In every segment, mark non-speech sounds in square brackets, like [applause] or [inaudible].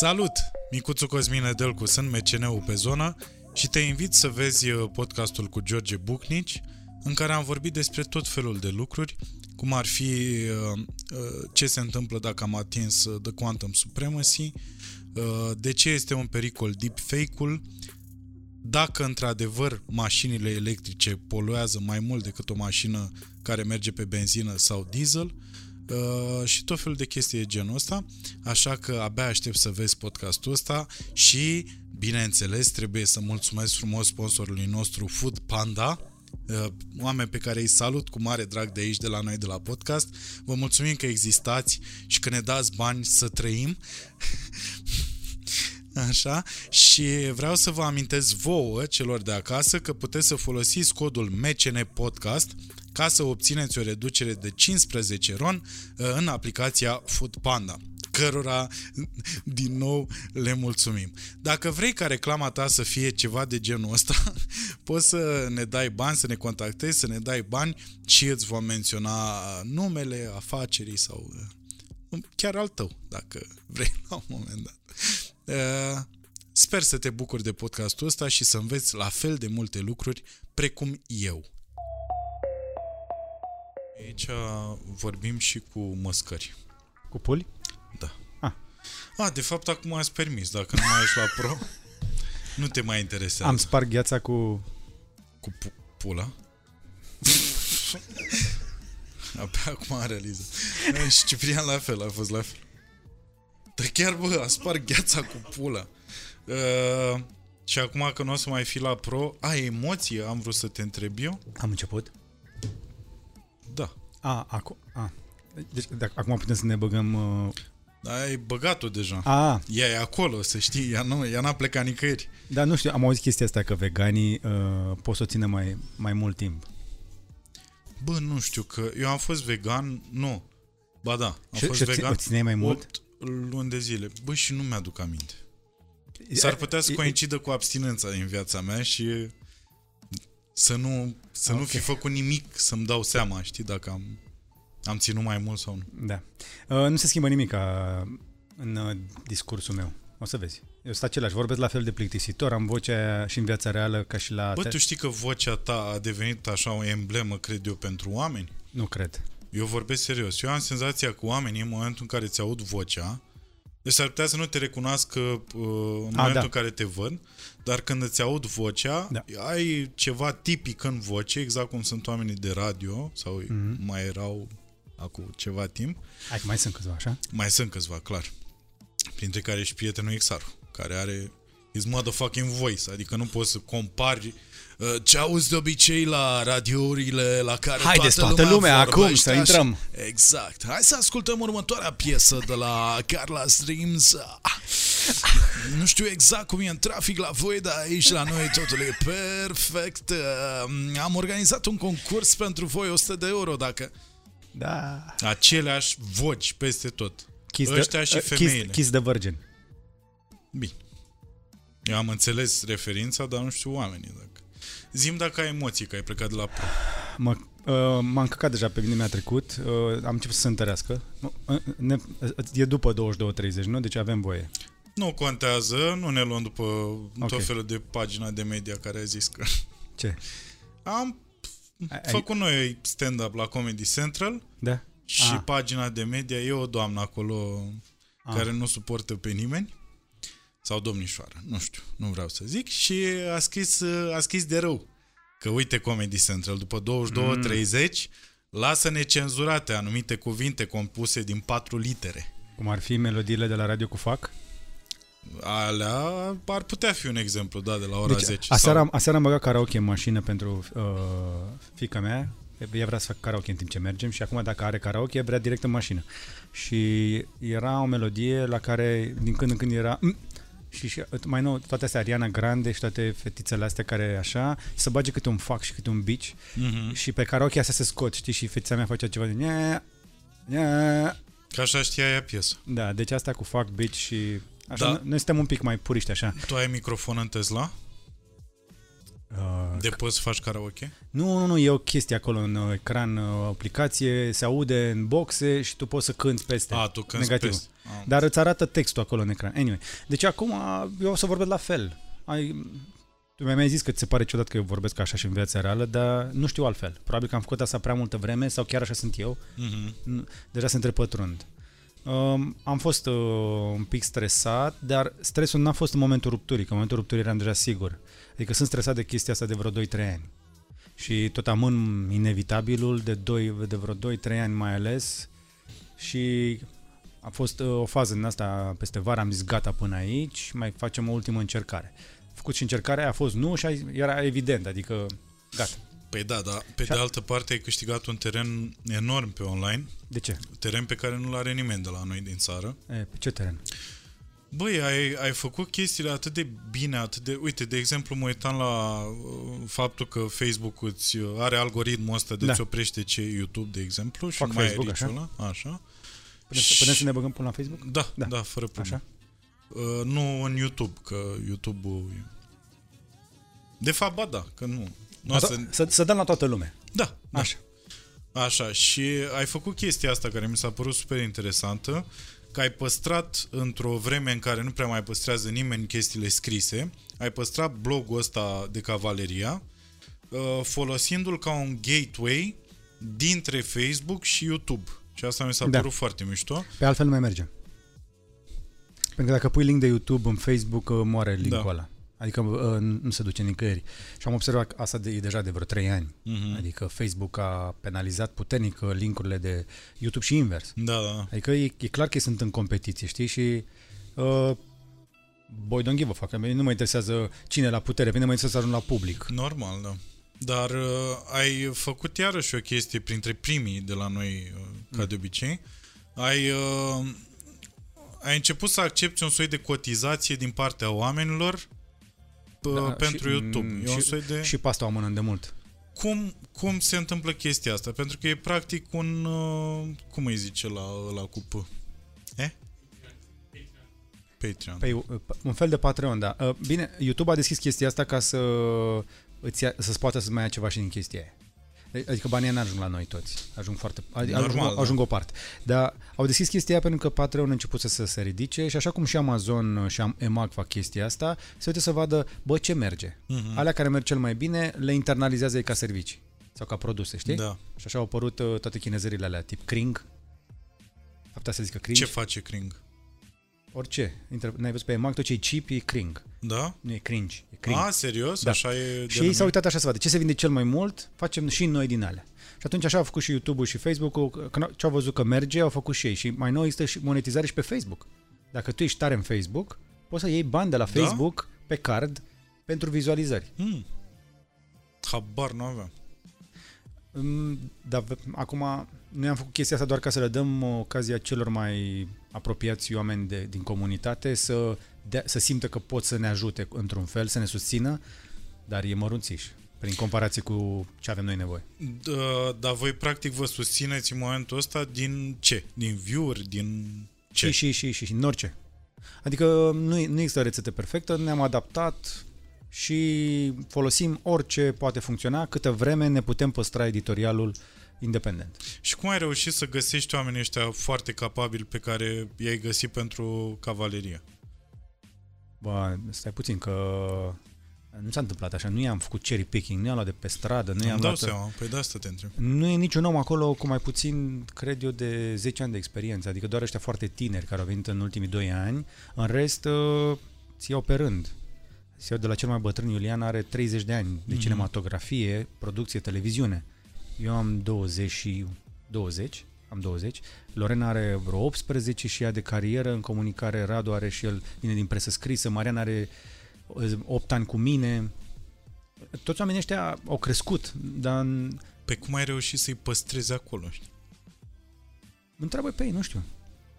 Salut! Micuțu Cosmin Edelcu, sunt meceneul pe zonă și te invit să vezi uh, podcastul cu George Bucnici, în care am vorbit despre tot felul de lucruri, cum ar fi uh, uh, ce se întâmplă dacă am atins The Quantum Supremacy, de ce este un pericol deepfake-ul, dacă într-adevăr mașinile electrice poluează mai mult decât o mașină care merge pe benzină sau diesel, Uh, și tot felul de chestii de genul ăsta, așa că abia aștept să vezi podcastul ăsta și, bineînțeles, trebuie să mulțumesc frumos sponsorului nostru Food Panda, uh, oameni pe care îi salut cu mare drag de aici, de la noi, de la podcast. Vă mulțumim că existați și că ne dați bani să trăim. [laughs] Așa, și vreau să vă amintesc vouă, celor de acasă, că puteți să folosiți codul MCN Podcast ca să obțineți o reducere de 15 ron uh, în aplicația Food Panda cărora, [laughs] din nou, le mulțumim. Dacă vrei ca reclama ta să fie ceva de genul ăsta, [laughs] poți să ne dai bani, să ne contactezi, să ne dai bani și îți vom menționa numele afacerii sau uh, chiar al tău, dacă [laughs] vrei la un moment dat. Uh, sper să te bucuri de podcastul ăsta și să înveți la fel de multe lucruri precum eu. Aici vorbim și cu măscări. Cu puli? Da. Ah. A, de fapt acum ați permis, dacă nu mai ești la pro, nu te mai interesează. Am spart gheața cu... Cu pu- pula? Abia acum am realizat. Și Ciprian la fel, a fost la fel. Dar chiar, bă, a spart gheața cu pula. Uh, și acum că nu o să mai fi la pro, ai emoție, am vrut să te întreb eu. Am început? Da. A, acum. A. Deci, dacă, acum putem să ne băgăm... Uh... Da, ai băgat-o deja. A. Ea e acolo, să știi, ea, nu, ea n-a plecat nicăieri. Da, nu știu, am auzit chestia asta că veganii uh, pot să o țină mai, mai mult timp. Bă, nu știu, că eu am fost vegan, nu. Ba da, am și, fost și vegan o mai mult? 8 luni de zile. Bă, și nu mi-aduc aminte. S-ar putea să coincidă cu abstinența din viața mea și să nu, să okay. nu fi făcut nimic să-mi dau seama, știi, dacă am, am ținut mai mult sau nu. Da. Uh, nu se schimbă nimic uh, în uh, discursul meu. O să vezi. Eu sunt același, vorbesc la fel de plictisitor, am vocea și în viața reală ca și la... Bă, te... tu știi că vocea ta a devenit așa o emblemă, cred eu, pentru oameni? Nu cred. Eu vorbesc serios. Eu am senzația că oamenii, în momentul în care ți aud vocea, deci s-ar putea să nu te recunoască uh, în A, momentul da. în care te văd, dar când îți aud vocea, da. ai ceva tipic în voce, exact cum sunt oamenii de radio, sau mm-hmm. mai erau acum ceva timp. Hai, mai sunt câțiva, așa? Mai sunt câțiva, clar. Printre care și prietenul Xaru, care are his motherfucking voice, adică nu poți să compari Uh, ce auzi de obicei la radiourile la care Haideți, toată, toată lumea, lumea acum să intrăm. Exact. Hai să ascultăm următoarea piesă de la Carla Streams. Nu știu exact cum e în trafic la voi, dar aici la noi totul e perfect. Uh, am organizat un concurs pentru voi 100 de euro dacă... Da. Aceleași voci peste tot. Kiss Ăștia the, și uh, femeile. Kiss, kiss the Virgin. Bine. Eu am înțeles referința, dar nu știu oamenii. Dacă... Zim dacă ai emoții, că ai plecat de la pro. Mă, uh, m-am căcat deja pe gândul mi-a trecut, uh, am început să se întărească. Uh, ne, e după 22.30, nu? Deci avem voie. Nu contează, nu ne luăm după okay. tot felul de pagina de media care a zis că... Ce? Am ai, făcut noi stand-up la Comedy Central da? și Aha. pagina de media, e o doamnă acolo Aha. care nu suportă pe nimeni sau domnișoară, nu știu, nu vreau să zic, și a scris, a scris de rău că uite Comedy Central, după 22-30, mm. lasă necenzurate anumite cuvinte compuse din patru litere. Cum ar fi melodiile de la Radio cu Fac? Alea ar putea fi un exemplu, da, de la ora deci, 10. Aseară, sau... aseară am băgat karaoke în mașină pentru uh, fica mea, ea vrea să fac karaoke în timp ce mergem și acum dacă are karaoke, vrea direct în mașină. Și era o melodie la care din când în când era... Mm, și, și mai nou, toate astea, Ariana Grande și toate fetițele astea care așa, să bage câte un fac și câte un beach mm-hmm. și pe karaoke astea se scot, știi, și fetița mea făcea ceva de nia, nia. Că așa știa ea piesă. Da, deci asta cu fac beach și așa, da. noi suntem un pic mai puriști așa. Tu ai microfon în Tesla? Uh, de poți să faci karaoke? Nu, nu, nu, e o chestie acolo în uh, ecran, uh, o aplicație, se aude în boxe și tu poți să cânti peste. A, tu cânti Negativ. peste. Am Dar îți arată textul acolo în ecran. Anyway. Deci acum eu o să vorbesc la fel. Ai, tu mi-ai mai zis că ți se pare ciudat că eu vorbesc așa și în viața reală, dar nu știu altfel. Probabil că am făcut asta prea multă vreme sau chiar așa sunt eu. Mhm. Nu- Deja se întrepătrund. Um, am fost uh, un pic stresat, dar stresul n-a fost în momentul rupturii, că în momentul rupturii eram deja sigur. Adică sunt stresat de chestia asta de vreo 2-3 ani. Și tot amân inevitabilul de, 2, de vreo 2-3 ani mai ales și a fost uh, o fază din asta peste vară, am zis gata până aici, mai facem o ultimă încercare. Am făcut și încercarea, a fost nu și a- era evident, adică gata. Păi da, dar pe Și de a- altă parte ai câștigat un teren enorm pe online, De ce? teren pe care nu-l are nimeni de la noi din țară. E, pe ce teren? Băi, ai, ai făcut chestiile atât de bine, atât de... Uite, de exemplu, mă uitam la uh, faptul că Facebook îți uh, are algoritmul ăsta de Da. îți oprește ce YouTube, de exemplu, și Fac nu mai Facebook, ai așa? reach-ul ăla, așa. Putem, Și- putem să ne băgăm până la Facebook? Da, da, Da. da fără problemă. Așa? Uh, nu în YouTube, că YouTube-ul... e- De fapt, ba da, că nu. nu o să... Să, să dăm la toată lumea. Da, da. Așa. Așa, și ai făcut chestia asta care mi s-a părut super interesantă, că ai păstrat într-o vreme în care nu prea mai păstrează nimeni chestiile scrise, ai păstrat blogul ăsta de cavaleria, uh, folosindu-l ca un gateway dintre Facebook și YouTube. Și asta mi s-a Da. părut foarte mișto. Pe altfel nu mai merge. Pentru că dacă pui link de YouTube în Facebook, uh, moare linkul Da. ăla. Adică uh, nu se duce nicăieri. Și am observat că asta de, e deja de vreo 3 ani. Mhm. Adică Facebook a penalizat puternic uh, linkurile de YouTube și invers. Da, da, da. Adică e, e clar că ei sunt în competiție, știi? Și uh, boy, don't give a fuck. Pe mine nu mă interesează cine e la putere, pe mine mă interesează să ajung la public. Normal, da. Dar uh, ai făcut iarăși o chestie printre primii de la noi, uh, ca de obicei. Ai, uh, ai început să accepti un soi de cotizație din partea oamenilor uh, Da, pentru și- YouTube. mm, E un și- soi de... Și pe asta o amânăm de mult. Cum, cum se întâmplă chestia asta? Pentru că e practic un... Uh, cum îi zice la, la cu P? E? Patreon. Păi, uh, un fel de Patreon, da. Uh, Bine, YouTube a deschis chestia asta ca să îți ia, să-ți poată să mai ia ceva și din chestia aia. Adică banii nu ajung la noi toți. Ajung foarte... Normal, ajung, da. ajung o parte. Dar au deschis chestia aia pentru că Patreon a început să se ridice și așa cum și Amazon și Am- EMAG fac chestia asta, se uite să vadă, bă, ce merge. Mhm. Alea care merg cel mai bine, le internalizează ei ca servicii sau ca produse, știi? Da. Și așa au apărut uh, toate chinezările alea, tip Kring. Aptea să zică Kring. Ce face Kring? Orice. Intră, n-ai văzut pe EMAG, tot ce e cheap e Kring. Da? Nu e cringe, e cringe. A, serios? Da. Așa e și ei denumit? s-au uitat așa să vadă ce se vinde cel mai mult, facem și noi din alea. Și atunci așa au făcut și YouTube-ul și Facebook-ul, că ce au văzut că merge, au făcut și ei. Și mai nou există și monetizare și pe Facebook. Dacă tu ești tare în Facebook, poți să iei bani de la Da? Facebook pe card pentru vizualizări. Hmm. Habar nu aveam. Mm, Dar v- acum noi am făcut chestia asta doar ca să le dăm ocazia celor mai apropiați oameni de, din comunitate să, dea, să simtă că pot să ne ajute într-un fel, să ne susțină, dar e mărunțiș prin comparație cu ce avem noi nevoie. Da, dar voi practic vă susțineți în momentul ăsta din ce? Din view-uri? Din ce? Și, și, și, și, și, în orice. Adică nu, e- nu există rețetă perfectă, ne-am adaptat și folosim orice poate funcționa câtă vreme ne putem păstra editorialul independent. Și cum ai reușit să găsești oamenii ăștia foarte capabili pe care i-ai găsit pentru cavalerie? Bă, stai puțin că nu s-a întâmplat așa, nu i-am făcut cherry picking, nu i-am luat de pe stradă, nu Nu i-am dau luat... seama, păi de asta te întreb. Nu e niciun om acolo cu mai puțin, cred eu, de 10 ani de experiență, adică doar ăștia foarte tineri care au venit în ultimii 2 ani, în rest uh, ți iau pe rând. Ți iau de la cel mai bătrân, Iulian are 30 de ani de Mhm. cinematografie, producție, televiziune. Eu am 20 și 20, am 20. Lorena are vreo 18 și ea de carieră în comunicare, Radu are și el, vine din presă scrisă, Marian are 8 ani cu mine. Toți oamenii ăștia au crescut, dar în- Pe cum ai reușit să-i păstrezi acolo? Știi? Întreabă pe ei, nu știu.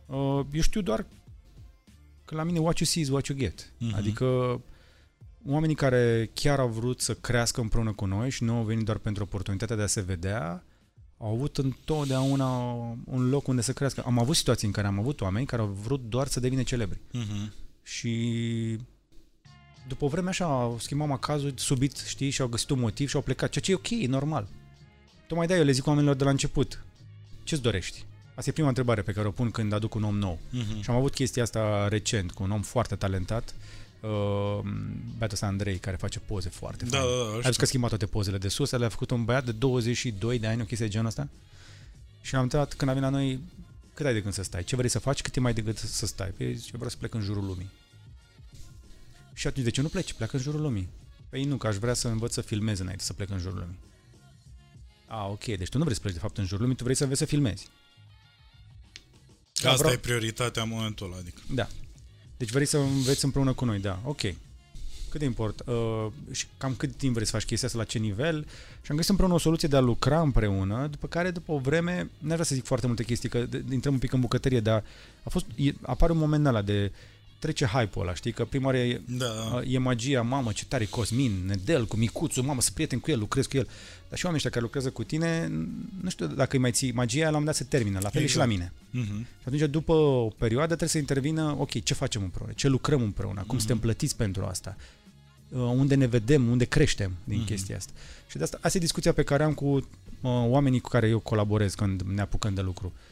Uh, eu știu doar că la mine what you see is what you get. Mhm. Uh-huh. Adică oamenii care chiar au vrut să crească împreună cu noi și nu au venit doar pentru oportunitatea de a se vedea, au avut întotdeauna un loc unde să crească. Am avut situații în care am avut oameni care au vrut doar să devină celebri. Uh-huh. Și după o vreme așa au schimbat macazul subit, știi, și au găsit un motiv și au plecat, ceea ce e ok, e normal. Tocmai de eu le zic oamenilor de la început, ce-ți dorești? Asta e prima întrebare pe care o pun când aduc un om nou. Mhm. Și am avut chestia asta recent cu un om foarte talentat, uh, băiatul ăsta Andrei, care face poze foarte Da, faine. da, da, Ai știu. văzut că a schimbat toate pozele de sus, le-a făcut un băiat de 22 de ani, o chestie de genul ăsta. Și am întrebat când a venit la noi, cât ai de gând să stai? Ce vrei să faci? Cât e mai de gând să stai? Păi zice, vreau să plec în jurul lumii. Și atunci, de ce nu pleci? Pleacă în jurul lumii. Păi nu, că aș vrea să învăț să filmez înainte să plec în jurul lumii. A, ok, deci tu nu vrei să pleci de fapt în jurul lumii, tu vrei să înveți să filmezi. Da, Asta vreau- e prioritatea în momentul ăla, adică. Da. Deci vrei să înveți împreună cu noi, da. Ok. Cât de import? Uh, și cam cât timp vrei să faci chestia asta, la ce nivel? Și am găsit împreună o soluție de a lucra împreună, după care, după o vreme, n-aș vrea să zic foarte multe chestii, că de- intrăm un pic în bucătărie, dar a fost, e, apare un moment ăla de trece hype-ul ăla, știi? Că prima oară e, Da, e magia, mamă, ce tare e Cosmin, Nedel, cu Micuțu, mamă, să prieten cu el, lucrez cu el. Dar și oamenii ăștia care lucrează cu tine, nu știu dacă îi mai ții, magia aia la un moment dat se termină, la fel exact. și la Exact. mine. Mhm. Și atunci, după o perioadă, trebuie să intervină, ok, ce facem împreună, ce lucrăm împreună, Mhm. cum suntem plătiți pentru asta, uh, unde ne vedem, unde creștem din Mhm. chestia asta. Și de asta, asta e discuția pe care am cu uh, oamenii cu care eu colaborez când ne apucăm de lucru. Uh,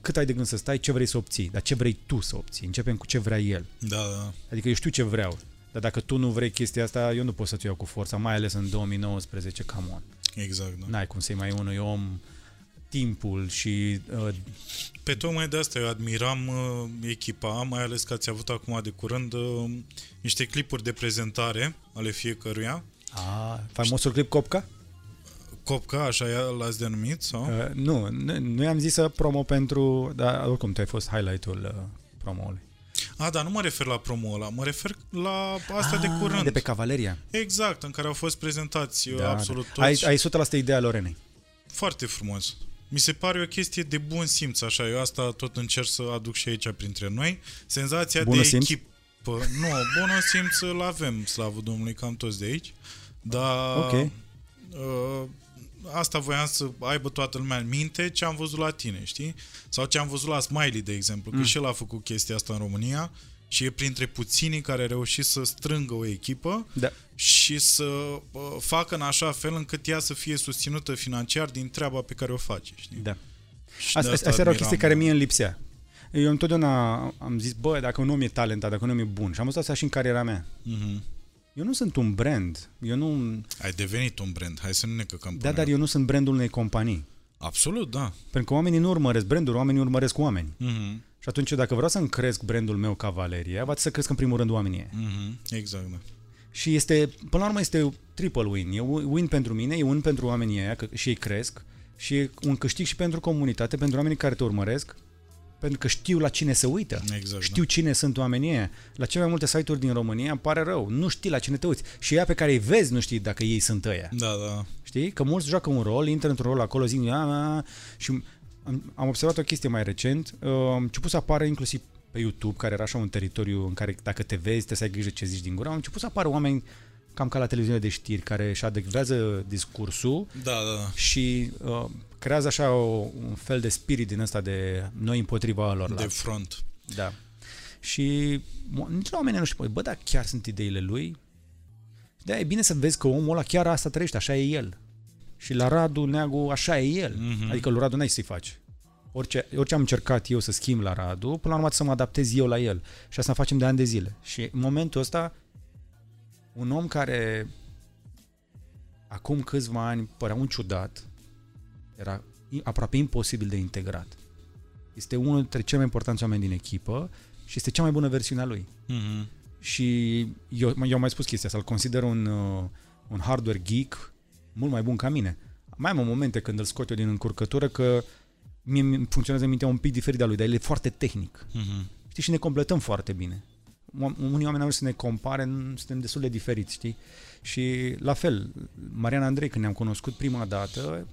cât ai de gând să stai, ce vrei să obții, dar ce vrei tu să obții. Începem cu ce vrea el. da, da. Adică eu știu ce vreau, dar dacă tu nu vrei chestia asta, eu nu pot să-ți o iau cu forța, mai ales în 2019, come on. Exact, da. N-ai cum să-i mai unui om timpul și uh, Pe tocmai de asta eu admiram uh, echipa, mai ales că ați avut acum de curând uh, niște clipuri de prezentare ale fiecăruia. a, faimosul clip Copca? Copca, așa l-ați denumit? Sau? Uh, nu, nu, noi am zis să promo pentru, dar oricum tu ai fost highlight-ul uh, promoului. A, dar nu mă refer la promo ăla, mă refer la asta de Ah, curând. De pe Cavaleria. Exact, în care au fost prezentați da, absolut toți. Ai, ai 100% ideea Lorenei. Foarte frumos. Mi se pare o chestie de bun simț, așa, eu asta tot încerc să aduc și aici printre noi. Senzația Bunul de simț? echipă. Nu, bunul simț îl avem, slavă Domnului, cam toți de aici. Dar Ok. uh, asta voiam să aibă toată lumea în minte ce am văzut la tine, știi? Sau ce am văzut la Smiley, de exemplu, că Mm. și el a făcut chestia asta în România și e printre puținii care a reușit să strângă o echipă Da. și să uh, facă în așa fel încât ea să fie susținută financiar din treaba pe care o face, știi? da. Și de Asta, asta, asta era o admiram, chestie care mie îmi lipsea. Eu întotdeauna am zis, bă, dacă un om e talentat, dacă un om e bun, și am văzut asta și în cariera mea. Mhm. Eu nu sunt un brand. Eu nu... Ai devenit un brand, hai să nu ne căcăm Da, până dar eu nu sunt brandul unei companii. Absolut, da. Pentru că oamenii nu urmăresc branduri, oamenii urmăresc oameni. Mhm. Și atunci, dacă vreau să-mi cresc brandul meu Cavaleria, va trebui să cresc în primul rând oamenii ăia. Mhm. Exact, da. Și este, până la urmă, este triple win. E win pentru mine, e win pentru oamenii ăia, că și ei cresc, și e un câștig și pentru comunitate, pentru oamenii care te urmăresc, pentru că știu la cine se uită. Exact, Știu cine sunt oamenii ăia. La cele mai multe site-uri din România îmi pare rău. Nu știi la cine te uiți. Și ea pe care îi vezi nu știi dacă ei sunt ăia. Da, da. Știi? Că mulți joacă un rol, intră într-un rol acolo, zic, a, a, și am, am observat o chestie mai recent, uh, am început să apară inclusiv pe YouTube, care era așa un teritoriu în care dacă te vezi, trebuie să ai grijă ce zici din gură, au început să apară oameni cam ca la televiziune de știri, care își adecvează discursul Da, da, da. și uh, creează așa o, un fel de spirit din ăsta de noi împotriva lor. De front. Da. Și mo- nici la oamenii nu știu, bă, dar chiar sunt ideile lui? Da, e bine să vezi că omul ăla chiar asta trăiește, așa e el. Și la Radu Neagu așa e el. Mhm. Adică lui Radu n-ai să-i faci. Orice, orice am încercat eu să schimb la Radu, până la urmă să mă adaptez eu la el. Și asta facem de ani de zile. Și în momentul ăsta, un om care acum câțiva ani părea un ciudat, era i- aproape imposibil de integrat. Este unul dintre cei mai importanți oameni din echipă și este cea mai bună versiune a lui. Mhm. Și eu, eu am mai spus chestia asta, îl consider un, uh, un hardware geek mult mai bun ca mine. Mai am momente când îl scot eu din încurcătură că mie îmi funcționează mintea un pic diferit de a lui, dar el e foarte tehnic. Mhm. Știi, și ne completăm foarte bine. Mo- Unii oameni au să ne compare, n- suntem destul de diferiți, știi? Și la fel, Mariana Andrei, când ne-am cunoscut prima dată,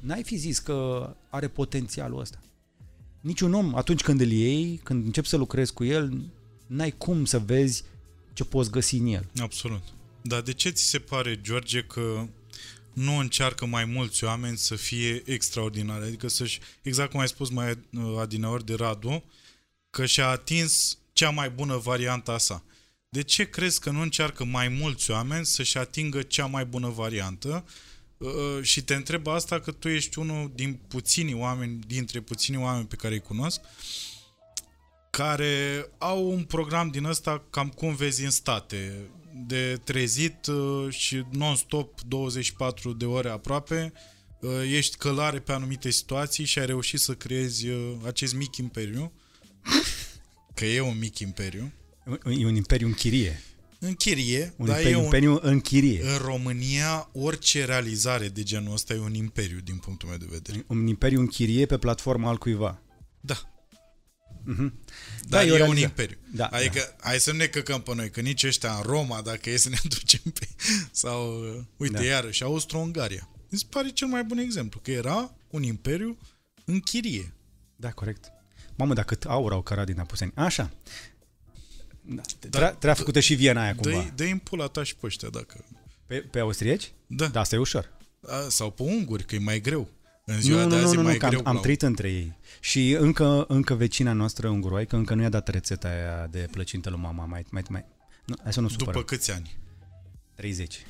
n-ai fi zis că are potențialul ăsta. Niciun om, atunci când îl iei, când începi să lucrezi cu el, n-ai cum să vezi ce poți găsi în el. Absolut. Dar de ce ți se pare, George, că nu încearcă mai mulți oameni să fie extraordinari? Adică să-și, exact cum ai spus mai uh, adineori de Radu, că și-a atins cea mai bună variantă a sa. De ce crezi că nu încearcă mai mulți oameni să-și atingă cea mai bună variantă? uh, și te întreb asta că tu ești unul din puțini oameni, dintre puțini oameni pe care îi cunosc, care au un program din ăsta cam cum vezi în state, de trezit uh, și non-stop 24 de ore aproape, uh, ești călare pe anumite situații și ai reușit să creezi uh, acest mic imperiu, [laughs] că e un mic imperiu, E un imperiu în chirie. în chirie, Un dar imperiu, e un, imperiu în chirie. în România orice realizare de genul ăsta e un imperiu din punctul meu de vedere. Un imperiu în chirie pe platforma altcuiva. Da. Mhm. Dar Da, e e, o un realizare. imperiu. Da, adică hai să nu ne căcăm pe noi, că nici ăștia în Roma, dacă e să ne [laughs] ducem pe... Sau, uh, uite, Da. iarăși, Austro-Ungaria. Mi se pare cel mai bun exemplu, că era un imperiu în chirie. Da, corect. Mamă, dar cât aur au cărat din Apuseni. Așa. Da. Da, Trebuie trebuie făcută și Viena aia cumva. Dă-i, dă-i în pula ta și pe ăștia, dacă... Pe, pe austrieci? Da. Da, asta e ușor. A, sau pe unguri, că e mai greu. În ziua Nu, de nu, azi nu, e nu, mai nu că am, greu. am la- trăit între ei. Și încă, încă vecina noastră unguroaică încă nu i-a dat rețeta aia de plăcintă lui mama. Mai, mai, mai. Nu, hai să nu supărăm. După câți ani? 30. [laughs]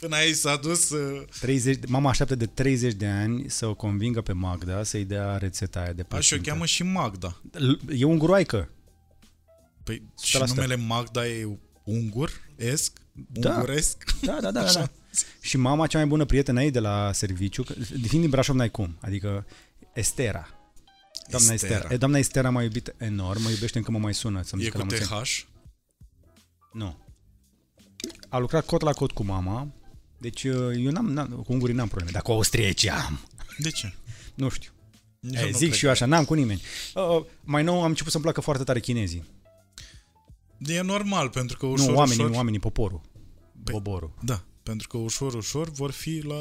Până aici s-a dus... Uh, 30. Mama așteaptă de 30 de ani să o convingă pe Magda să-i dea rețeta aia de a, și plăcintă. o cheamă și Magda. E unguroaică. Păi, și 100%. numele Magda e ungur-esc? Da. Unguresc? Da, da, da, da, Așa. da. Și mama, cea mai bună prietenă ei de la serviciu, că- fiind din Brașov n-ai cum, adică Estera. Doamna Estera. Estera. E, doamna Estera m-a iubit enorm, mă iubește încă mă mai sună să-mi E zică cu la mulți ani. TH? Nu. A lucrat cot la cot cu mama, deci uh, eu n-am, n-am cu ungurii n-am probleme, dar cu austrieci am. De ce? Nu știu. Nici E, nu zic cred și eu că- așa, n-am cu nimeni. Uh, mai nou am început să-mi placă foarte tare chinezii. E normal, pentru că ușor, nu, oamenii, ușor... oamenii, poporul. Păi- Boborul. Da, pentru că ușor, ușor vor fi la,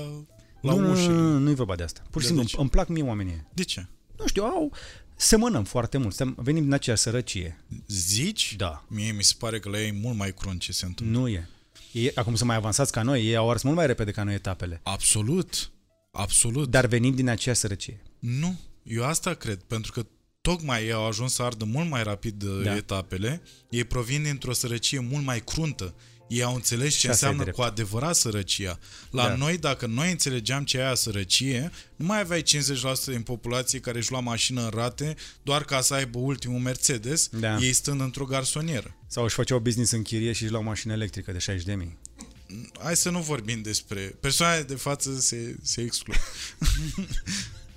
la Nu, nu, ușă. nu, nu, nu-i vorba de asta. Pur și De simplu, de ce? îmi plac mie oamenii ăia. De ce? Nu știu, au, semănăm foarte mult. Suntem- Venim din aceeași sărăcie. Zici? Da. Mie mi se pare că la ei e mult mai crunt ce se întâmplă. Nu e. Ei, acum sunt mai avansați ca noi, ei au ars mult mai repede ca noi etapele. Absolut. Absolut. Dar venim din aceeași sărăcie. Nu, eu asta cred, pentru că tocmai ei au ajuns să ardă mult mai rapid Da. da. etapele, ei provin dintr-o sărăcie mult mai cruntă. Ei au înțeles Și ce asta e înseamnă drept. cu adevărat sărăcia. La Da. da. noi, dacă noi înțelegeam ce e aia sărăcie, nu mai aveai 50% din populație care își lua mașină în rate doar ca să aibă ultimul Mercedes, Da. ei stând într-o garsonieră. Sau își făceau business în chirie și își luau o mașină electrică de 60 de mii. Hai să nu vorbim despre... Persoanele de față se, se exclud. [laughs]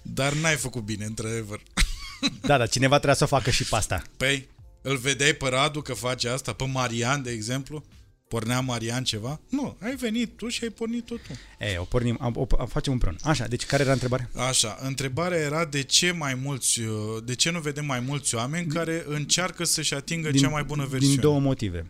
Dar n-ai făcut bine, într-adevăr. Da, dar cineva trebuia să o facă și pe asta. Păi, îl vedeai pe Radu că face asta? Pe Marian, de exemplu? Pornea Marian ceva? Nu, ai venit tu și ai pornit tot tu. E, o pornim, o, o, facem împreună. Așa, deci care era întrebarea? Așa, întrebarea era de ce mai mulți, uh, de ce nu vedem mai mulți oameni care încearcă să-și atingă cea mai bună versiune? Din două motive.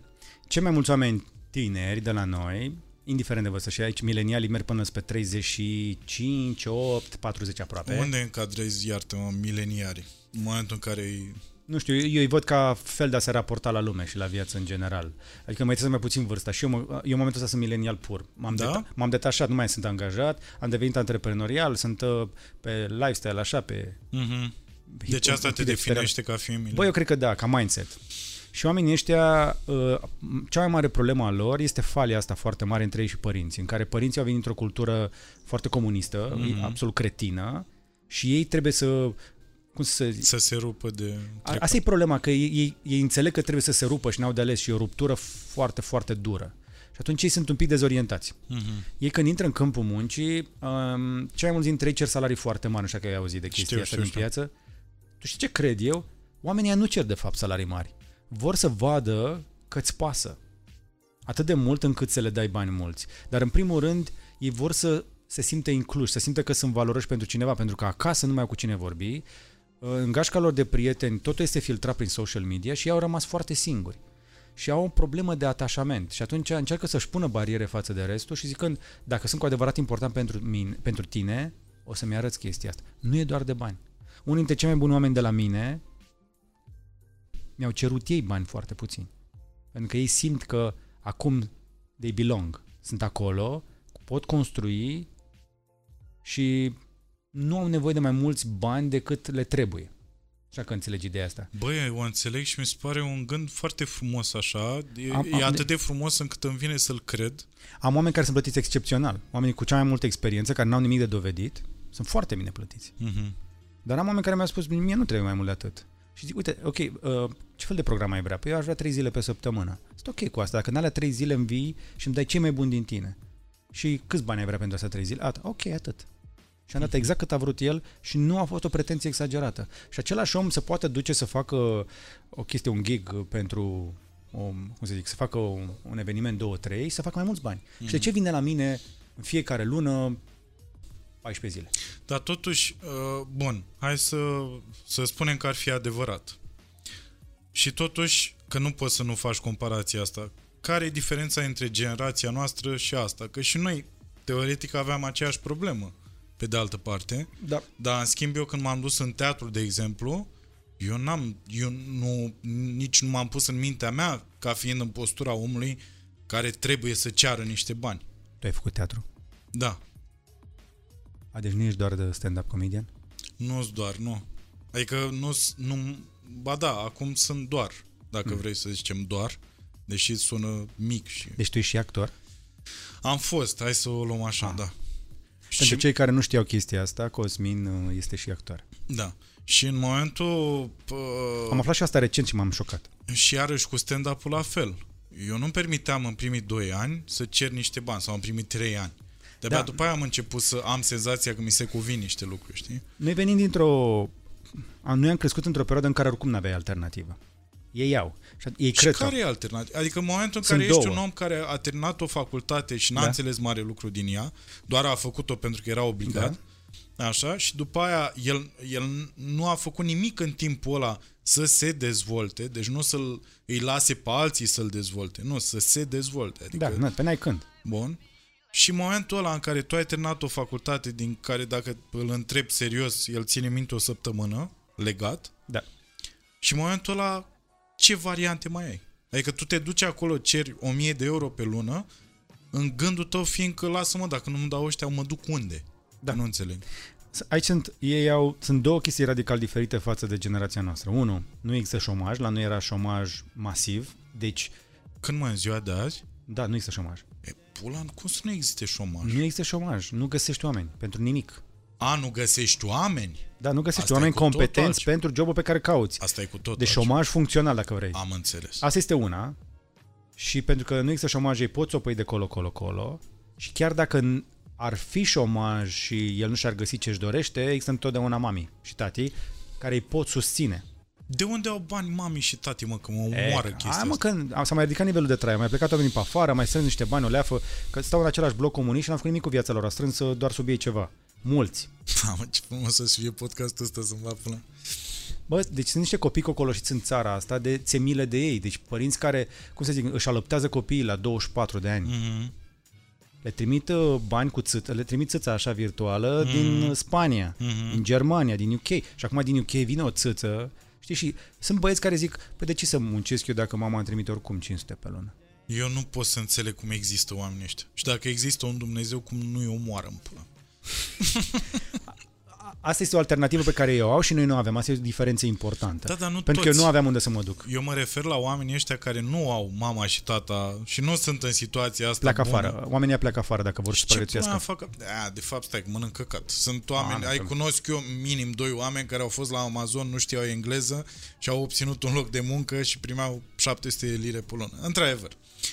Cei mai mulți oameni tineri de la noi, indiferent de vârstă și aici, milenialii merg până spre 35, 8, 40 aproape. Unde încadrezi, iartă-mă, mileniarii? În momentul în care îi... Nu știu, eu eu îi văd ca fel de a se raporta la lume și la viață în general. Adică mai trebuie mai puțin vârsta și eu, mă, eu în momentul ăsta sunt milenial pur. M-am, Da? deta- m-am detașat, nu mai sunt angajat, am devenit antreprenorial, sunt uh, pe lifestyle, așa, pe... Mm-hmm. Deci un asta pic te de definește ca fiind milenial? Bă, eu cred că da, ca mindset. Și oamenii ăștia, uh, cea mai mare problemă a lor este falia asta foarte mare între ei și părinții, în care părinții au venit într-o cultură foarte comunistă, Mhm. absolut cretină, și ei trebuie să cum să zic, Să se rupă de... A- Asta e problema, că ei, ei, ei înțeleg că trebuie să se rupă și n-au de ales și e o ruptură foarte, foarte dură. Și atunci ei sunt un pic dezorientați. Mm-hmm. Ei când intră în câmpul muncii, um, cei mai mulți dintre ei cer salarii foarte mari, așa că ai auzit de chestia Știu, asta știu, din știu. piață. Tu știi ce cred eu? Oamenii ăia nu cer de fapt salarii mari. Vor să vadă că îți pasă. Atât de mult încât să le dai bani mulți. Dar în primul rând, ei vor să se simte incluși, să simte că sunt valoroși pentru cineva, pentru că acasă nu mai au cu cine vorbi, în gașca lor de prieteni totul este filtrat prin social media și ei au rămas foarte singuri. Și au o problemă de atașament. Și atunci încearcă să-și pună bariere față de restul și zicând, dacă sunt cu adevărat important pentru, mine, pentru tine, o să-mi arăți chestia asta. Nu e doar de bani. Unii dintre cei mai buni oameni de la mine mi-au cerut ei bani foarte puțini. Pentru că ei simt că acum they belong. Sunt acolo, pot construi și nu au nevoie de mai mulți bani decât le trebuie. Așa că înțelegi ideea asta. Băi, o înțeleg și mi se pare un gând foarte frumos așa. E, Am- e am- atât de frumos încât îmi vine să-l cred. Am oameni care sunt plătiți excepțional. Oamenii cu cea mai multă experiență, care n-au nimic de dovedit, sunt foarte bine plătiți. Mhm. Dar am oameni care mi-au spus, mie nu trebuie mai mult de atât. Și zic, uite, ok, uh, ce fel de program ai vrea? Păi eu aș vrea trei zile pe săptămână. Sunt ok cu asta. Dacă în alea trei zile îmi vii și îmi dai cei mai buni din tine. Și câți bani ai vrea pentru astea trei zile? At, ok, atât. Și am dat exact cât a vrut el și nu a fost o pretenție exagerată. Și același om se poate duce să facă o chestie, un gig pentru o, cum să zic, să facă un, un eveniment, două, trei, să facă mai mulți bani. Mm-hmm. Și de ce vine la mine în fiecare lună 14 zile? Dar totuși, uh, bun, hai să, să spunem că ar fi adevărat. Și totuși, că nu poți să nu faci comparația asta, care e diferența între generația noastră și asta? Că și noi, teoretic, aveam aceeași problemă, pe de altă parte, Da. dar în schimb eu când m-am dus în teatru, de exemplu, eu n-am, eu nu, nici nu m-am pus în mintea mea ca fiind în postura omului care trebuie să ceară niște bani. Tu ai făcut teatru. Da, A, deci nu ești doar de stand-up comedian? nu doar, nu. Adică nu, nu, ba da, acum sunt doar, dacă Mm. vrei să zicem doar, deși sună mic și... Deci tu ești și actor? Am fost, hai să o luăm așa, Ah. da. Pentru Și, cei care nu știau chestia asta, Cosmin uh, este și actor. da. Și în momentul... Pă, Am aflat și asta recent și m-am șocat. Și iarăși cu stand-up-ul la fel. Eu nu-mi permiteam în primii 2 ani să cer niște bani sau în primii 3 ani. De-abia Da. după aia am început să am senzația că mi se cuvin niște lucruri, știi? Noi venim dintr-o... Am, noi am crescut într-o perioadă în care oricum n-aveai alternativă. Ei au. Și ei cred și că... care e alternativa? Adică în momentul în Sunt care ești două. un om care a terminat o facultate și n-a Da. înțeles mare lucru din ea, doar a făcut-o pentru că era obligat, Da. așa, și după aia el, el nu a făcut nimic în timpul ăla să se dezvolte, deci nu să-l îi lase pe alții să-l dezvolte, nu, să se dezvolte. Adică, Da, nu, pe n-ai când. Bun. Și în momentul ăla în care tu ai terminat o facultate din care dacă îl întrebi serios, el ține minte o săptămână, legat, Da. și în momentul ăla ce variante mai ai? Adică tu te duci acolo, ceri 1000 de euro pe lună, în gândul tău fiindcă lasă-mă, dacă nu-mi dau ăștia, mă duc unde? Da. Nu înțeleg. Aici sunt, ei au, sunt două chestii radical diferite față de generația noastră. Unu, nu există șomaj, la noi era șomaj masiv, deci, Când mai în ziua de azi, da, nu există șomaj. e, pula, cum să nu existe șomaj? Nu există șomaj, nu găsești oameni pentru nimic. A, nu găsești oameni? Da, nu găsești Asta e oameni cu totul competenți altceva. pentru jobul pe care cauți. Asta e cu tot. De șomaj funcțional, dacă vrei. Am înțeles. Asta este una. Și pentru că nu există șomaj, ei poți să o pui de colo, colo, colo. Și chiar dacă n- ar fi șomaj și el nu și-ar găsi ce-și dorește, există întotdeauna mami și tati care îi pot susține. De unde au bani mami și tati, mă, că mă omoară E, chestia hai, mă, asta? că s-a mai ridicat nivelul de trai, au mai plecat oamenii pe afară, mai strâns niște bani, o leafă, că stau în același bloc comunist și n-am făcut nimic cu viața lor, a strâns uh, doar sub ei ceva. Mulți. Mamă, ce frumos să fie podcastul ăsta să-mi va până. Bă, deci sunt niște copii cocoloșiți în țara asta de ți milă de ei. Deci părinți care, cum să zic, își alăptează copiii la 24 de ani. Mm-hmm. Le trimit uh, bani cu țâță, le trimit țâța așa virtuală mm. din uh, Spania, Mhm. din Germania, din UK. Și acum din UK vine o țâță, știi, și sunt băieți care zic, păi de ce să muncesc eu dacă mama îmi trimite oricum 500 pe lună? Eu nu pot să înțeleg cum există oamenii ăștia. Și dacă există un Dumnezeu, cum nu-i omoară în pula. [laughs] Asta este o alternativă pe care eu au și noi nu avem. Asta e o diferență importantă. Da, dar nu Pentru că toți. eu nu aveam unde să mă duc. Eu mă refer la oamenii ăștia care nu au mama și tata și nu sunt în situația asta Pleacă bună. afară. Oamenii pleacă afară dacă vor să Și ce pula supraviețuiască. fac? A, de fapt, stai, că mănânc căcat. Sunt oameni, nu, ai că- cunosc eu minim doi oameni care au fost la Amazon, nu știau engleză și au obținut un loc de muncă și primeau 700 lire pe lună. Într-adevăr,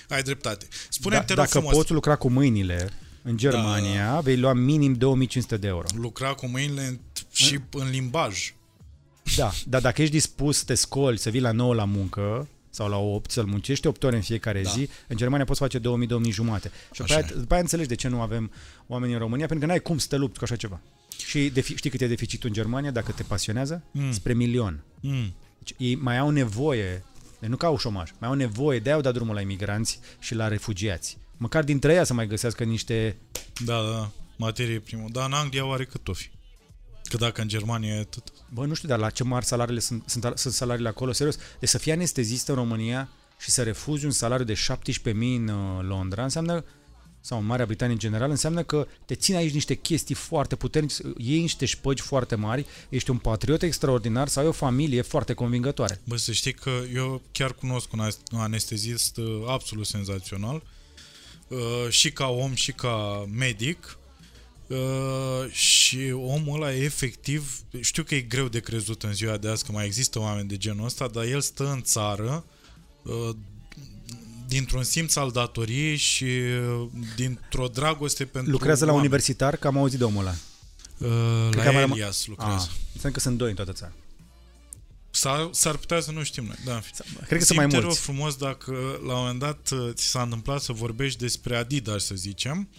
ai dreptate. Spune-mi, te rog Da, dacă frumos, poți lucra cu mâinile în Germania, Da. vei lua minim 2500 de euro. lucra cu mâinile în- și în limbaj. Da, dar dacă ești dispus să te scoli, să vii la 9 la muncă sau la 8, să-l muncești 8 ore în fiecare Da. zi, în Germania poți face 2000-2000 jumate. Și după Așa aia, e. după aia înțelegi de ce nu avem oameni în România, pentru că n-ai cum să te lupți cu așa ceva. Și defi- știi cât e deficitul în Germania dacă te pasionează? Mm. Spre milion. Mm. Deci ei mai au nevoie, deci nu ca au șomaj, mai au nevoie, de-aia au dat drumul la imigranți și la refugiați. Măcar dintre ei să mai găsească niște... Da, da, da, materie primă. Dar în Anglia oare cât o fi? Că dacă în Germania e atât. Bă, nu știu, dar la ce mari salariile sunt, sunt, sunt salariile acolo, serios. Deci să fii anestezist în România și să refuzi un salariu de 17.000 în uh, Londra înseamnă sau în Marea Britanie în general, înseamnă că te țin aici niște chestii foarte puternice, iei niște șpăgi foarte mari, ești un patriot extraordinar sau ai o familie foarte convingătoare. Bă, să știi că eu chiar cunosc un as- un anestezist uh, absolut senzațional, uh, și ca om și ca medic, uh, și omul ăla e efectiv, știu că e greu de crezut în ziua de azi că mai există oameni de genul ăsta, dar el stă în țară uh, dintr-un simț al datoriei și uh, dintr-o dragoste pentru Lucrează la oameni. universitar, că am auzit de omul ăla. Uh, Cred la că am răma- Elias lucrează. Ah, înseamnă că sunt doi în toată țara. S-ar, s-ar putea să nu știm noi. Da, în fine. Cred că sunt mai Simte rău mulți. frumos dacă la un moment dat uh, ți s-a întâmplat să vorbești despre Adidas, să zicem,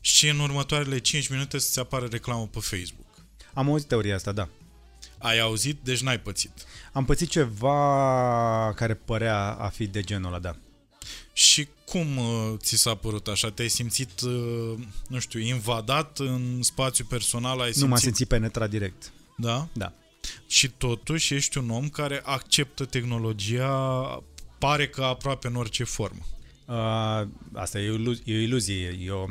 și în următoarele 5 minute să-ți apară reclamă pe Facebook. Am auzit teoria asta, da. Ai auzit, deci n-ai pățit. Am pățit ceva care părea a fi de genul ăla, da. Și cum uh, ți s-a părut așa? Te-ai simțit, uh, nu știu, invadat în spațiu personal? Ai simțit, Nu m-a simțit penetrat direct. Da? Da. Și totuși ești un om care acceptă tehnologia, pare că aproape în orice formă. Uh, asta e o, ilu- e o iluzie. Eu,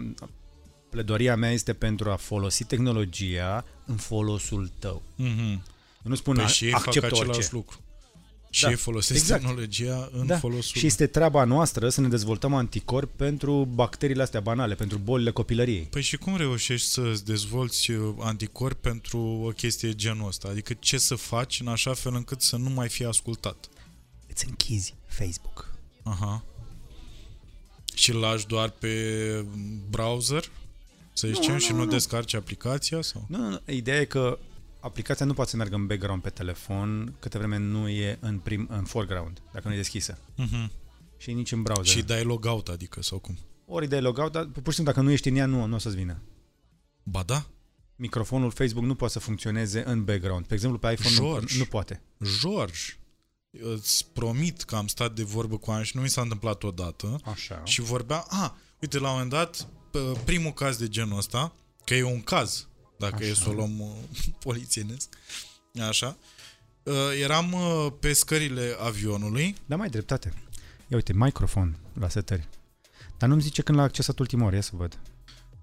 pledoria mea este pentru a folosi tehnologia în folosul tău. Mhm. Eu nu spun Păi a- și ei fac accept același orice. lucru. Și Da, ei folosesc exact. tehnologia în Da. folosul... Și este treaba noastră să ne dezvoltăm anticorpi pentru bacteriile astea banale, pentru bolile copilăriei. Păi și cum reușești să-ți dezvolți uh, anticorpi pentru o chestie genul ăsta? Adică ce să faci în așa fel încât să nu mai fii ascultat? Îți închizi Facebook. Aha. Și îl lași doar pe browser? Să zicem, nu, și nu, nu nu. descarci aplicația? sau? Nu, nu, nu. Ideea e că aplicația nu poate să meargă în background pe telefon câte vreme nu e în, prim, în foreground, dacă nu e deschisă. Mhm. Și nici în browser. Și dai logout, adică, sau cum? Ori dai logout, dar pur și simplu dacă nu ești în ea, nu, nu o să-ți vină. Ba da, Microfonul Facebook nu poate să funcționeze în background. De exemplu, pe iPhone nu, George. nu poate. George, îți promit că am stat de vorbă cu oameni și nu mi s-a întâmplat odată. Așa. Și vorbea, a, uite, la un moment dat, p- primul caz de genul ăsta, că e un caz, dacă Așa. e să o luăm uh, [laughs] polițienesc, așa, uh, eram uh, pe scările avionului, Da, mai ai dreptate. Ia uite, microfon la setări. Dar nu-mi zice când l-a accesat ultima oară, ia să văd.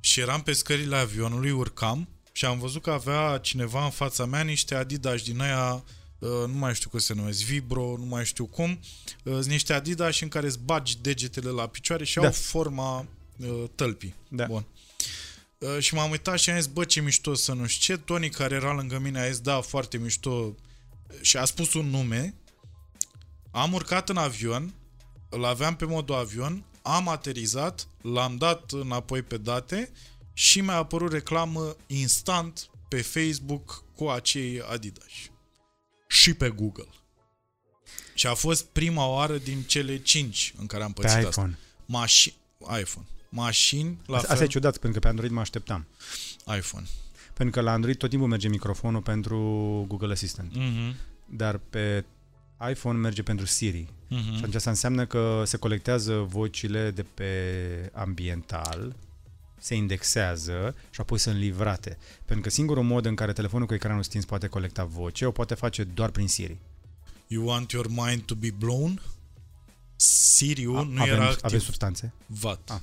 și eram pe scările avionului, urcam și am văzut că avea cineva în fața mea niște Adidas din aia, uh, nu mai știu cum se numesc, Vibro, nu mai știu cum, uh, sunt niște Adidas în care îți bagi degetele la picioare și Da. au forma uh, tălpii. Da. Bun. Uh, și m-am uitat și am zis, bă, ce mișto să nu știu ce. Tony, care era lângă mine, a zis, da, foarte mișto. Și a spus un nume. Am urcat în avion, îl aveam pe modul avion, am aterizat, l-am dat înapoi pe date și mi-a apărut reclamă instant pe Facebook cu acei Adidas. Și pe Google. Și a fost prima oară din cele cinci în care am Pe pățit asta. iPhone. Mașini, iPhone. Mașini, la Asta fel, e ciudat, pentru că pe Android mă așteptam. iPhone. Pentru că la Android tot timpul merge microfonul pentru Google Assistant. Mhm. Dar pe iPhone merge pentru Siri. Mhm. Și atunci asta înseamnă că se colectează vocile de pe ambiental, se indexează și apoi sunt livrate. Pentru că singurul mod în care telefonul cu ecranul stins poate colecta voce, o poate face doar prin Siri. You want your mind to be blown? Siriu A- nu avem, era activ. avem substanțe? Vat. A.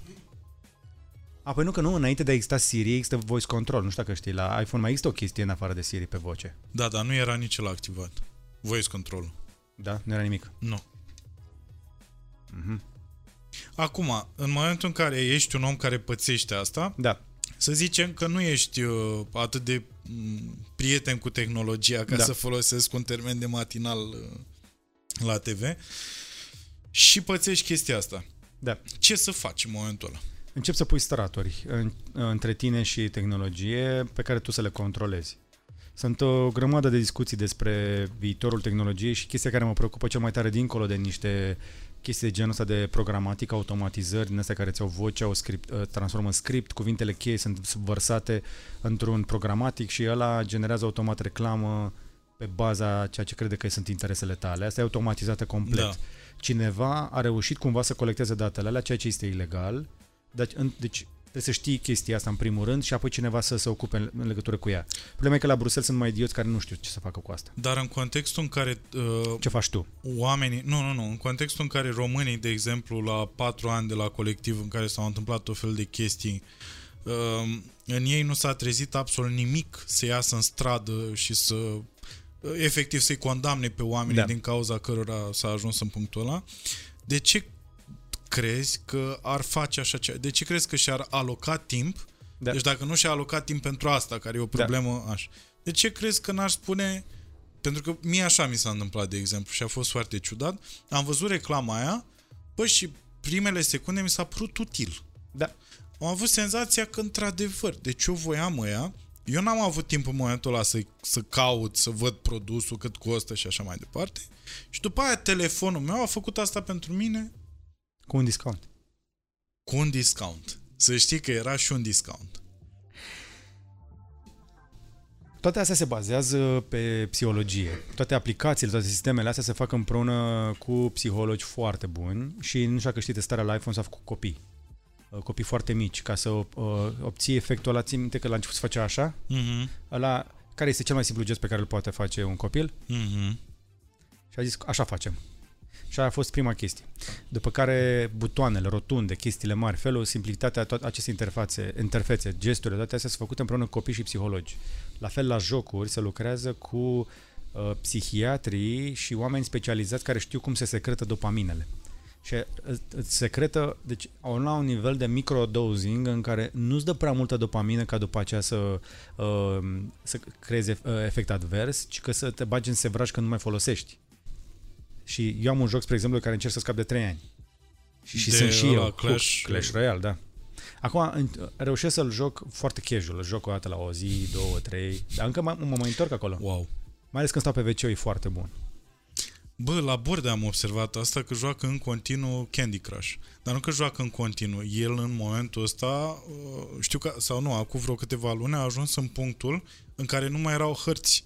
A, păi nu că nu, înainte de a exista Siri, există voice control. Nu știu dacă știi, la iPhone mai există o chestie în afară de Siri pe voce. Da, dar nu era nici el activat. Voice control. Da? Nu era nimic. Nu. Mhm. Acum, în momentul în care ești un om care pățește asta, Da. să zicem că nu ești uh, atât de m, prieten cu tehnologia, ca Da. să folosesc un termen de matinal uh, la TV, și pățești chestia asta. Da. Ce să faci în momentul ăla? Încep să pui straturi în, între tine și tehnologie pe care tu să le controlezi. Sunt o grămadă de discuții despre viitorul tehnologiei și chestia care mă preocupă cel mai tare dincolo de niște chestii de genul ăsta de programatic, automatizări din astea care ți-au voce, au script, uh, transformă în script, cuvintele cheie sunt vărsate într-un programatic și ăla generează automat reclamă pe baza ceea ce crede că sunt interesele tale. Asta e automatizată complet. Da. Cineva a reușit cumva să colecteze datele alea, ceea ce este ilegal, deci, în, deci Trebuie să știi chestia asta în primul rând și apoi cineva să se ocupe în, în legătură cu ea. Problema e că la Bruxelles sunt mai idioți care nu știu ce să facă cu asta. Dar în contextul în care uh, Ce faci tu? oamenii, nu, nu, nu, în contextul în care românii, de exemplu, la patru ani de la colectiv în care s-au întâmplat tot fel de chestii, uh, în ei nu s-a trezit absolut nimic să iasă în stradă și să uh, efectiv să-i condamne pe oamenii Da. din cauza cărora s-a ajuns în punctul ăla. De ce crezi că ar face așa ceva? De ce crezi că și-ar aloca timp? Da. Deci dacă nu și-a alocat timp pentru asta, care e o problemă, așa. De ce crezi că n-aș spune... Pentru că mie așa mi s-a întâmplat, de exemplu, și a fost foarte ciudat. Am văzut reclama aia, bă, și primele secunde mi s-a părut util. Da. Am avut senzația că, într-adevăr, deci eu voiam ăia, eu n-am avut timp în momentul ăla să, să caut, să văd produsul, cât costă și așa mai departe. Și după aia telefonul meu a făcut asta pentru mine Cu un discount. cu un discount. Să știi că era și un discount. Toate astea se bazează pe psihologie. Toate aplicațiile, toate sistemele astea se fac împreună cu psihologi foarte buni și nu știu dacă știi testarea la iPhone s-a făcut copii. Uh, Copii foarte mici, ca să uh, obții efectul ăla, țin minte că la început se făcea așa, Mhm. ăla, care este cel mai simplu gest pe care îl poate face un copil? Mhm. Și a zis, așa facem. Și aia a fost prima chestie. După care butoanele, rotunde, chestiile mari, felul, simplitatea, toate aceste interfațe, interfețe, gesturile, toate astea sunt făcute împreună cu copii și psihologi. La fel la jocuri se lucrează cu uh, psihiatrii și oameni specializați care știu cum se secretă dopaminele. Și î- îți secretă, deci au la un nivel de microdosing în care nu-ți dă prea multă dopamină ca după aceea să, uh, să creezi ef- uh, efect advers, ci că să te bagi în sevraj când nu mai folosești. Și eu am un joc, spre exemplu, care încerc să scap de 3 ani. Și, și De sunt și ăla, eu. Clash- Clash Royale, da. Acum în- reușesc să-l joc foarte casual. Îl joc o dată la o zi, două, trei. Dar încă mă, mă mai întorc acolo. Wow. Mai ales când stau pe wc e foarte bun. Bă, la borde am observat asta că joacă în continuu Candy Crush. Dar nu că joacă în continuu. El în momentul ăsta, uh, știu că, sau nu, acum vreo câteva luni a ajuns în punctul în care nu mai erau hărți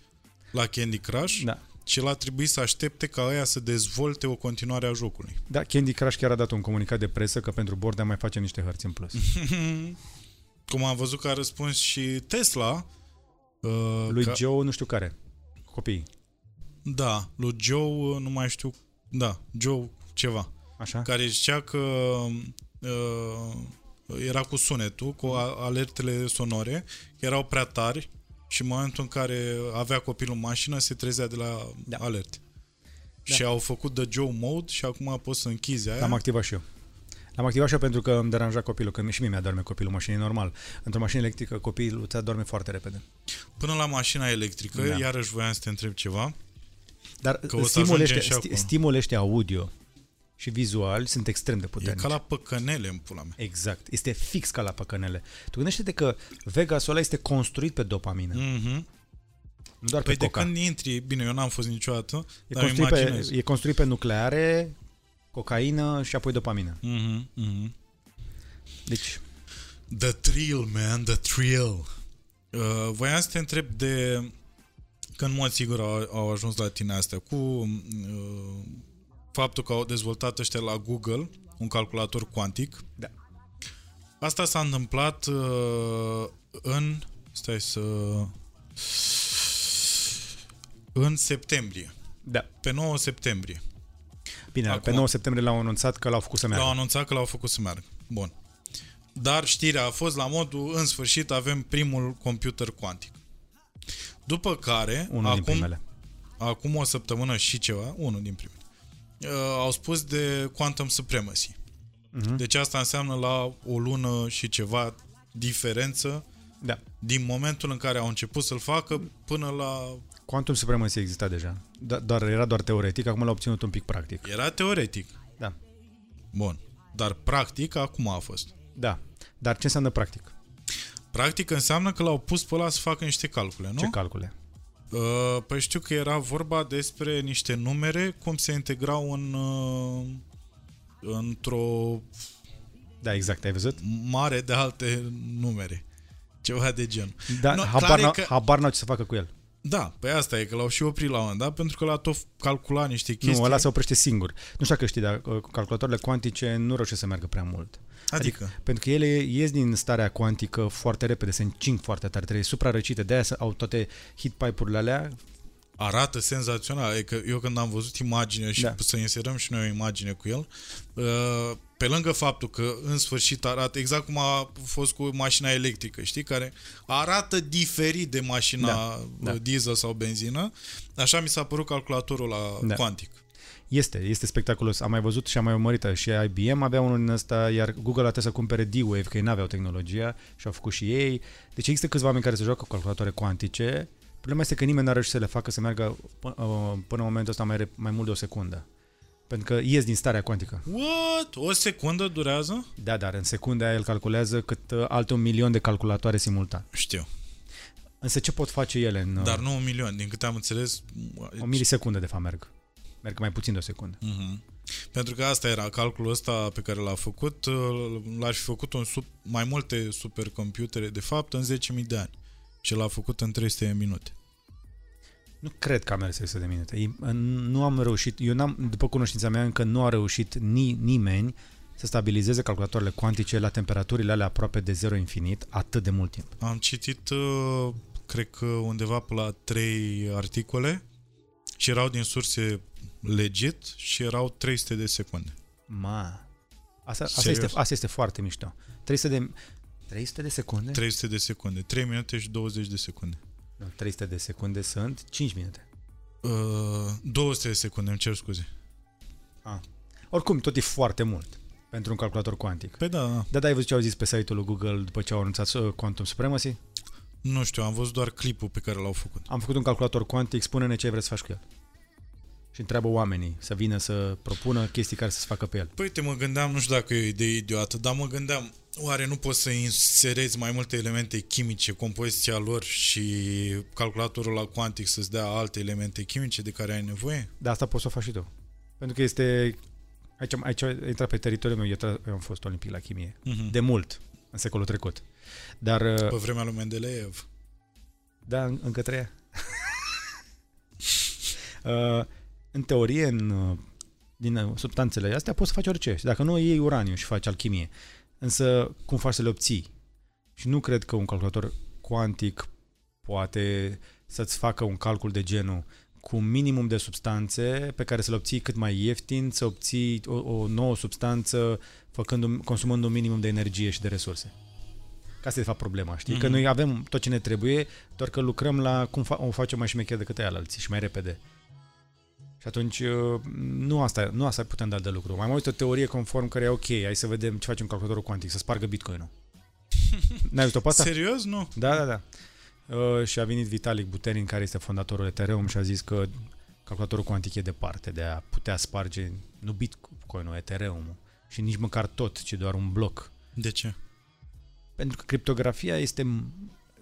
la Candy Crush Da. Și el a trebuit să aștepte ca ăia să dezvolte o continuare a jocului. Da, Candy Crush chiar a dat un comunicat de presă că pentru Bordea mai face niște hărți în plus. [laughs] Cum am văzut că a răspuns și Tesla. Uh, Lui că, Joe, nu știu care. Copiii. Da, lui Joe, uh, nu mai știu, da, Joe ceva. Așa? care zicea că uh, era cu sunetul, cu a- alertele sonore, că erau prea tari și în momentul în care avea copilul în mașină se trezea de la Da. alerte. Da. Și au făcut de Joe mode și acum poți să închizi aia. L-am activat și eu. L-am activat și eu pentru că îmi deranja copilul, că și mie mi-adorme copilul, mașină e normal. Într-o mașină electrică copilul ți adorme foarte repede. Până la mașina electrică, Da. iarăși voiam să te întreb ceva. Dar Că o să stimulele ajungem ăștia, și sti- acolo. stimulele ăștia audio și vizuali sunt extrem de E puternici. ca la păcănele în pula mea. Exact. Este fix ca la păcănele. Tu gândește-te că Vegasul ăla este construit pe dopamină, mm. Mm-hmm. nu doar Păi pe de coca. când intri, bine, eu n-am fost niciodată, E dar îmi construit, pe, imaginez. e construit pe nucleare, cocaină și apoi dopamină. Mm-hmm, mm-hmm. Deci, The thrill, man, the thrill. Uh, voiam să te întreb de că în mod sigur au, au ajuns la tine astea cu uh, faptul că au dezvoltat ăștia la Google un calculator cuantic. Da. Asta s-a întâmplat uh, în stai să în septembrie, da. pe 9 septembrie. Bine, Acum- pe 9 septembrie l-au anunțat că l-au făcut să meargă. L-au anunțat că l-au făcut să meargă. Bun. Dar știrea a fost la modul, în sfârșit avem primul computer cuantic. După care, Unul din acum, primele. acum o săptămână și ceva, unul din primele, uh, au spus de Quantum Supremacy. Mhm. Deci asta înseamnă la o lună și ceva diferență Da. din momentul în care au început să-l facă până la... Quantum Supremacy exista deja. Do- doar, era doar teoretic, acum l-au obținut un pic practic. Era teoretic. Da. Bun. Dar practic acum a fost. Da. Dar ce înseamnă practic? Practic înseamnă că l-au pus pe ăla să facă niște calcule, nu? Ce calcule? Uh, păi știu că era vorba despre niște numere, cum se integrau în uh, într-o Da, exact, ai văzut? mare de alte numere. Ceva de genul. Da, No, habar, clar e n-au, că- habar n-au ce să facă cu el. Da, pe asta e, că l-au și oprit la un moment dat, pentru că l-a tot calculat niște chestii. Nu, ăla se oprește singur. Nu știu dacă știi, dar uh, calculatoarele cuantice nu reușesc să meargă prea mult. Adică? adică? Pentru că ele ies din starea cuantică foarte repede, se încing foarte tare, trebuie suprarăcite, de-aia au toate hit pipe-urile alea arată senzațional. E că eu când am văzut imaginea și da. să inserăm și noi o imagine cu el, uh, pe lângă faptul că în sfârșit arată exact cum a fost cu mașina electrică, știi, care arată diferit de mașina da, da. diesel sau benzină, așa mi s-a părut calculatorul la da. Quantic. Este, este spectaculos. Am mai văzut și am mai urmărit și IBM avea unul din ăsta, iar Google a trebuit să cumpere D-Wave, că ei n-aveau tehnologia și au făcut și ei. Deci există câțiva oameni care se joacă cu calculatoare cuantice. Problema este că nimeni n-a reușit să le facă să meargă uh, până în momentul ăsta mai, mai mult de o secundă. Pentru că ies din starea cuantică. What? O secundă durează? Da, dar în secunde el calculează cât uh, alte un milion de calculatoare simultan. Știu. Însă ce pot face ele în... Dar nu un milion, din câte am înțeles... O milisecundă, de fapt, merg. Merg mai puțin de o secundă. Uh-huh. Pentru că asta era calculul ăsta pe care l-a făcut, uh, l-ar fi făcut un sub, mai multe supercomputere, de fapt, în 10.000 de ani. Și l-a făcut în 300 de minute. Nu cred că am mers 300 de minute. Nu am reușit, eu n-am, după cunoștința mea, încă nu a reușit ni, nimeni să stabilizeze calculatoarele cuantice la temperaturile alea aproape de zero infinit atât de mult timp. Am citit, uh, cred că undeva pe la trei articole și erau din surse legit și erau 300 de secunde. Ma, asta, asta, este, asta este foarte mișto. 300 de, 300 de secunde? 300 de secunde. 3 minute și 20 de secunde. Nu, 300 de secunde sunt 5 minute. Uh, 200 de secunde, îmi cer scuze. Ah. Oricum, tot e foarte mult pentru un calculator cuantic. Păi da, da. Da, da, ai văzut ce au zis pe site-ul lui Google după ce au anunțat uh, Quantum Supremacy? Nu știu, am văzut doar clipul pe care l-au făcut. Am făcut un calculator cuantic, spune-ne ce vrei să faci cu el. Și întreabă oamenii să vină să propună chestii care să se facă pe el. Păi te mă gândeam, nu știu dacă e o idee idiotă, dar mă gândeam, Oare nu poți să inserezi mai multe elemente chimice, compoziția lor și calculatorul la quantic să-ți dea alte elemente chimice de care ai nevoie? Da, asta poți să o faci și tu. Pentru că este... Aici, aici a intrat pe teritoriul meu, eu, eu am fost olimpic la chimie. Uh-huh. De mult, în secolul trecut. Dar... Pe vremea lui Mendeleev. Da, încă treia. [laughs] uh, în teorie, în, din substanțele astea poți să faci orice. Și dacă nu iei uraniu și faci alchimie, Însă, cum faci să le obții? Și nu cred că un calculator cuantic poate să-ți facă un calcul de genul cu un minimum de substanțe pe care să le obții cât mai ieftin, să obții o, o nouă substanță făcând un, consumând un minimum de energie și de resurse. Ca asta e de fapt problema, știi? Mm-hmm. Că mhm. noi avem tot ce ne trebuie, doar că lucrăm la cum fa- o facem mai șmecher decât aia alții și mai repede. Și atunci uh, nu asta, nu asta putem da de lucru. Mai mult o teorie conform care e ok, hai să vedem ce face un calculator cuantic, să spargă bitcoinul. [laughs] N-ai văzut-o pe asta? Serios? Nu. Da, da, da. Uh, și a venit Vitalik Buterin, care este fondatorul Ethereum și a zis că calculatorul cuantic e departe de a putea sparge nu bitcoinul, Ethereum și nici măcar tot, ci doar un bloc. De ce? Pentru că criptografia este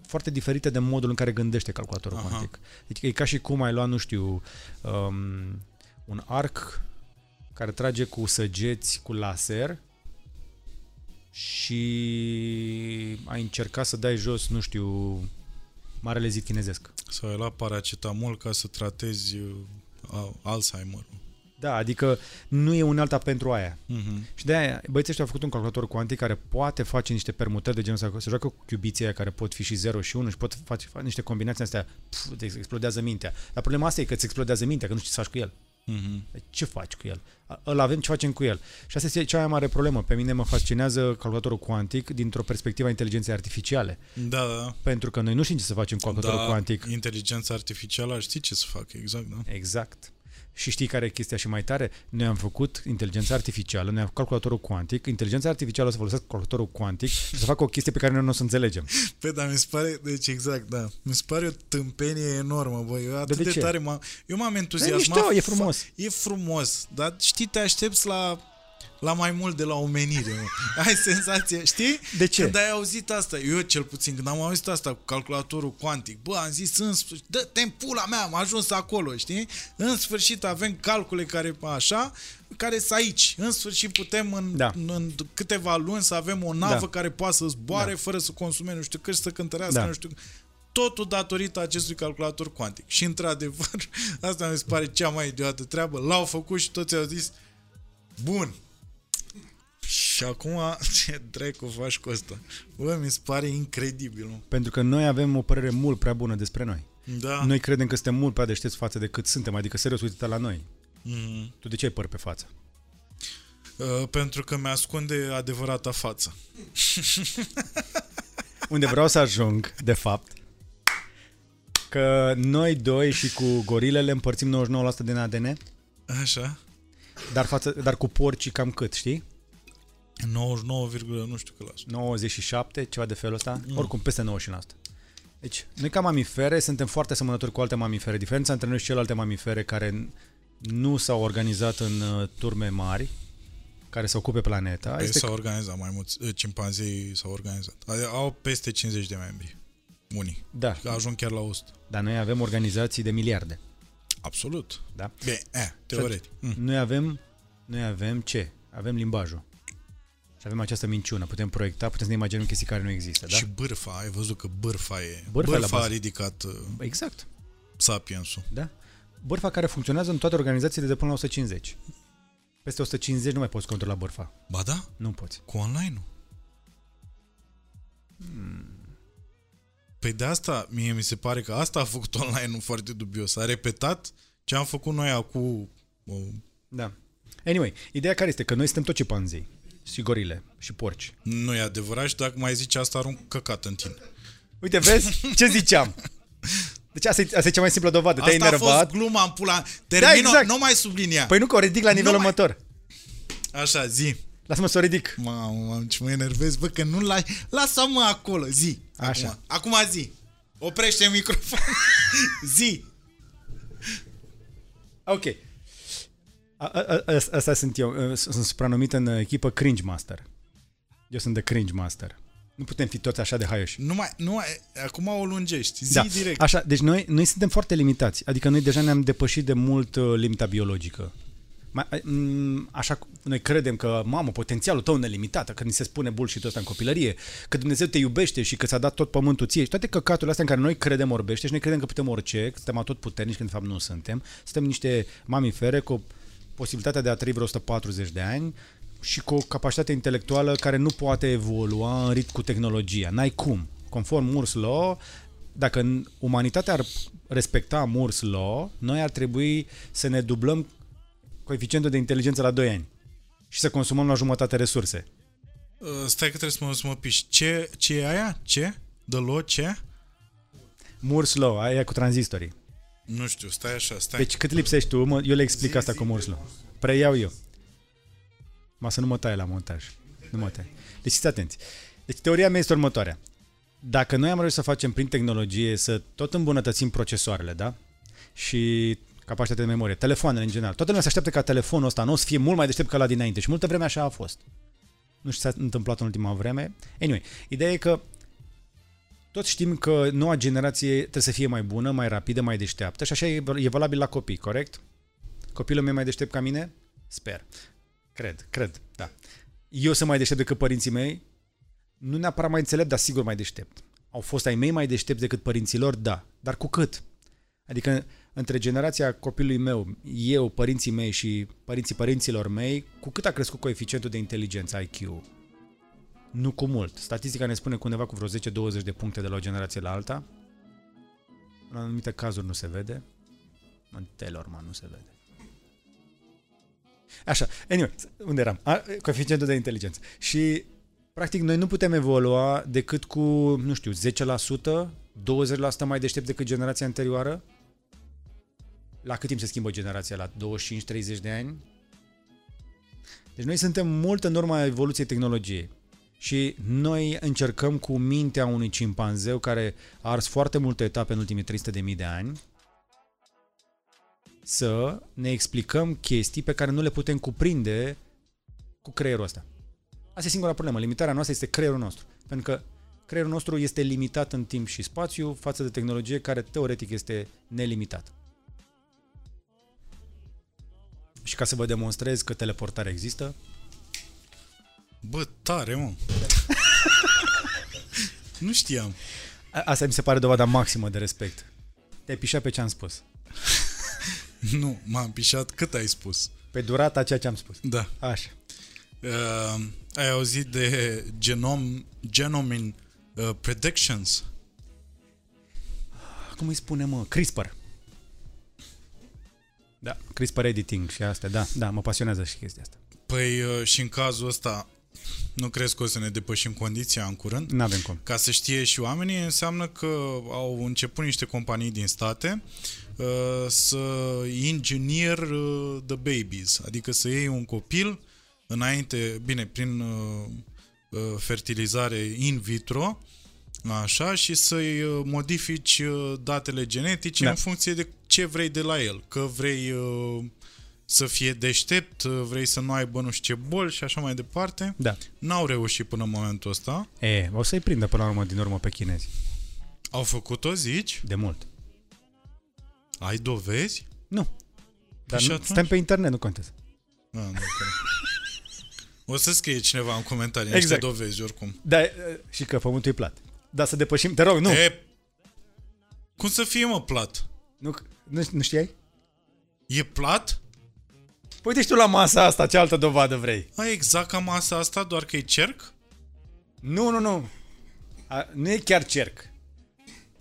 foarte diferite de modul în care gândește calculatorul Aha. cuantic. Deci e ca și cum ai luat, nu știu, um, un arc care trage cu săgeți cu laser și ai încercat să dai jos, nu știu, marele zid chinezesc. Sau ai luat paracetamol ca să tratezi uh, Alzheimer. Da, adică nu e unealta pentru aia. Uh-huh. Și de aia băieții ăștia au făcut un calculator cuantic care poate face niște permutări de genul ăsta, se joacă cu cubiții care pot fi și 0 și 1 și pot face, face niște combinații astea, pf, explodează mintea. Dar problema asta e că îți explodează mintea, că nu știi ce să faci cu el. Uh-huh. Ce faci cu el? Îl avem, ce facem cu el? Și asta este cea mai mare problemă. Pe mine mă fascinează calculatorul cuantic dintr-o perspectivă a inteligenței artificiale. Da, da. Pentru că noi nu știm ce să facem cu calculatorul da, cuantic. inteligența artificială știi ce să facă, exact, da? Exact. Și știi care e chestia și mai tare? Noi am făcut inteligența artificială, noi am făcut calculatorul cuantic, inteligența artificială o să folosească calculatorul cuantic și să facă o chestie pe care noi nu o să înțelegem. Păi, dar mi se pare, deci exact, da, mi se pare o tâmpenie enormă, băi, eu atât de, de, de tare m-am, eu m-am entuziasmat. E, mișto, e frumos. Fa- e frumos, dar știi, te aștepți la la mai mult de la omenire. Mă. [laughs] Ai senzație, știi? De ce? Când ai auzit asta, eu cel puțin, când am auzit asta cu calculatorul cuantic, bă, am zis, în sfârșit, dă-te pula mea, am ajuns acolo, știi? În sfârșit avem calcule care, așa, care sunt aici. În sfârșit putem în, da. în, în câteva luni să avem o navă da. care poate să zboare da. fără să consume nu știu cât, să cântărească, da. nu știu totul datorită acestui calculator cuantic. Și într-adevăr, [laughs] asta mi se pare cea mai idiotă treabă. L-au făcut și toți au zis, bun. Și acum, [laughs] ce dracu faci cu asta? Bă, mi se pare incredibil, nu? Pentru că noi avem o părere mult prea bună despre noi. Da. Noi credem că suntem mult prea deștepți față de cât suntem, adică serios, uite la noi. Mm-hmm. Tu de ce ai păr pe față? Uh, pentru că mi-ascunde adevărata față. [laughs] Unde vreau să ajung, de fapt, că noi doi și cu gorilele împărțim 99% din ADN, Așa? dar, față, dar cu porcii cam cât, știi? 99, nu știu că las. 97, ceva de felul ăsta, mm. oricum peste 90%. Deci, noi ca mamifere suntem foarte asemănători cu alte mamifere. Diferența între noi și celelalte mamifere care nu s-au organizat în uh, turme mari, care să ocupe planeta. Ei este s-au organizat mai mulți, eh, cimpanzei s-au organizat. Adică Au peste 50 de membri. Unii. Da, Ajung chiar la 100. dar noi avem organizații de miliarde. Absolut. Da? Bine, eh, teoretic. Mm. Noi avem, noi avem ce? Avem limbajul. Și avem această minciună. Putem proiecta, putem să ne imaginăm chestii care nu există, da? Și bârfa, ai văzut că bârfa e... Bârfa e la Bârfa, a bază. ridicat uh, Exact. sapiensul. Da? Bârfa care funcționează în toate organizațiile de până la 150. Peste 150 nu mai poți controla bârfa. Ba da, Nu poți. cu online-ul. Păi de asta, mie mi se pare că asta a făcut online-ul foarte dubios. A repetat ce am făcut noi acum o, Da. Anyway, ideea care este? Că noi suntem tot cipanzii. Și gorile. Și porci. Nu e adevărat și dacă mai zici asta, arunc căcat în tine. Uite, vezi? [laughs] Ce ziceam? Deci asta e, asta e cea mai simplă dovadă. Te-ai Asta a fost enervat. gluma în pula. Termino, Da, exact. nu mai sublinia. Păi nu că o ridic la nivel Nu mai- următor. Așa, zi. Lasă-mă să o ridic. Mamă, mamă, ce mă enervez, bă, că nu l-ai... Lasă-mă acolo, zi. Așa. Acum, acum zi. Oprește microfon. [laughs] zi. Ok. A, a, a, asta sunt eu. Sunt supranumit în echipă Cringe Master. Eu sunt de Cringe Master. Nu putem fi toți așa de haioși. Nu mai, nu mai, acum o lungești. Zi Da, direct. așa, deci noi, noi suntem foarte limitați. Adică noi deja ne-am depășit de mult uh, limita biologică. Mai, m, așa, cu- noi credem că, mamă, potențialul tău nelimitat, că ni se spune bullshit ăsta în copilărie, că Dumnezeu te iubește și că ți-a dat tot pământul ție și toate căcaturile astea în care noi credem orbește și noi credem că putem orice, că suntem tot puternici, când de fapt nu suntem. Suntem niște mamifere cu posibilitatea de a trăi vreo 140 de ani și cu o capacitate intelectuală care nu poate evolua în ritm cu tehnologia. N-ai cum. Conform Moore's Law, dacă n- umanitatea ar respecta Moore's Law, noi ar trebui să ne dublăm coeficientul de inteligență la 2 ani și să consumăm la jumătate resurse. Uh, stai că trebuie să mă, să mă piși. Ce, ce e aia? Ce? The law? Ce? Moore's Law, aia e cu tranzistorii. Nu știu, stai așa, stai. Deci cât lipsești tu, mă, eu le explic Zi, asta zi. cu Moore's Law. Preiau eu. Ma să nu mă taie la montaj. Nu mă taie. Deci fiți atenți. Deci teoria mea este următoarea. Dacă noi am reușit să facem prin tehnologie să tot îmbunătățim procesoarele, da? Și capacitatea de memorie, telefoanele în general. Toată lumea se așteaptă ca telefonul ăsta nu o să fie mult mai deștept ca la dinainte și multă vreme așa a fost. Nu știu ce s-a întâmplat în ultima vreme. Anyway, ideea e că toți știm că noua generație trebuie să fie mai bună, mai rapidă, mai deșteaptă și așa e, e valabil la copii, corect? Copilul meu e mai deștept ca mine? Sper. Cred, cred, da. Eu sunt mai deștept decât părinții mei? Nu neapărat mai înțelept, dar sigur mai deștept. Au fost ai mei mai deștepți decât părinților? Da. Dar cu cât? Adică între generația copilului meu, eu, părinții mei și părinții părinților mei, cu cât a crescut coeficientul de inteligență IQ? Nu cu mult. Statistica ne spune că undeva cu vreo 10-20 de puncte de la o generație la alta. În anumite cazuri nu se vede. În Telorman nu se vede. Așa, anyway, unde eram? A, coeficientul de inteligență. Și, practic, noi nu putem evolua decât cu, nu știu, 10%, 20% mai deștept decât generația anterioară. La cât timp se schimbă generația? La 25-30 de ani? Deci noi suntem mult în urma evoluției tehnologiei. Și noi încercăm cu mintea unui cimpanzeu care a ars foarte multe etape în ultimii 300.000 de ani să ne explicăm chestii pe care nu le putem cuprinde cu creierul ăsta. Asta e singura problemă. Limitarea noastră este creierul nostru. Pentru că creierul nostru este limitat în timp și spațiu față de tehnologie care teoretic este nelimitată. Și ca să vă demonstrez că teleportarea există, Bă, tare, mă. nu știam. A- Asta mi se pare dovada maximă de respect. Te-ai pișat pe ce am spus. Nu, m-am pișat. Cât ai spus? Pe durata a ceea ce am spus. Da. Așa. Uh, ai auzit de genom, genome uh, predictions? Cum îi spune, mă? CRISPR. Da, CRISPR editing și astea, da, da, mă pasionează și chestia asta. Păi uh, și în cazul ăsta, nu crezi că o să ne depășim condiția în curând? Nu avem cum. Ca să știe și oamenii, înseamnă că au început niște companii din state uh, să engineer uh, the babies, adică să iei un copil înainte, bine, prin uh, uh, fertilizare in vitro, așa, și să-i uh, modifici uh, datele genetice Da. în funcție de ce vrei de la el. Că vrei uh, să fie deștept, uh, vrei să nu aibă nu știu ce boli și așa mai departe. Da. N-au reușit până în momentul ăsta. E, o să-i prindă până la urmă din urmă pe chinezi. Au făcut-o, zici? De mult. Ai dovezi? Nu. Dar și nu, atunci? stăm pe internet, nu contează. A, nu, că... [laughs] O să scrie cineva în comentarii Exact. niște dovezi oricum. Da, e, și că pământul e plat. Da, să depășim, te rog, nu. E, cum să fie, mă, plat? Nu, nu, nu știai? E plat? Păi uite și tu la masa asta, ce altă dovadă vrei? A, exact ca masa asta, doar că e cerc? Nu, nu, nu. A, nu e chiar cerc.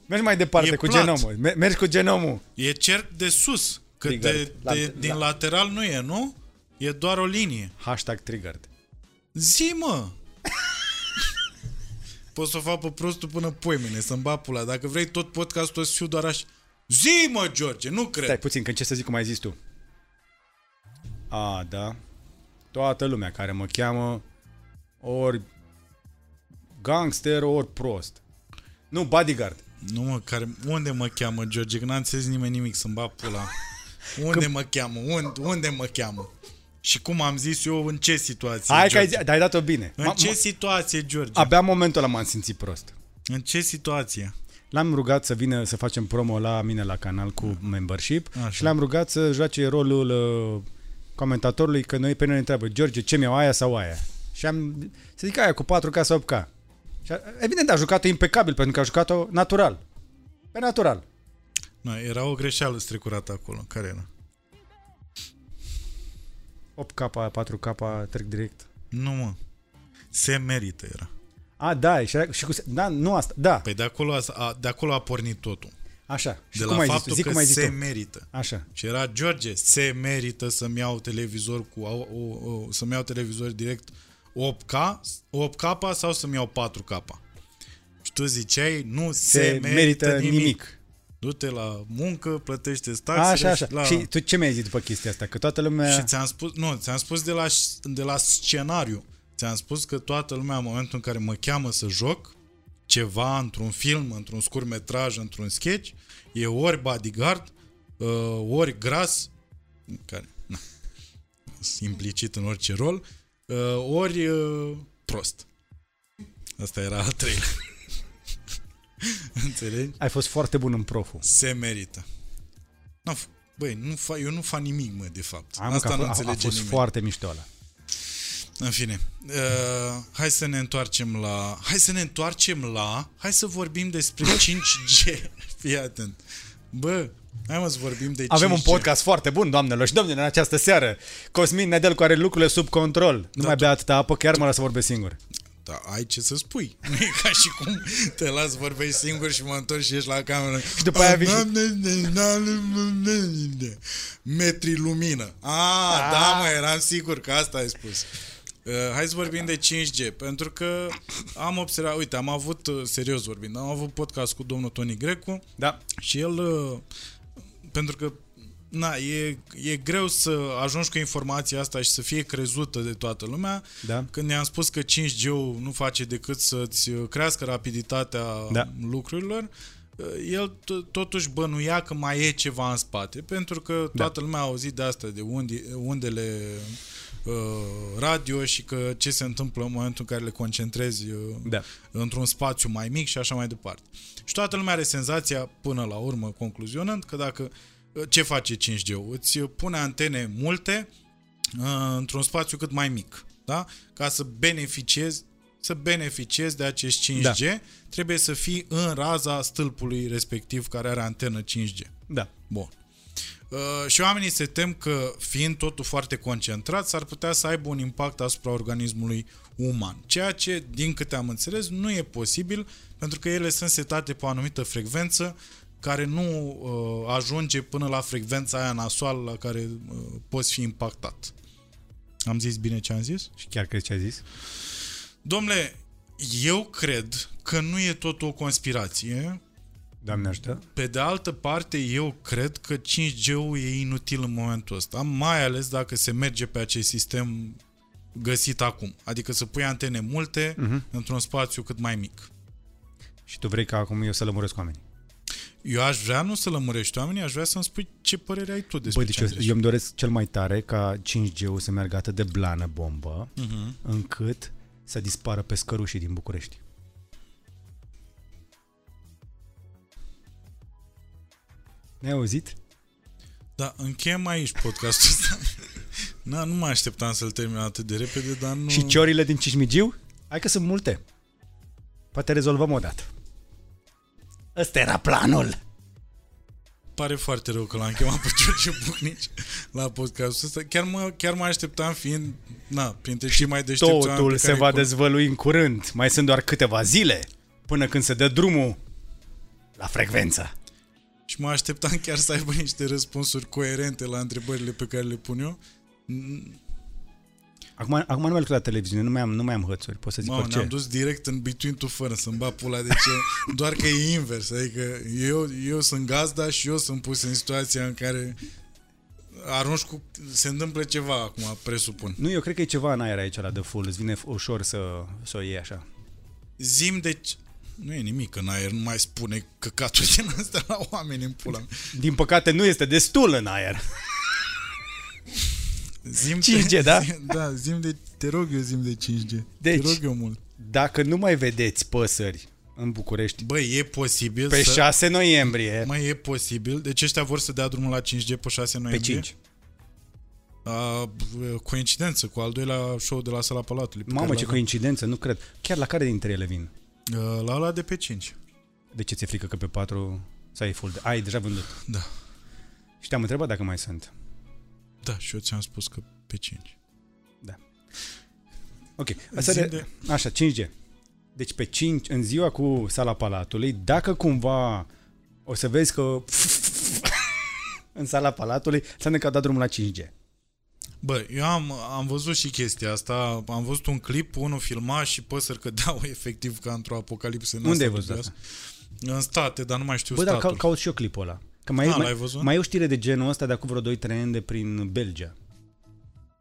Mergi mai departe E cu plat. genomul. Me- Mergi cu genomul. E cerc de sus, că de, Triggered. La- de, din la- lateral nu e, nu? E doar o linie. Hashtag triggered. Zi, mă! [laughs] Pot să o fac pe prostul până poimene, să-mi bat pula. Dacă vrei tot podcastul o să fiu doar așa. Zi, mă, George, nu cred. Stai puțin, că încerc să zic cum ai zis tu. A, da. Toată lumea care mă cheamă ori gangster, ori prost. Nu, bodyguard. Nu mă, care, unde mă cheamă George? Că n-a înțeles nimeni nimic să-mi bat pula. [laughs] Unde mă cheamă? Unde, unde mă cheamă? Și cum am zis eu, în ce situație, Hai că ai, George? zi- dar ai dat-o bine. În Ma- ce ma- situație, George? Abia în momentul ăla m-am simțit prost. În ce situație? L-am rugat să vină să facem promo la mine la canal cu membership Așa. și l-am rugat să joace rolul uh, comentatorului că noi pe noi ne întreabă George, ce mi-au aia sau aia? Și am, să zic aia cu 4K sau 8K. Și a, evident a jucat-o impecabil pentru că a jucat-o natural. Pe natural. Nu, era o greșeală strecurată acolo. Care era? 8K, 4K, trec direct. Nu, mă. Se merită era. A, da, și, era- și cu, da, nu asta, da, Păi de acolo a, a, de acolo a pornit totul. Așa. Și De cum la ai zis faptul tu? Zic că cum ai zis se tu. merită. Așa. Și era George, se merită să-mi iau televizor cu o, o, o, să-mi iau televizor direct 8K, 8K sau să-mi iau 4K. Și tu ziceai, nu se, Se, merită nimic. nimic. Du-te la muncă, plătește taxele. Așa, așa. La... Și tu ce mi-ai zis după chestia asta? Că toată lumea... și ți-am spus, nu, ți-am spus de la, de la scenariu. Ți-am spus că toată lumea în momentul în care mă cheamă să joc ceva într-un film, într-un scurt metraj, într-un sketch, e ori bodyguard, uh, ori gras, care, na, sunt implicit în orice rol, uh, ori uh, prost. Asta era al treilea. [laughs] Înțelegi? Ai fost foarte bun în proful. Se merită. N-am f- Băi, nu fa, eu nu fac nimic, mă, de fapt. Am, Asta că a, nu f- a, a înțelege fost nimeni. foarte mișto ăla. În fine, uh, hai să ne întoarcem la... Hai să ne întoarcem la... Hai să vorbim despre [laughs] 5G. Fii atent. Bă, hai mă să vorbim de 5G. Avem un podcast foarte bun, doamnelor și domnilor, în această seară. Cosmin Nedelcu are lucrurile sub control. Nu Da, mai tu- bea atâta apă, chiar mă las să vorbesc singur. Da, ai ce să spui. [laughs] Nu e ca și cum te las vorbești singur și mă întorc și ești la cameră. Și după aia vii și- Metri lumină. Ah, da, mă, eram sigur că asta ai spus. Uh, hai să vorbim de 5G, pentru că am observat, uite, am avut, uh, serios vorbind, am avut podcast cu domnul Toni Grecu, Da. și el, uh, pentru că na, e, e greu să ajungi cu informația asta și să fie crezută de toată lumea. Da. Când ne-am spus că 5G-ul nu face decât să-ți crească rapiditatea Da. lucrurilor, uh, el t- totuși bănuia că mai e ceva în spate, pentru că toată lumea a auzit de asta, de unde, undele uh, radio și că ce se întâmplă în momentul în care le concentrezi uh, Da. într-un spațiu mai mic și așa mai departe. Și toată lumea are senzația, până la urmă, concluzionând, că dacă ce face 5G-ul? Îți pune antene multe uh, într-un spațiu cât mai mic, da? Ca să beneficiezi să beneficiezi de acești 5G, da. trebuie să fii în raza stâlpului respectiv care are antenă 5G. Da. Bun. Uh, și oamenii se tem că, fiind totul foarte concentrat, s-ar putea să aibă un impact asupra organismului uman. Ceea ce, din câte am înțeles, nu e posibil, pentru că ele sunt setate pe o anumită frecvență care nu uh, ajunge până la frecvența aia nasoală la care uh, poți fi impactat. Am zis bine ce am zis? Și chiar crezi ce ai zis? Domnule, eu cred că nu e tot o conspirație. Doamne ajută. Pe de altă parte, eu cred că 5G-ul e inutil în momentul ăsta, mai ales dacă se merge pe acest sistem găsit acum. Adică să pui antene multe uh-huh. într-un spațiu cât mai mic. Și tu vrei ca acum eu să lămuresc oamenii? Eu aș vrea nu să lămurești oamenii, aș vrea să-mi spui ce părere ai tu despre Băi, deci eu, eu îmi doresc cel mai tare ca 5G-ul să meargă atât de blană bombă, uh-huh. încât să dispară pe scărușii din București. Ne-ai auzit? Da, încheiem aici podcastul ăsta. [laughs] Na, nu mă așteptam să-l termin atât de repede, dar nu... Și ciorile din Cismigiu? Hai că sunt multe. Poate rezolvăm o dată. Ăsta era planul. Pare foarte rău că l-am chemat pe George Bucnici la podcastul ăsta. Chiar mă, chiar mă așteptam fiind, na, printre cei mai deștepți Totul se va dezvălui în curând. Mai sunt doar câteva zile până când se dă drumul la frecvență. Și mă așteptam chiar să aibă niște răspunsuri coerente la întrebările pe care le pun eu. Acum, acum nu mai lucru la televiziune, nu mai am, nu mai am hățuri, pot să zic Mamă, orice. ne-am dus direct în between two fără să-mi bat pula de ce, doar că e invers, adică eu, eu sunt gazda și eu sunt pus în situația în care arunci cu... se întâmplă ceva acum, presupun. Nu, eu cred că e ceva în aer aici la The Full, îți vine ușor să, să o iei așa. Zim de nu e nimic în aer, nu mai spune căcatul din asta la oameni în pula. Din păcate nu este destul în aer. Zim 5G, de, da? Zim, [laughs] da, zim de, te rog eu zim de 5G. Deci, te rog eu mult. dacă nu mai vedeți păsări în București, Băi, e posibil pe să... 6 noiembrie, Mai e posibil. Deci ăștia vor să dea drumul la 5G pe 6 pe noiembrie? 5. A, coincidență cu al doilea show de la Sala Palatului. pe Mamă, care ce l-avem. coincidență, nu cred. Chiar la care dintre ele vin? Uh, La ăla de pe 5. De ce ți-e frică că pe 4 să ai full? De... Ai deja vândut. Da. Și te-am întrebat dacă mai sunt. Da, și eu ți-am spus că pe 5. Ok, asta Zi de... de- Așa, 5G. Deci pe 5, în ziua cu sala Palatului, dacă cumva o să vezi că [laughs] în sala Palatului, înseamnă că a dat drumul la 5G. Bă, eu am, am văzut și chestia asta. Am văzut un clip, unul filma și păsări cădeau [laughs] efectiv ca într-o apocalipsă. în Unde asta ai văzut dubios. În state, dar nu mai știu Bă, dar statul. ca, caut și eu clipul ăla. Că mai, A, e, l-ai mai, văzut? mai e o știre de genul ăsta de acum vreo 2-3 ani de prin Belgia.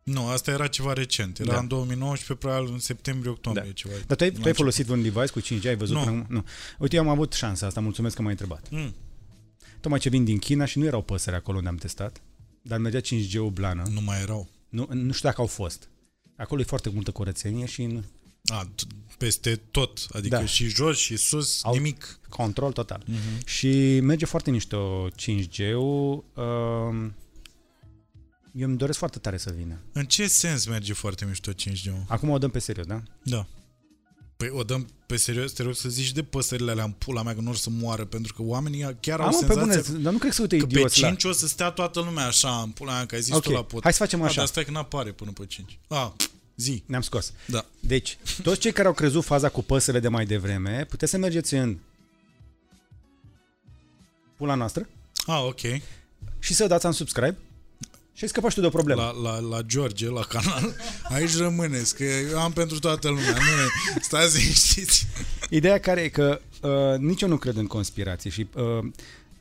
Nu, asta era ceva recent. Era Da. în 2019, probabil în septembrie-octombrie. Da. Ceva. Dar tu ai, tu ai început. folosit un device cu 5G? Ai văzut Nu. până acum? Nu. Uite, eu am avut șansa asta, mulțumesc că m-ai întrebat. Mm, Tocmai ce vin din China și nu erau păsări acolo unde am testat, dar mergea 5G-ul blană. nu mai erau. Nu, nu știu dacă au fost. Acolo e foarte multă curățenie și în A, t- peste tot. Adică Da. și jos și sus, Au- nimic. control total. Mhm. Și merge foarte mișto 5G-ul. Um, eu îmi doresc foarte tare să vină. În ce sens merge foarte mișto 5G? Acum o dăm pe serios, da? Da. Păi o dăm pe serios, te rog să zici de păsările alea în pula mea că nu or să moară, pentru că oamenii chiar au Am pe senzația bune, dar nu cred că se uite că pe idioți la... 5 o să stea toată lumea așa în pula mea, că ai zis Ok, tu la pot. hai să facem A, așa. dar stai că n-apare până pe 5. A, zi. Ne-am scos. Da. Deci, toți cei care au crezut faza cu păsările de mai devreme, puteți să mergeți în pula noastră A, ok. și să dați un subscribe și ai scăpat și tu de o problemă. La, la, la George, la canal. [laughs] Aici rămâneți, că eu am pentru toată lumea. Nu, stați liniștiți. Ideea care e că uh, nici eu nu cred în conspirație și uh,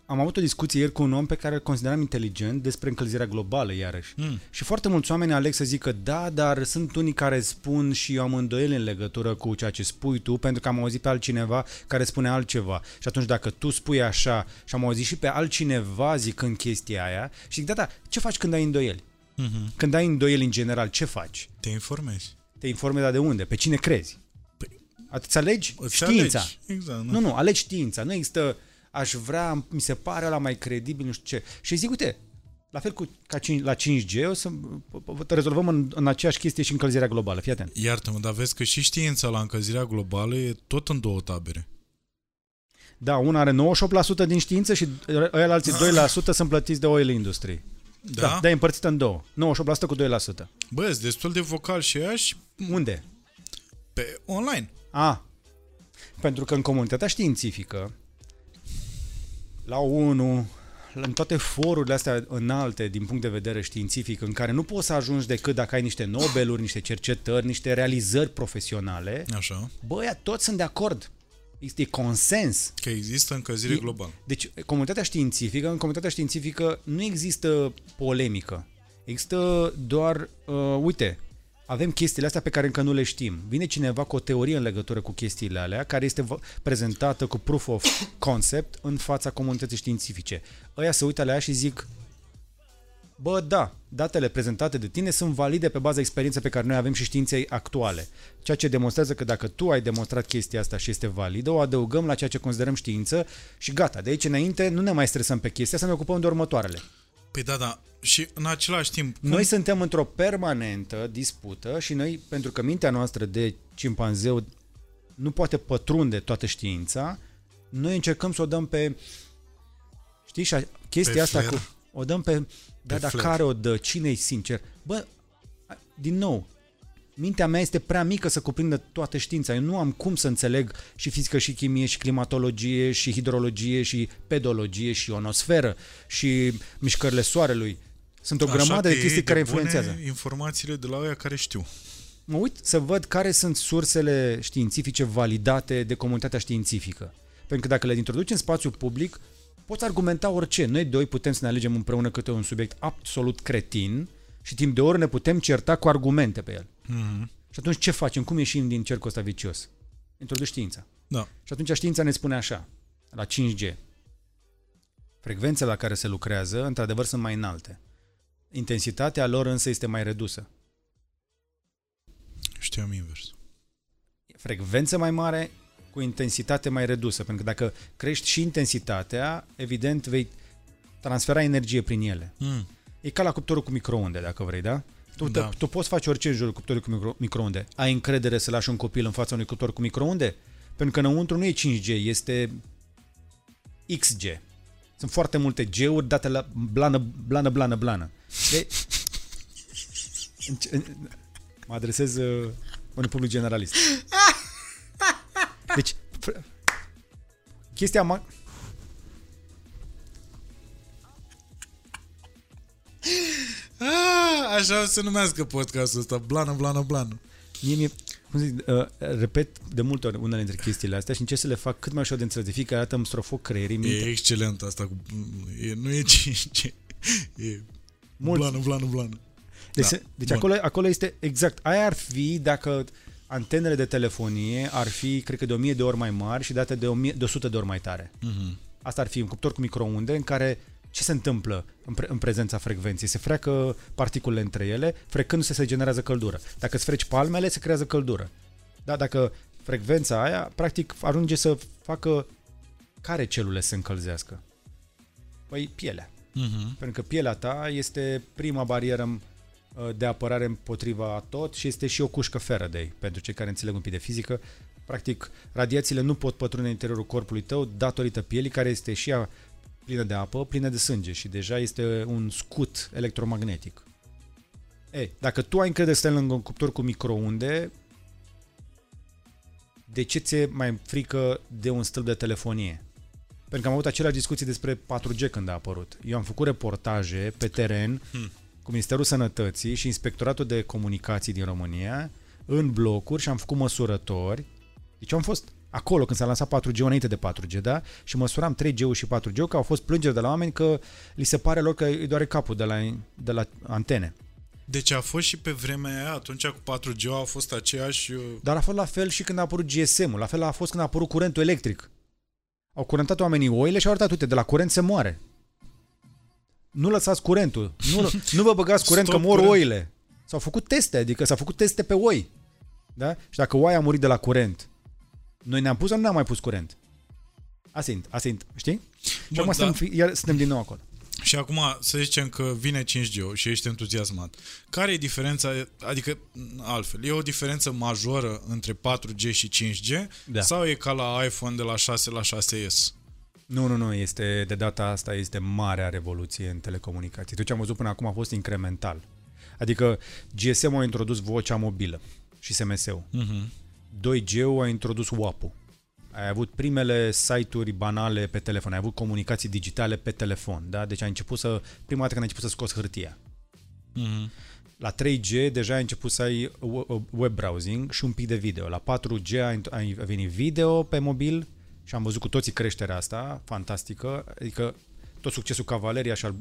am avut o discuție ieri cu un om pe care îl consideram inteligent despre încălzirea globală, iarăși. Mm. Și foarte mulți oameni aleg să zică da, dar sunt unii care spun și eu am îndoieli în legătură cu ceea ce spui tu, pentru că am auzit pe altcineva care spune altceva. Și atunci dacă tu spui așa și am auzit și pe altcineva zicând chestia aia, și zic, da, da, ce faci când ai îndoieli? Mm-hmm. Când ai îndoieli în general, ce faci? Te informezi. Te informezi dar de unde? Pe cine crezi? Păi, Îți alegi îți știința. alegi. Exact. Nu, nu, alegi știința. Nu există, aș vrea, mi se pare la mai credibil, nu știu ce. Și zic, uite, La fel cu ca 5, la 5G, o să rezolvăm în, în aceeași chestie și încălzirea globală. Fii atent. Iartă-mă, dar vezi că și știința la încălzirea globală e tot în două tabere. Da, una are 98% din știință și ăia alții 2% sunt plătiți de oil industry. Da? Da, da e împărțită în două. 98% cu 2%. Bă, sunt destul de vocal și ea și Unde? pe online. A, pentru că în comunitatea științifică, la ONU, în toate forurile astea înalte din punct de vedere științific, în care nu poți să ajungi decât dacă ai niște Nobeluri, niște cercetări, niște realizări profesionale, Așa. băia, toți sunt de acord. Este consens. Că există încălzire E- globală. Deci, comunitatea științifică, în comunitatea științifică nu există polemică. Există doar, uh, uite, avem chestiile astea pe care încă nu le știm. Vine cineva cu o teorie în legătură cu chestiile alea, care este v- prezentată cu proof of concept în fața comunității științifice. Ăia se uită la ea și zic, bă, da, datele prezentate de tine sunt valide pe baza experienței pe care noi avem și științei actuale. Ceea ce demonstrează că dacă tu ai demonstrat chestia asta și este validă, o adăugăm la ceea ce considerăm știință și gata. De aici înainte nu ne mai stresăm pe chestia, să ne ocupăm de următoarele. Păi da, da. Și în același timp, cum... Noi suntem într-o permanentă dispută și noi, pentru că mintea noastră de cimpanzeu nu poate pătrunde toată știința, noi încercăm să o dăm pe... Știi, și a- chestia Pe asta flair. cu... O dăm pe... Da, dar flair. care o dă? Cine-i sincer? Bă, a- din nou, mintea mea este prea mică să cuprindă toată știința. Eu nu am cum să înțeleg și fizică și chimie și climatologie și hidrologie și pedologie și ionosferă și mișcările soarelui. Sunt o Așa grămadă că de iei chestii care bune influențează. informațiile de la oia care știu. Mă uit să văd care sunt sursele științifice validate de comunitatea științifică. Pentru că dacă le introduci în spațiu public, poți argumenta orice. Noi doi putem să ne alegem împreună câte un subiect absolut cretin și timp de ori ne putem certa cu argumente pe el. Mhm. Și atunci ce facem? Cum ieșim din cercul ăsta vicios? Introduci știința. Da. Și atunci știința ne spune așa, la 5G. Frecvențele la care se lucrează, într-adevăr, sunt mai înalte. Intensitatea lor însă este mai redusă. Știam invers. frecvență mai mare cu intensitate mai redusă, pentru că dacă crești și intensitatea, evident vei transfera energie prin ele. Mm. E ca la cuptorul cu microunde, dacă vrei, da? Tu, Da. da. tu poți face orice în jurul cuptorului cu micro, microunde. Ai încredere să lași un copil în fața unui cuptor cu microunde? Pentru că înăuntru nu e 5G, este XG. Sunt foarte multe G-uri date la blană, blană, blană, blană. De... [laughs] Înce- în- Mă adresez uh, unui public generalist. [laughs] Deci, fr- chestia ma- Ah, așa o să numească podcastul ăsta. Blană, blană, blană. Mie, mie, cum zic, uh, repet de multe ori unele dintre chestiile astea și încerc să le fac cât mai ușor de înțeles. De fiecare dată îmi strofoc creierii, E mintea. excelent asta cu... E, nu e 5G. E Mulți. blană, blană, blană. Deci, Da, se- deci bun. acolo, acolo este exact. Aia ar fi dacă antenele de telefonie ar fi, cred că de 1000 de ori mai mari și date de, 1000, de 100 de ori mai tare. Mhm. Asta ar fi un cuptor cu microunde în care ce se întâmplă în, pre- în prezența frecvenței? Se freacă particulele între ele, frecându-se se generează căldură. Dacă îți freci palmele, se creează căldură. Da, dacă frecvența aia, practic, ajunge să facă care celule se încălzească? Păi pielea. Mhm. Pentru că pielea ta este prima barieră uh, de apărare împotriva tot și este și o cușcă Faraday, pentru cei care înțeleg un pic de fizică. Practic, radiațiile nu pot pătrunde în interiorul corpului tău datorită pielii, care este și ea plină de apă, plină de sânge și deja este un scut electromagnetic. E, dacă tu ai încredere să stai lângă un cuptor cu microunde, de ce ți-e mai frică de un stâlp de telefonie? Pentru că am avut aceleași discuții despre 4G când a apărut. Eu am făcut reportaje pe teren Hmm. cu Ministerul Sănătății și Inspectoratul de Comunicații din România în blocuri și am făcut măsurători. Deci eu am fost acolo când s-a lansat 4G înainte de 4G, da? Și măsuram 3G-ul și 4G-ul că au fost plângeri de la oameni că li se pare lor că îi doare capul de la, de la antene. Deci a fost și pe vremea aia, atunci cu 4G a fost aceeași... uh, Dar a fost la fel și când a apărut GSM-ul, la fel a fost când a apărut curentul electric. Au curentat oamenii oile și au arătat, uite, de la curent se moare. Nu lăsați curentul, nu, [laughs] nu vă băgați curent Stop că mor curent. oile. S-au făcut teste, adică s-au făcut teste pe oi. Da? Și dacă oaia a murit de la curent, noi ne-am pus sau nu ne-am mai pus curent? Asta e, asta e, știi? Și Bun, acum da. suntem, fi- iar suntem din nou acolo. Și acum să zicem că vine 5G și ești entuziasmat. Care e diferența, adică altfel, e o diferență majoră între 4G și 5G Da. sau e ca la iPhone de la 6 la 6S? Nu, nu, nu, este, de data asta este marea revoluție în telecomunicații. Tot ce am văzut până acum a fost incremental. Adică GSM a introdus vocea mobilă și SMS-ul. Uh-huh. 2G-ul a introdus WAP-ul. Ai avut primele site-uri banale pe telefon, ai avut comunicații digitale pe telefon, da? Deci ai început să, prima dată când ai început să scoți hârtia. Uh-huh. La 3G deja ai început să ai we- web browsing și un pic de video. La 4G a int- a venit video pe mobil și am văzut cu toții creșterea asta, fantastică. Adică tot succesul Cavaleria și al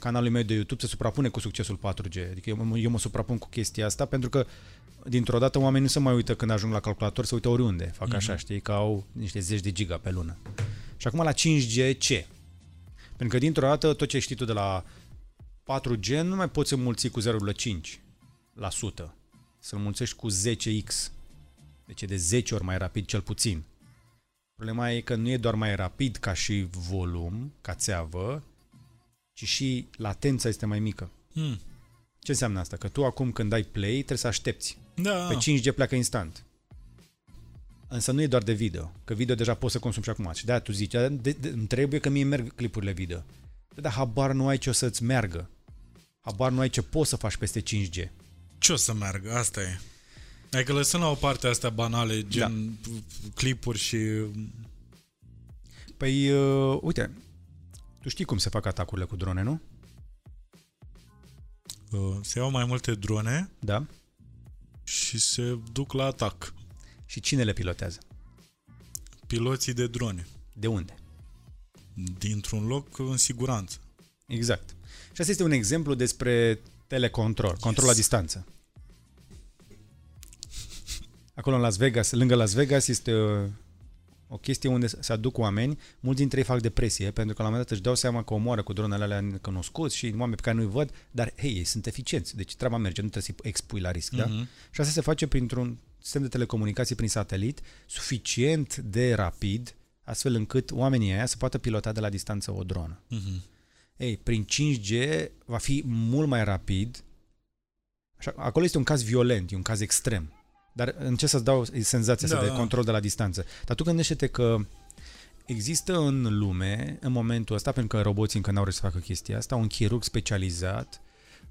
canalului meu de YouTube se suprapune cu succesul 4G. Adică eu, mă- eu mă suprapun cu chestia asta pentru că dintr-o dată oamenii nu se mai uită când ajung la calculator, se uită oriunde. Fac așa, știi, că au niște zeci de giga pe lună. Și acum la 5G ce? Pentru că dintr-o dată tot ce știi tu de la 4G nu mai poți înmulți cu 0,5%. Să-l mulțești cu 10x. Deci e de 10 ori mai rapid cel puțin. Problema e că nu e doar mai rapid ca și volum, ca țeavă, ci și latența este mai mică. Hmm. Ce înseamnă asta? Că tu acum când dai play trebuie să aștepți. Da, Pe 5G pleacă instant. Însă nu e doar de video, că video deja poți să consumi și acum. Și de-aia tu zici, "Da, de, de, îmi trebuie că mie merg clipurile video. Da, dar habar nu ai ce o să-ți meargă. Habar nu ai ce poți să faci peste 5G. ce o să meargă? Asta e. Adică lăsând la o parte astea banale, gen da. clipuri și... Păi, uh, uite, tu știi cum se fac atacurile cu drone, nu? Uh, se iau mai multe drone Da. și se duc la atac. Și cine le pilotează? Piloții de drone. De unde? Dintr-un loc în siguranță. Exact. Și asta este un exemplu despre telecontrol, control la distanță. Acolo în Las Vegas, lângă Las Vegas, este o, o chestie unde se aduc oameni, mulți dintre ei fac depresie, pentru că la un moment dat își dau seama că omoară cu dronele alea necunoscuți și oameni pe care nu-i văd, dar hei, ei sunt eficienți, deci treaba merge, nu trebuie să-i expui la risc, da? Mhm. Și asta se face printr-un sistem de telecomunicații prin satelit, suficient de rapid, astfel încât oamenii aia să poată pilota de la distanță o dronă. Mhm. Ei, prin 5G va fi mult mai rapid. Așa, acolo este un caz violent, e un caz extrem. Dar încerc să-ți dau senzația Da, asta de da. control de la distanță. Dar tu gândește-te că există în lume, în momentul ăsta, pentru că roboții încă n-au reușit să facă chestia asta, un chirurg specializat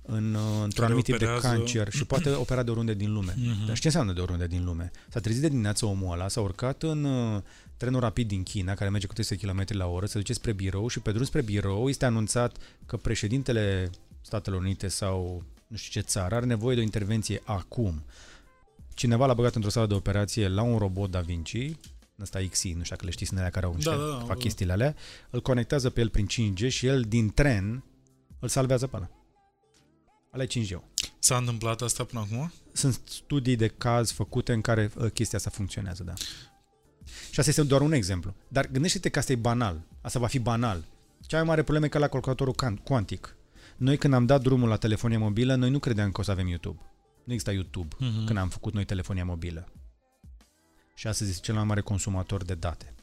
în, uh, într-un Care anumit tip de operează- cancer și [clears throat] poate opera de oriunde din lume. Mhm. Dar și ce înseamnă de oriunde din lume? S-a trezit de dimineață omul ăla, s-a urcat în uh, trenul rapid din China, care merge cu 300 km la oră, se duce spre birou și pe drum spre birou este anunțat că președintele Statelor Unite sau nu știu ce țară are nevoie de o intervenție acum. Cineva l-a băgat într-o sală de operație la un robot Da Vinci, ăsta XI, nu știu dacă le știți, sunt alea care au niște, Da, da, da, fac da. chestiile alea, îl conectează pe el prin 5G și el din tren îl salvează pe ăla. Ăla e 5G. S-a întâmplat asta până acum? Sunt studii de caz făcute în care uh, chestia asta funcționează, da. Și asta este doar un exemplu. Dar gândește-te că asta e banal. Asta va fi banal. Cea mai mare problemă e ca la calculatorul can- cuantic. Noi când am dat drumul la telefonia mobilă, noi nu credeam că o să avem YouTube. Nu exista YouTube Mhm. când am făcut noi telefonia mobilă. Și astăzi este cel mai mare consumator de date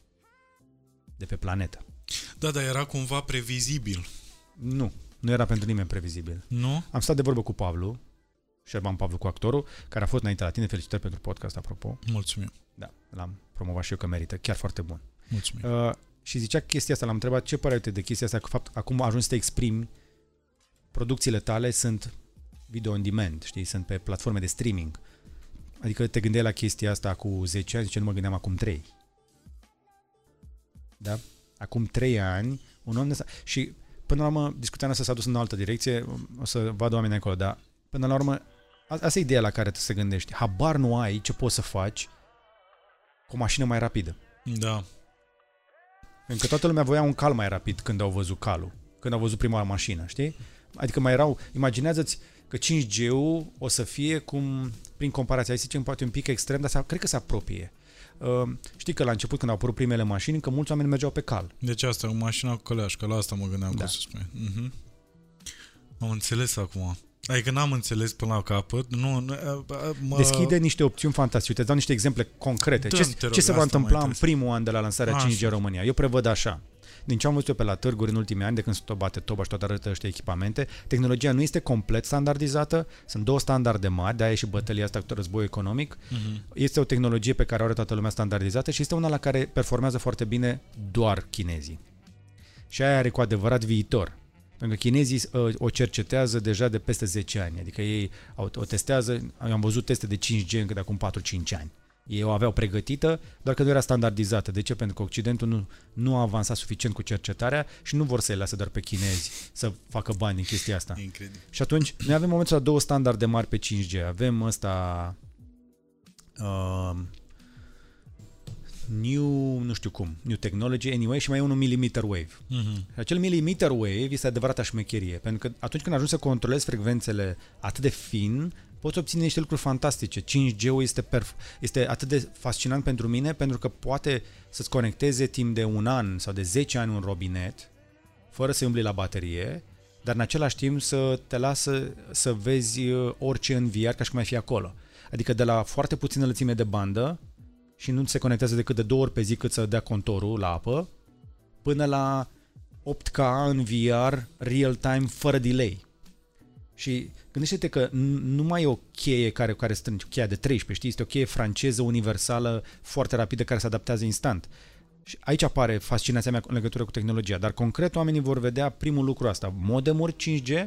de pe planetă. Da, dar era cumva previzibil, Nu, nu era pentru nimeni previzibil. nu? Am stat de vorbă cu Pablu, Șerban Pavlu cu actorul, care a fost înainte la tine. Felicitări pentru podcast, apropo. Mulțumim. Da, l-am promovat și eu că merită, chiar foarte bun. Mulțumim. Uh, și zicea chestia asta, l-am întrebat ce părere ai de chestia asta, că fapt, acum ajungi să te exprimi, producțiile tale sunt video on demand, știi, sunt pe platforme de streaming. Adică te gândeai la chestia asta cu 10 ani, zice, nu mă gândeam acum 3. Da? Acum 3 ani, un om de ăsta- Și până la urmă, discuția noastră s-a dus în o altă direcție, o să vadă oamenii acolo, dar până la urmă, a- asta e ideea la care tu să gândești. Habar nu ai ce poți să faci cu o mașină mai rapidă. Da. Pentru că toată lumea voia un cal mai rapid când au văzut calul, când au văzut prima oară mașină, știi? Adică mai erau, imaginează-ți că 5G-ul o să fie cum, prin comparație, hai să zicem poate un pic extrem, dar s- cred că se apropie. Uh, știi că la început când au apărut primele mașini, că mulți oameni mergeau pe cal. Deci asta, cu mașina cu căleașcă, la asta mă gândeam Da. da. să spui. Mhm. Am înțeles acum. Adică n-am înțeles până la capăt. Nu, nu, a- a- mă... Deschide niște opțiuni fantastice. Te dau niște exemple concrete. Dă-mi, Ce, te rog, ce se va asta mă întâmpla în interesează. primul an de la lansarea Așa. 5G în România? Eu prevăd așa. Din ce am văzut eu pe la târguri în ultimii ani, de când se tot bate toba și tot arătă ăștia echipamente, tehnologia nu este complet standardizată, sunt două standarde mari, de-aia e și bătălia asta cu război economic. Uh-huh. Este o tehnologie pe care o are toată lumea standardizată și este una la care performează foarte bine doar chinezii. Și aia are cu adevărat viitor. Pentru că chinezii uh, o cercetează deja de peste 10 ani, adică ei o, o testează, am văzut teste de 5G încă de acum 4-5 ani. Ei o aveau pregătită, doar că nu era standardizată. De ce? Pentru că Occidentul nu, nu a avansat suficient cu cercetarea și nu vor să-i lasă doar pe chinezi să facă bani din chestia asta. Incredibil. Și atunci, noi avem momentul la două standarde mari pe 5G. Avem ăsta... Uh, new, nu știu cum, new technology, anyway, și mai e unul millimeter wave. Mm-hmm. Acel millimeter wave este adevărata șmecherie, pentru că atunci când ajungi să controlezi frecvențele atât de fin, poți obține niște lucruri fantastice. 5G-ul este, perf- este atât de fascinant pentru mine pentru că poate să-ți conecteze timp de un an sau de 10 ani un robinet fără să umbli la baterie, dar în același timp să te lasă să vezi uh, orice în VR ca și cum ai fi acolo. Adică de la foarte puțină lățime de bandă și nu se conectează decât de două ori pe zi cât să dea contorul la apă, până la 8K în VR real-time fără delay. Și gândește-te că nu mai e o cheie care, care strânge, cheia de 13, știi? Este o cheie franceză universală foarte rapidă care se adaptează instant. Și aici apare fascinația mea în legătură cu tehnologia, dar concret oamenii vor vedea primul lucru asta, modemuri 5G,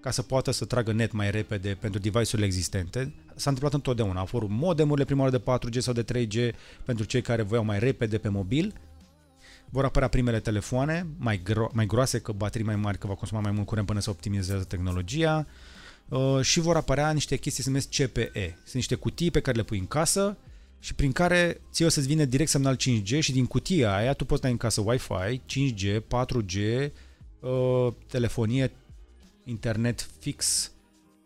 ca să poată să tragă net mai repede pentru device-urile existente. S-a întâmplat întotdeauna. Au fost modemurile prima oară de 4G sau de 3G pentru cei care voiau mai repede pe mobil. Vor apărea primele telefoane mai, gro- mai groase, că baterii mai mari, că va consuma mai mult curent până să optimizează tehnologia. Uh, și vor apărea niște chestii se numesc CPE. Sunt niște cutii pe care le pui în casă și prin care ți o să-ți vină direct semnal 5G și din cutia aia tu poți da în casă Wi-Fi, 5G, 4G, uh, telefonie, internet fix,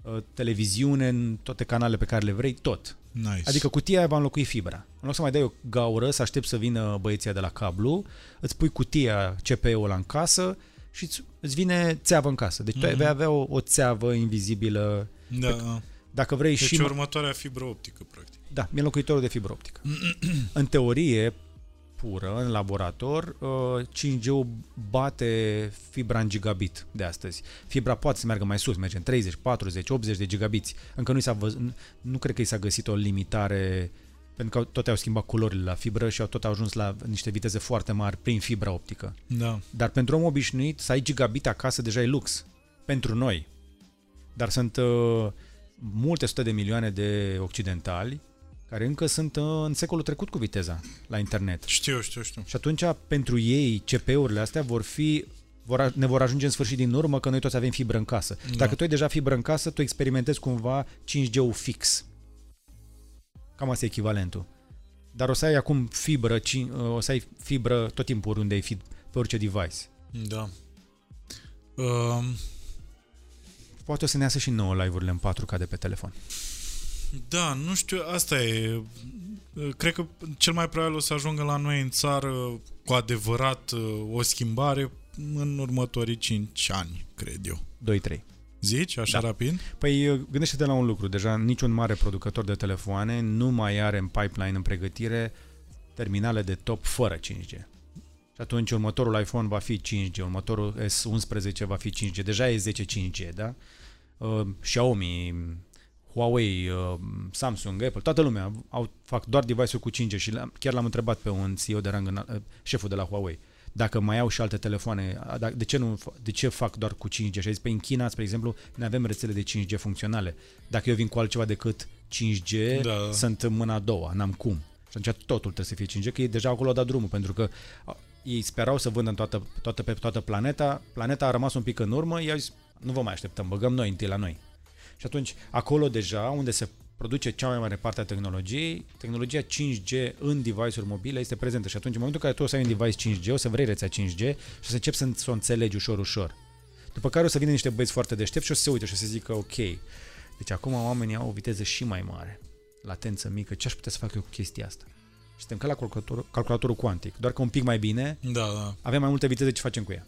uh, televiziune în toate canalele pe care le vrei, tot. Nice. Adică cutia aia va înlocui fibra. În loc să mai dai o gaură, să aștepți să vină băieția de la cablu, îți pui cutia CPE-ul ăla în casă și îți, îți vine țeavă în casă. Deci mm-hmm. tu Mhm. vei avea o, o țeavă invizibilă. Da, da. Dacă vrei Deci și... următoarea fibră optică, practic. Da, e înlocuitorul de fibră optică. [clears throat] în teorie pură, în laborator, uh, 5G-ul bate fibra în gigabit de astăzi. Fibra poate să meargă mai sus, merge în 30, 40, 80 de gigabiți. Încă nu, i s-a văz- nu cred că i s-a găsit o limitare pentru că tot au schimbat culorile la fibră și au tot ajuns la niște viteze foarte mari prin fibra optică. Da. Dar pentru om obișnuit, să ai gigabit acasă deja e lux. Pentru noi. Dar sunt uh, multe sute de milioane de occidentali care încă sunt uh, în secolul trecut cu viteza la internet. Știu, știu, știu. Și atunci, pentru ei, CP-urile astea vor fi vor, a- ne vor ajunge în sfârșit din urmă că noi toți avem fibră în casă. Da. Dacă tu ai deja fibră în casă, tu experimentezi cumva 5G-ul fix. Cam asta e echivalentul. Dar o să ai acum fibră, cin- o să ai fibră tot timpul oriunde ai fi pe orice device. Da. Um, Poate o să ne iasă și nouă live-urile în 4K de pe telefon. Da, nu știu, asta e. Cred că cel mai probabil o să ajungă la noi în țară cu adevărat o schimbare în următorii 5 ani, cred eu. 2-3. Zici, așa Da. rapid? Păi gândește-te la un lucru, deja niciun mare producător de telefoane nu mai are în pipeline, în pregătire, terminale de top fără 5G. Și atunci următorul iPhone va fi 5G, următorul S11 va fi 5G, deja e 10 5G, da? Uh, Xiaomi, Huawei, uh, Samsung, Apple, toată lumea au, fac doar device-uri cu 5G și l-am- chiar l-am întrebat pe un CEO de rang, înalt, uh, șeful de la Huawei, dacă mai au și alte telefoane, a, da- de ce, nu, fa- de ce fac doar cu 5G? Și a zis, pe în China, spre exemplu, ne avem rețele de 5G funcționale. Dacă eu vin cu altceva decât 5G, Da, da. sunt în mâna a doua, n-am cum. Și atunci totul trebuie să fie 5G, că ei deja acolo au dat drumul, pentru că a, ei sperau să vândă în toată, toată, pe toată planeta, planeta a rămas un pic în urmă, i-au zis, nu vă mai așteptăm, băgăm noi întâi la noi. Și atunci, acolo deja, unde se produce cea mai mare parte a tehnologiei, tehnologia 5G în device-uri mobile este prezentă și atunci, în momentul în care tu o să ai un device 5G, o să vrei rețea 5G și o să începi să, să o înțelegi ușor, ușor. După care o să vină niște băieți foarte deștepți și o să se uite și o să zică, ok, deci acum oamenii au o viteză și mai mare, latență mică, ce aș putea să fac eu cu chestia asta? Și suntem ca la calculatorul, calculatorul cuantic, doar că un pic mai bine, Da, da. avem mai multe viteze ce facem cu ea.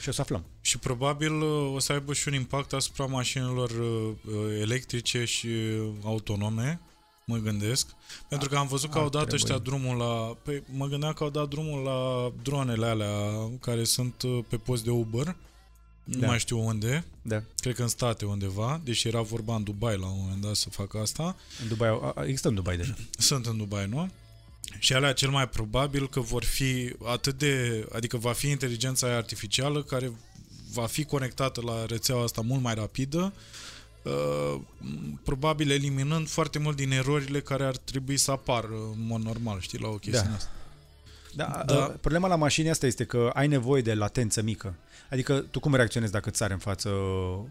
Și o să aflăm. Și probabil uh, o să aibă și un impact asupra mașinilor uh, uh, electrice și uh, autonome, mă gândesc. Pentru că am văzut că Ar au dat trebui. ăștia drumul la... Păi mă gândeam că au dat drumul la dronele alea care sunt uh, pe post de Uber. Nu Da. mai știu unde. Da. Cred că în state undeva, deși era vorba în Dubai la un moment dat să facă asta. În Dubai, a- a- există în Dubai deja. Sunt în Dubai, nu? Și alea cel mai probabil că vor fi atât de... Adică va fi inteligența aia artificială care va fi conectată la rețeaua asta mult mai rapidă, uh, probabil eliminând foarte mult din erorile care ar trebui să apară în mod normal, știi, la o chestie Da. asta. Da, Da. da. Problema la mașini asta este că ai nevoie de latență mică. Adică tu cum reacționezi dacă îți are în față o,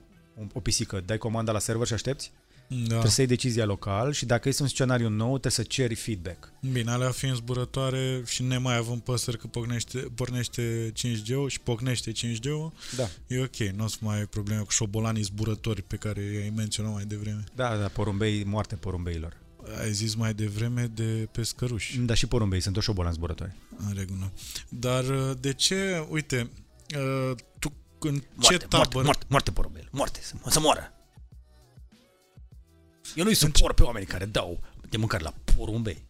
o pisică? Dai comanda la server și aștepți? Da. Trebuie să iei decizia local și dacă este un scenariu nou, trebuie să ceri feedback. Bine, alea fiind zburătoare și nemai având păsări că pornește, pornește 5G-ul și pocnește 5G-ul, Da. e ok, nu o să mai ai probleme cu șobolanii zburători pe care i-ai menționat mai devreme. Da, da, porumbei, moarte porumbeilor. Ai zis mai devreme de pescăruși, Dar și porumbei sunt o șobolani zburători. în regulă. Dar uh, de ce, uite, uh, tu în ce Moarte, tabără... moarte, moarte, moarte porumbel, moarte, să, să moară. Eu nu-i suport pe oamenii care dau de mâncare la porumbei.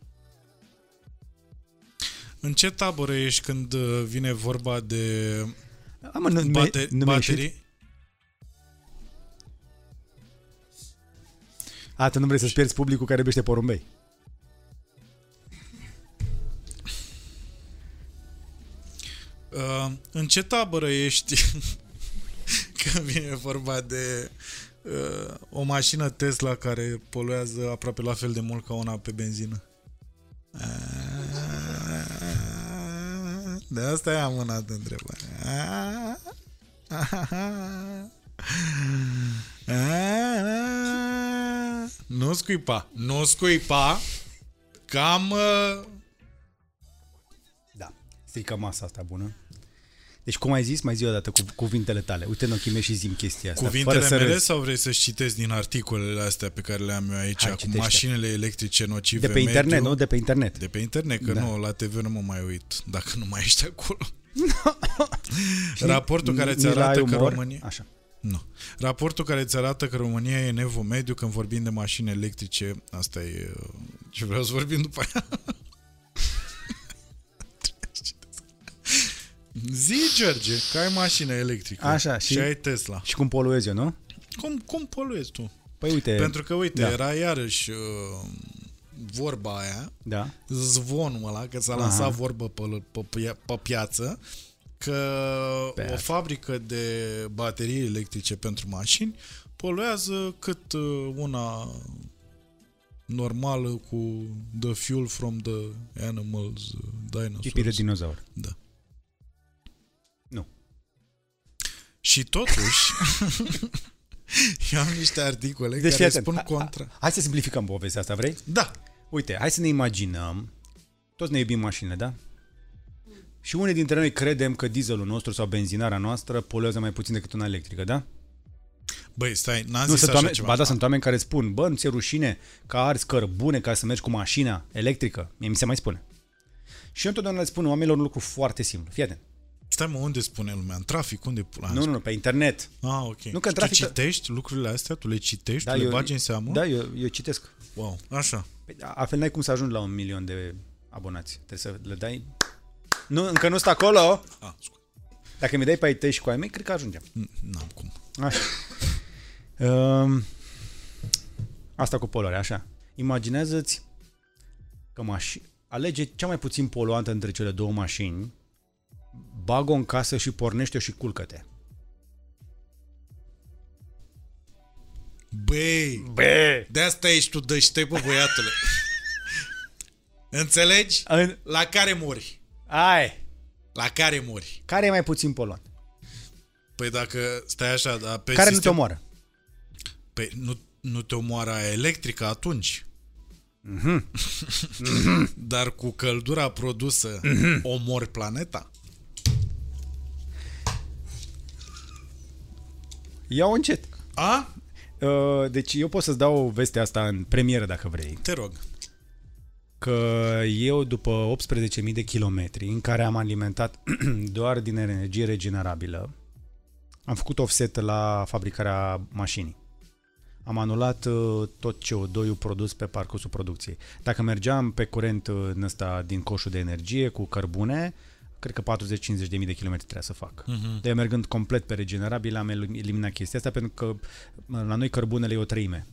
În ce tabără ești când uh, vine vorba de Am nu, nu, bate, nu mi-a ieșit. baterii? A, tu nu vrei să-ți pierzi publicul care iubește porumbei. Uh, în ce tabără ești [laughs] când vine vorba de uh, o mașină Tesla care poluează aproape la fel de mult ca una pe benzină? Uh, De asta i-am amânat întrebarea. Nu scuipa, nu scuipa, cam uh, Da. Strică masa asta bună. Deci cum ai zis, mai zi o dată cu cuvintele tale. Uite în ochii mei și zim chestia asta. Cuvintele fără să mele râzi. sau vrei să citesc din articolele astea pe care le am eu aici, Hai, cu citește. mașinile electrice nocive De pe internet, mediu? nu? De pe internet. De pe internet, că Da. nu, la TV nu mă mai uit, dacă nu mai ești acolo. [laughs] Raportul care ți Ni la arată ai că umor? România... Așa. Nu. Raportul care îți arată că România e nevo mediu când vorbim de mașini electrice, asta e uh, ce vreau să vorbim după aia. [laughs] Zi, George, că ai mașină electrică Așa, și, și- ai Tesla. Și cum poluezi eu, nu? Cum, cum poluezi tu? Păi uite, Pentru că, uite, da. era iarăși uh, vorba aia, da. zvonul ăla, că s-a Aha. lansat vorbă pe, pe, pia- pe piață, că Pe o fabrică de baterii electrice pentru mașini poluează cât uh, una normală cu the fuel from the animals, uh, dinosaurs. Pipi de dinozaur. Da. Și totuși, [laughs] eu am niște articole Deci fii care atent. spun Hai- contra. Hai să simplificăm povestea asta, vrei? Da, Uite, hai să ne imaginăm, toți ne iubim mașinile, da? Și unii dintre noi credem că dieselul nostru sau benzinarea noastră poluează mai puțin decât una electrică, da? băi, stai, n-am Nu, zis sunt așa oameni, ceva. ba da, sunt oameni care spun, bă, nu ți-e rușine că arzi cărbune ca să mergi cu mașina electrică? Mie mi se mai spune. Și eu întotdeauna le spun oamenilor un lucru foarte simplu. Fii atent. Stai mă, unde spune lumea? În trafic? Unde pula? Nu, nu, nu, pe internet. Ah, ok. Nu, că în tu trafic- citești lucrurile astea? Tu le citești? Da, tu le eu, bagi în seamă? Da, eu, eu citesc. Wow, așa. Păi, altfel n-ai cum să ajungi la un milion de abonați. Trebuie să le dai... Nu, încă nu sunt acolo. Ah, scu- Dacă mi dai pe ai tăi și cu ai mei, cred că ajungem. N- N-am cum. Așa. Um, asta cu poluarea, așa. Imaginează-ți că mașini... Alege cea mai puțin poluantă între cele două mașini, bag-o în casă și pornește-o și culcă-te. Băi, Bă! de asta ești tu deștept, bă, băiatule. Înțelegi? În... La care mori? Ai! La care mori? Care e mai puțin poluant? Păi dacă stai așa, dar pe Care nu te sistem... omoară? Păi nu, nu te omoară aia electrică atunci. Mhm. [laughs] Dar cu căldura produsă Mhm. omori planeta? Ia-o încet. A? Uh, deci eu pot să-ți dau vestea asta în premieră dacă vrei. Te rog. că eu după 18.000 de kilometri în care am alimentat [clears throat] doar din energie regenerabilă, am făcut offset la fabricarea mașinii. am anulat uh, tot CO2-ul produs pe parcursul producției. Dacă mergeam pe curent uh, în ăsta din coșul de energie cu cărbune, cred că 40-50 de mii de kilometri trebuia să fac. Mhm. De mergând complet pe regenerabil am elim- eliminat chestia asta pentru că uh, la noi cărbunele e o treime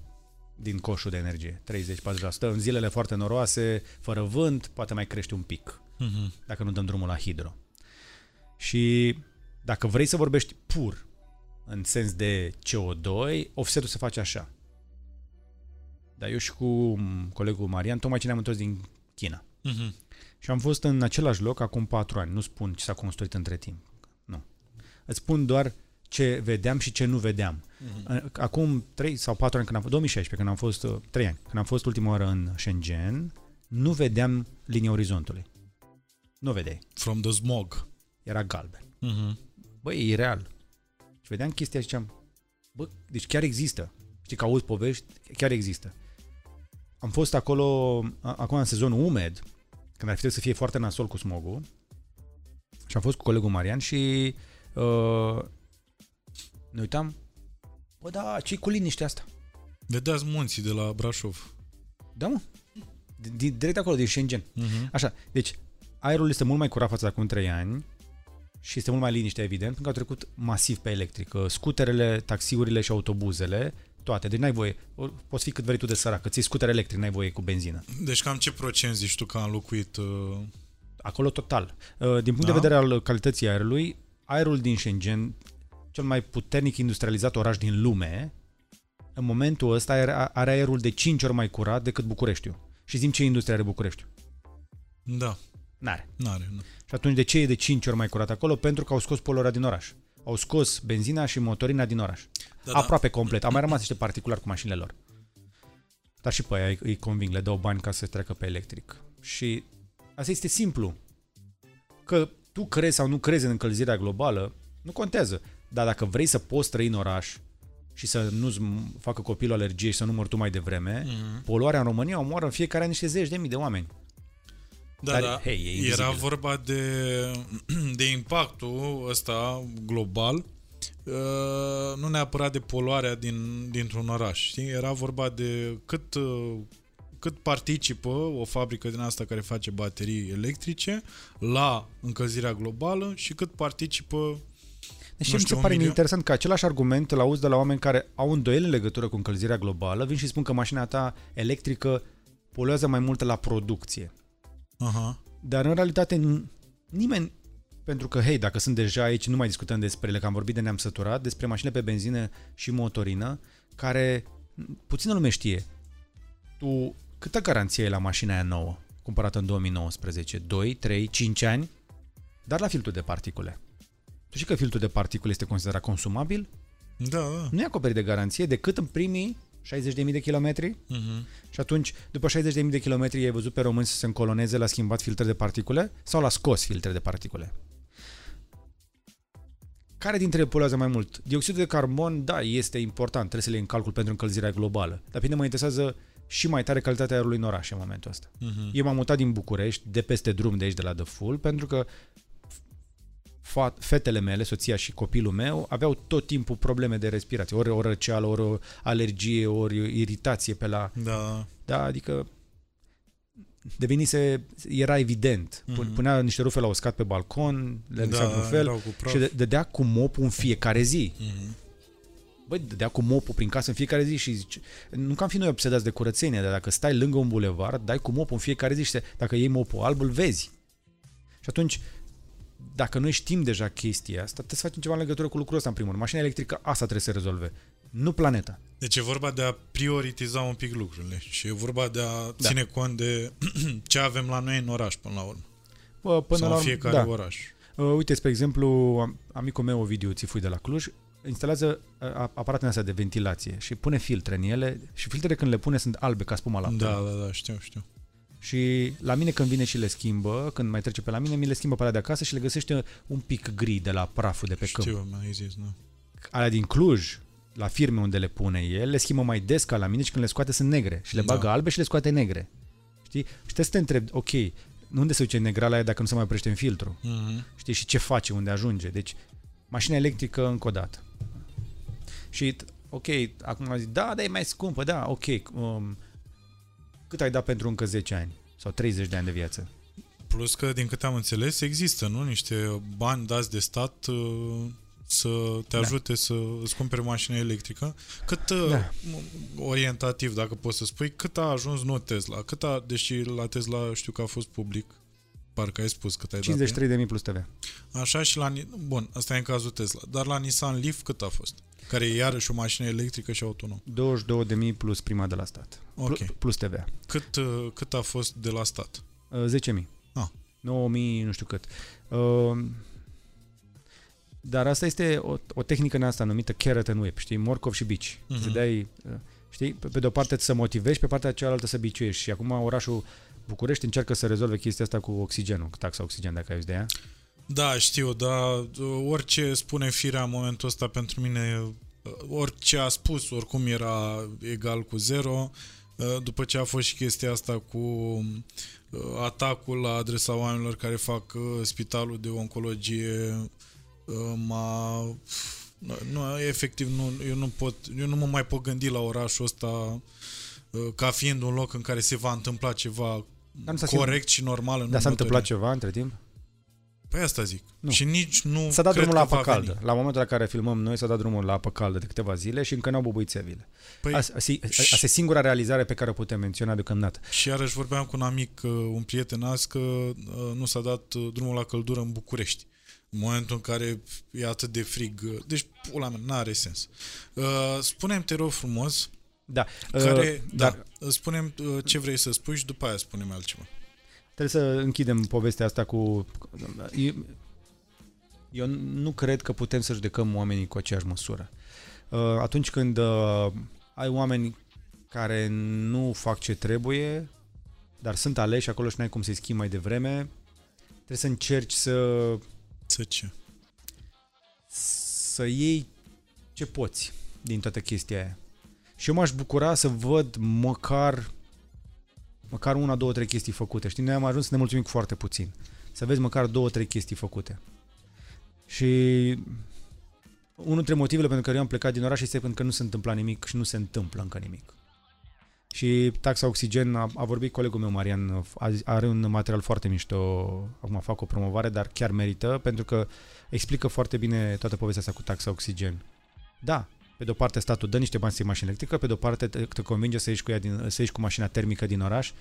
din coșul de energie, 30-40%. În zilele foarte noroase, fără vânt, poate mai crește un pic Mhm. dacă nu dăm drumul la hidro. Și dacă vrei să vorbești pur în sens de CO2, offsetul se face așa. Dar eu și cu m, colegul Marian, tocmai ce ne-am întors din China. Mhm. Și am fost în același loc acum patru ani. Nu spun ce s-a construit între timp. Nu. Îți spun doar ce vedeam și ce nu vedeam. Mhm. Acum 3 sau 4 ani, când am fost, 2016, când am fost, 3 ani, când am fost ultima oară în Shenzhen, nu vedeam linia orizontului. Nu vedeai. From the smog. Era galben. Mhm. Băi, e ireal. Și vedeam chestia și ziceam, bă, deci chiar există. Știi că auzi povești, chiar există. Am fost acolo, a- acum în sezonul umed, când ar fi trebuit să fie foarte nasol cu smogul, și am fost cu colegul Marian și uh, ne uitam, bă, da, ce cu liniștea asta? Vedeați munții de la Brașov. Da, mă. Din- din- Direct acolo, din Shenzhen. Mhm. Așa, deci aerul este mult mai curat față de acum 3 ani și este mult mai liniște, evident, pentru că au trecut masiv pe electrică. Scuterele, taxiurile și autobuzele, toate. Deci n-ai voie, o- poți fi cât vrei tu de sărac, că ții scuter electric, n-ai voie cu benzină. Deci cam ce procent zici tu că a înlocuit... Uh... Acolo total. Uh, Din punct Da? de vedere al calității aerului, aerul din Shenzhen, cel mai puternic industrializat oraș din lume, în momentul ăsta are, are aerul de 5 ori mai curat decât Bucureștiul. Și zim ce industrie are Bucureștiul? Da, N-are. n-are. Nu. Și atunci de ce e de 5 ori mai curat acolo? Pentru că au scos poluarea din oraș. Au scos benzina și motorina din oraș. Da, Da, Aproape da. complet. Au mai rămas niște particulari cu mașinile lor. Dar și pe aia îi- îi conving, le dau bani ca să treacă pe electric. Și asta este simplu. Că tu crezi sau nu crezi în încălzirea globală, nu contează. Dar dacă vrei să poți trăi în oraș și să nu-ți m- facă copilul alergie și să nu mori tu mai devreme, Mhm. poluarea în România omoară în fiecare an niște zeci de mii de oameni. Da, Dar, da. hei, e invizibil. Era vorba de, [clears throat] de impactul ăsta global, uh, nu neapărat de poluarea din, dintr-un oraș. Știi? Era vorba de cât, uh, cât participă o fabrică din asta care face baterii electrice la încălzirea globală și cât participă Deci Nu mi știu, se un pare mie milion? interesant că același argument îl auzi de la oameni care au îndoieli în legătură cu încălzirea globală, vin și spun că mașina ta electrică poluează mai mult la producție. Aha. Dar în realitate n- nimeni, pentru că, hei, dacă sunt deja aici, nu mai discutăm despre ele, că am vorbit de neam săturat, despre mașini pe benzină și motorină, care puțină lume știe. Tu câtă garanție ai la mașina aia nouă, cumpărată în 2019? 2, 3, 5 ani? Dar la filtrul de particule. Tu știi că filtrul de particule este considerat consumabil? Da, da. Nu e acoperit de garanție decât în primii 60.000 de kilometri Mhm. și atunci, după 60.000 de kilometri, ai văzut pe români să se încoloneze la schimbat filtre de particule sau la scos filtre de particule? Care dintre ele poluează mai mult? Dioxidul de carbon, da, este important, trebuie să le iei în calcul pentru încălzirea globală. Dar pe mine mă interesează și mai tare calitatea aerului în oraș în momentul ăsta. Mhm. Eu m-am mutat din București, de peste drum de aici, de la The Full, pentru că fa- fetele mele, soția și copilul meu, aveau tot timpul probleme de respirație. Ori o răceală, ori o alergie, ori iritație pe la... Da. Da, adică devenise, era evident. Pun- Mhm. Punea niște rufe la uscat pe balcon, le lăsa da, într-un fel erau cu praf. și de- dădea cu mopul în fiecare zi. Mhm. Băi, dădea cu mopul prin casă în fiecare zi și zice, nu că am fi noi obsedați de curățenie, dar dacă stai lângă un bulevard, dai cu mopul în fiecare zi și se, dacă iei mopul alb, îl vezi. Și atunci, dacă noi știm deja chestia asta, trebuie să facem ceva în legătură cu lucrul ăsta în primul rând. Mașina electrică asta trebuie să rezolve, nu planeta. Deci e vorba de a prioritiza un pic lucrurile și e vorba de a da. ține cont de [clears throat] ce avem la noi în oraș până la urmă. Bă, până Sau la în urmă, fiecare da. oraș. Uh, uite, spre exemplu, am- amicul meu, Ovidiu Țifui de la Cluj, instalează uh, aparatele astea de ventilație și pune filtre în ele și filtrele când le pune sunt albe ca spuma lapte. Da, da, da, știu, știu. Și la mine când vine și le schimbă, când mai trece pe la mine, mi le schimbă pe alea de acasă și le găsește un pic gri de la praful de pe câmp. Știu, mi-ai zis, da. Alea din Cluj, la firme unde le pune el, le schimbă mai des ca la mine și când le scoate sunt negre. Și le Da. bagă albe și le scoate negre. Știi? Și trebuie să te întrebi, ok, unde se duce negrala aia dacă nu se mai oprește în filtru? Mhm. Știi? Și ce face, unde ajunge. Deci, mașina electrică încă o dată. Și, o, ok, acum zic, da, dar e mai scumpă, da, ok. Um, cât ai dat pentru încă 10 ani? Sau 30 de ani de viață? Plus că, din câte am înțeles, există, nu? Niște bani dați de stat uh, să te Da. ajute să îți cumperi mașină electrică. Cât, uh, Da. orientativ, dacă poți să spui, cât a ajuns nu Tesla? Cât a, deși la Tesla știu că a fost public, parcă ai spus cât ai dat. pe ea. 53 de mii plus TV. Așa și la... Ni- Bun, asta e în cazul Tesla. Dar la Nissan Leaf cât a fost? Care e iarăși o mașină electrică și autonom. 22 de mii plus prima de la stat. Ok. Plu- Plus TV. Cât, uh, cât a fost de la stat? Uh, 10 mii. Ah. 9 mii, nu știu cât. Uh, dar asta este o, o tehnică în asta numită carrot and whip, știi? Morcov și bici. Mhm. Uh-huh. Să dai, uh, știi? Pe, pe de o parte să motivești, pe partea cealaltă să biciuiești. Și acum orașul București încearcă să rezolve chestia asta cu oxigenul, cu taxa oxigen, dacă ai auzit de ea. Da, știu, dar uh, orice spune firea în momentul ăsta pentru mine, uh, orice a spus oricum era egal cu zero, uh, după ce a fost și chestia asta cu uh, atacul la adresa oamenilor care fac uh, spitalul de oncologie, uh, m-a... Nu, nu, efectiv, nu, eu nu pot, eu nu mă mai pot gândi la orașul ăsta uh, ca fiind un loc în care se va întâmpla ceva Dar nu s-a corect și normal în Dar s-a următorii întâmplat ani. ceva între timp? Păi asta zic. Nu. Și nici nu S-a dat cred drumul la că apă va veni. caldă. La momentul la care filmăm noi s-a dat drumul la apă caldă de câteva zile și încă n-au bubuit țevile. Păi, Asta, asta, asta e singura realizare pe care o putem menționa deocamdată. și iarăși vorbeam cu un amic, uh, un prieten azi, că uh, nu s-a dat uh, drumul la căldură în București. În momentul în care e atât de frig. uh, Deci, pula mea, n-are sens. Uh, Spune-mi, te rog frumos, Da. care, uh, da, dar da, spune ce vrei să spui și după aia spune-mi altceva. trebuie să închidem povestea asta cu... Eu, eu nu cred că putem să judecăm oamenii cu aceeași măsură. Uh, Atunci când uh, ai oameni care nu fac ce trebuie, dar sunt aleși acolo și n-ai cum să-i schimbi mai devreme, trebuie să încerci să Să ce? să iei ce poți din toată chestia aia. Și eu m-aș bucura să văd măcar măcar una, două, trei chestii făcute. Știi, noi am ajuns să ne mulțumim cu foarte puțin. Să vezi măcar două, trei chestii făcute. Și unul dintre motivele pentru care eu am plecat din oraș este pentru că nu se întâmpla nimic și nu se întâmplă încă nimic. Și taxa oxigen, a, a vorbit colegul meu, Marian, a, are un material foarte mișto, acum fac o promovare, dar chiar merită, pentru că explică foarte bine toată povestea asta cu taxa oxigen. Da, pe de o parte statul dă niște bani să iei mașină electrică, pe de o parte te, te convinge să ieși, cu ea din, să ieși cu mașina termică din oraș,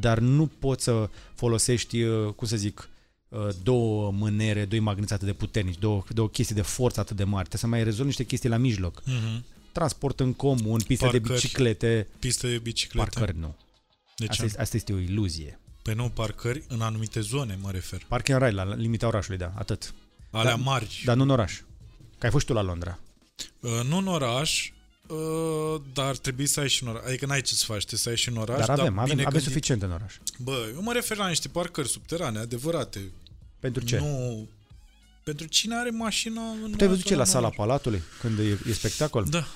dar nu poți să folosești, uh, cum să zic, uh, două mânere, doi magneți atât de puternici, două, două chestii de forță atât de mari. Trebuie să mai rezolvi niște chestii la mijloc. Mm-hmm. Transport în comun, piste de Parcări. biciclete, Piste de biciclete. parcări nu. De Asta ce? este, asta este o iluzie. Pe nu parcări în anumite zone, mă refer. Parking and ride la limita orașului, da, atât. Alea Da, mari. Dar nu în oraș. Că ai fost tu la Londra. Uh, nu în oraș, uh, dar ar trebui să ai și în oraș. Adică n-ai ce să faci, trebuie să ai și în oraș. Dar avem, avem, bine avem gândit. suficient în oraș. Bă, eu mă refer la niște parcări subterane, adevărate. Pentru ce? Nu... Pentru cine are mașina în Tu ai văzut ce la oraș? sala Palatului, când e, e spectacol? Da.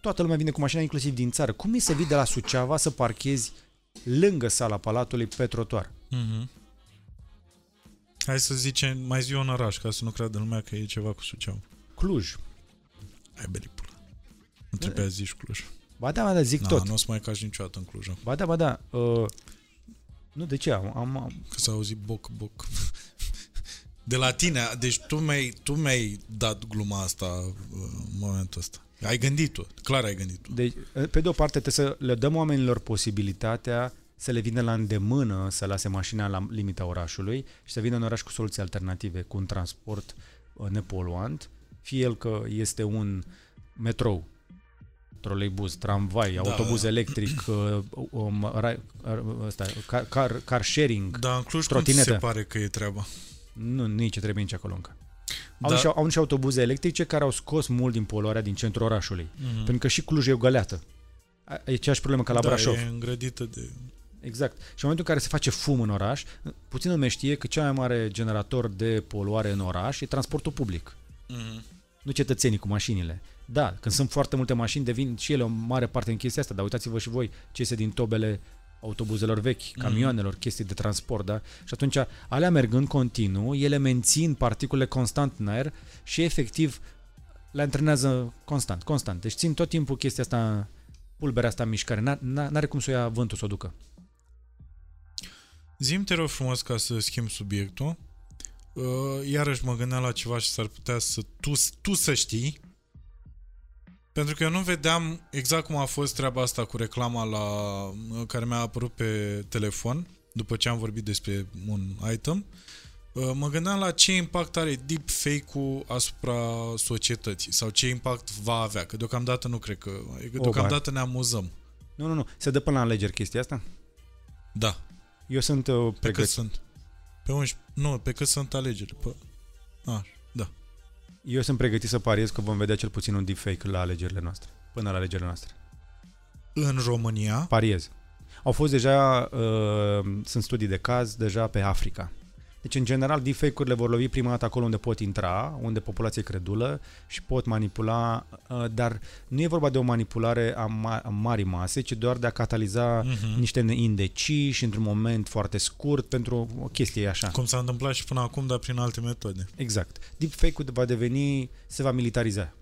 Toată lumea vine cu mașina, inclusiv din țară. Cum e să vii de la Suceava să parchezi lângă sala Palatului pe trotuar? Mm-hmm. Hai să zicem, mai zi eu în oraș, ca să nu creadă lumea că e ceva cu Suceava. Cluj. Hai belipula. Nu trebuia să zici Cluj. Ba da, ba da, zic Na, tot. nu o să mai cași niciodată în Cluj. Ba da, ba da. Uh, nu, de ce? Am, am, am- Că s-a auzit boc, boc. De la tine, deci tu mi-ai, tu mi-ai dat gluma asta uh, în momentul ăsta. Ai gândit-o, clar ai gândit-o. de, pe de o parte trebuie să le dăm oamenilor posibilitatea să le vină la îndemână să lase mașina la limita orașului și să vină în oraș cu soluții alternative, cu un transport uh, nepoluant, fie el că este un metrou, troleibuz, tramvai, Da. autobuz electric, uh, [clears throat] um, ra- uh, ăsta, car, car, car sharing. Dar în Cluj cum ți se Trotinetă. pare că e treaba? Nu, nici ce trebuie nici acolo încă. Au, Da. și, au niște autobuze electrice care au scos mult din poluarea din centrul orașului. Mm-hmm. Pentru că și Cluj e o găleată. A- E aceeași problemă ca la da, Brașov. e îngrădită de... Exact. Și în momentul în care se face fum în oraș, puțin lume știe că cel mai mare generator de poluare în oraș e transportul public. Mm-hmm. Nu cetățenii cu mașinile. Da, când sunt foarte multe mașini, devin și ele o mare parte în chestia asta, dar uitați-vă și voi ce este din tobele autobuzelor vechi, camioanelor, chestii de transport, da? Și atunci, alea mergând continuu, ele mențin particule constant în aer și efectiv le antrenează constant, constant. Deci țin tot timpul chestia asta, pulberea asta în mișcare. N- n-are cum să o ia vântul să o ducă. Zim te rog frumos ca să schimb subiectul. Uh, iarăși mă gândeam la ceva și s-ar putea să tu, tu să știi. Pentru că eu nu vedeam exact cum a fost treaba asta cu reclama la, uh, care mi-a apărut pe telefon după ce am vorbit despre un item. Uh, mă gândeam la ce impact are deepfake-ul asupra societății sau ce impact va avea, că deocamdată nu cred că... Adică O, deocamdată ne amuzăm. Nu, nu, nu. Se dă până la alegeri chestia asta? Da. Eu sunt uh, Pe cât pregătit. sunt? Pe 11... Nu, pe cât sunt alegeri. Pe... A, da. Eu sunt pregătit să pariez că vom vedea cel puțin un deepfake la alegerile noastre. Până la alegerile noastre. În România, Pariez. Au fost deja, uh, sunt studii de caz deja pe Africa. Deci, în general, deepfake-urile vor lovi prima dată acolo unde pot intra, unde populația e credulă și pot manipula, uh, dar nu e vorba de o manipulare a, ma- a marii mase, ci doar de a cataliza Mhm. niște indeciși într-un moment foarte scurt pentru o chestie așa. cum s-a întâmplat și până acum, dar prin alte metode. Exact. Deepfake-ul va deveni, se va militariza.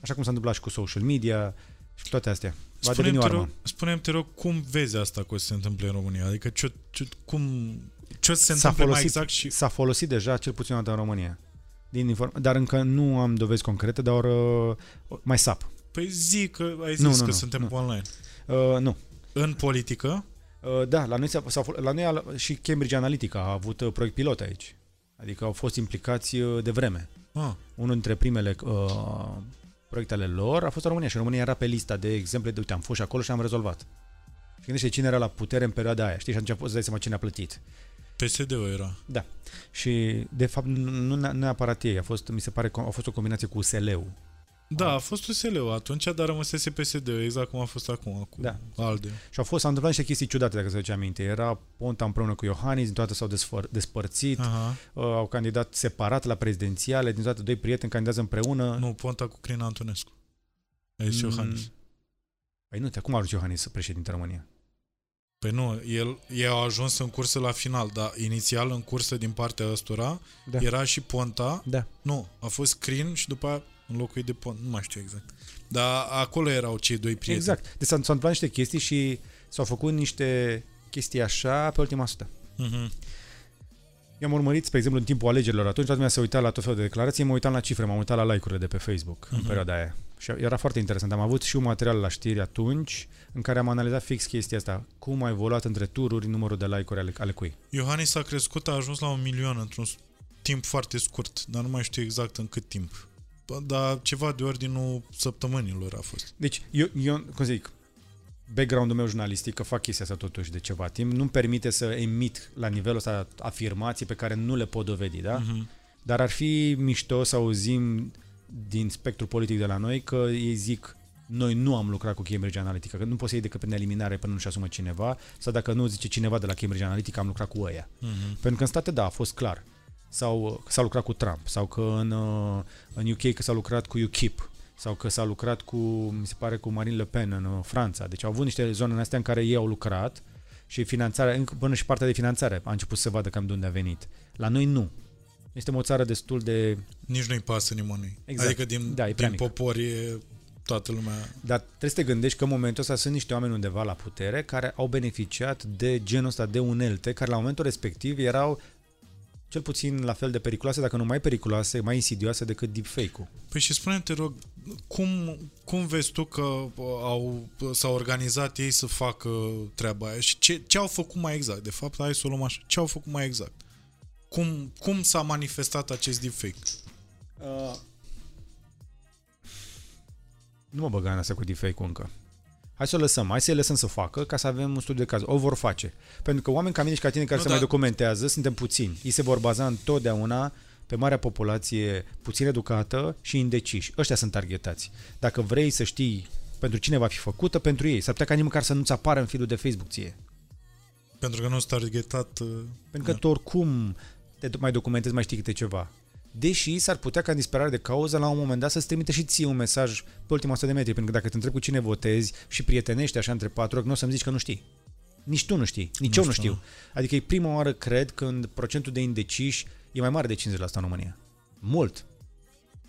Așa cum s-a întâmplat și cu social media și cu toate astea. Va deveni o te armă. rog, spune te rog, cum vezi asta că o să se întâmple în România? Adică ce, ce, cum, ce o să se S-a întâmple mai folosit, exact și... s-a folosit deja cel puțin o dată în România. Din inform- dar încă nu am dovezi concrete, dar uh, mai sap. Păi zi că ai zis Nu, nu, că nu, suntem nu. pe online. Uh, nu. În politică, Uh, da, la noi, s-a, s-a, fol- la noi a, și Cambridge Analytica a avut uh, proiect pilot aici. Adică au fost implicați uh, de vreme. ah, Unul dintre primele uh, proiectele lor a fost în România și România era pe lista de exemple de uite, am fost și acolo și am rezolvat. Și gândește cine era la putere în perioada aia, știi? Și atunci poți să dai seama cine a plătit. PSD-ul era. Da. Și, de fapt, nu nu ne- neapărat ei. A fost, mi se pare că a fost o combinație cu USL-ul. Da, a fost USL-ul atunci, dar rămăsese PSD-ul, exact cum a fost acum, cu Da. ALDE. Și au fost, s-au întâmplat niște chestii ciudate, dacă se duce aminte. Era Ponta împreună cu Iohannis, din toate s-au desfăr, despărțit, Aha. uh, au candidat separat la prezidențiale, din toate doi prieteni candidează împreună. Nu, Ponta cu Crin Antonescu. Ai zis Mm. Iohannis. Păi nu, acum a ajuns Iohannis președinte România. Păi nu, el, ei au ajuns în cursă la final, dar inițial în cursă din partea ăstora Da. era și Ponta. Da. Nu, a fost Crin și după aia înlocuit de Ponta. Nu mai știu exact. Dar acolo erau cei doi prieteni. Exact. Deci s-au, s-au întâmplat niște chestii și s-au făcut niște chestii așa pe ultima sută. Mm-hmm. Eu am urmărit, spre exemplu, în timpul alegerilor atunci, toată lumea se uita la tot felul de declarații, mă uitam la cifre, m-am uitat la like-urile de pe Facebook uh-huh. în Mhm. perioada aia. Și era foarte interesant. Am avut și un material la știri atunci în care am analizat fix chestia asta. Cum a evoluat între tururi numărul de like-uri ale, ale cui. Iohannis a crescut, a ajuns la un milion într-un s- timp foarte scurt, dar nu mai știu exact în cât timp. Bă, Dar ceva de ordinul săptămânilor a fost. Deci, eu, eu cum să zic, background-ul meu jurnalistic, că fac chestia asta totuși de ceva timp, nu-mi permite să emit la nivelul ăsta afirmații pe care nu le pot dovedi, da? Mm-hmm. Dar ar fi mișto să auzim din spectrul politic de la noi că ei zic noi nu am lucrat cu Cambridge Analytica, că nu poți să iei decât prin eliminare până nu-și asumă cineva, sau dacă nu zice cineva de la Cambridge Analytica am lucrat cu ăia. Mm-hmm. Pentru că în state, da, a fost clar. Sau că s-a lucrat cu Trump, sau că în, uh, în UK că s-a lucrat cu UKIP, sau că s-a lucrat cu, mi se pare, cu Marine Le Pen în uh, Franța. Deci au avut niște zone în astea în care ei au lucrat și finanțarea, încă până și partea de finanțare a început să se vadă cam de unde a venit. La noi nu. Este o țară destul de Nici nu-i pasă nimănui. Exact. Adică din, Da, e prea din mică. popor e toată lumea... Dar trebuie să te gândești că în momentul ăsta sunt niște oameni undeva la putere care au beneficiat de genul ăsta de unelte care la momentul respectiv erau cel puțin la fel de periculoase, dacă nu mai periculoase, mai insidioase decât deepfake-ul. Păi și spune te rog, cum, cum vezi tu că uh, au, s-au organizat ei să facă treaba aia și ce, ce au făcut mai exact? De fapt, hai să o luăm așa. Ce au făcut mai exact? Cum, cum s-a manifestat acest deepfake? Uh, nu mă băga în asta cu deepfake-ul încă. Hai să o lăsăm, hai să-i lăsăm să facă ca să avem un studiu de caz. O vor face. Pentru că oameni ca mine și ca tine care Nu, se da. mai documentează, suntem puțini. Ei se vor baza întotdeauna pe marea populație puțin educată și indeciși. Ăștia sunt targetați. Dacă vrei să știi pentru cine va fi făcută, pentru ei. S-ar putea ca nici măcar să nu-ți apară în feed de Facebook ție. Pentru că nu s-a targetat... uh, Pentru că tu oricum te mai documentezi, mai știi câte ceva. Deși s-ar putea ca în disperare de cauză la un moment dat să-ți trimite și ție un mesaj pe ultima 100 de metri, pentru că dacă te întreb cu cine votezi și prietenești așa între patru ochi, nu o să-mi zici că nu știi. Nici tu nu știi, nici Nu eu nu știu, știu. Adică e prima oară, cred, când procentul de indeciși e mai mare de 50% în România. Mult.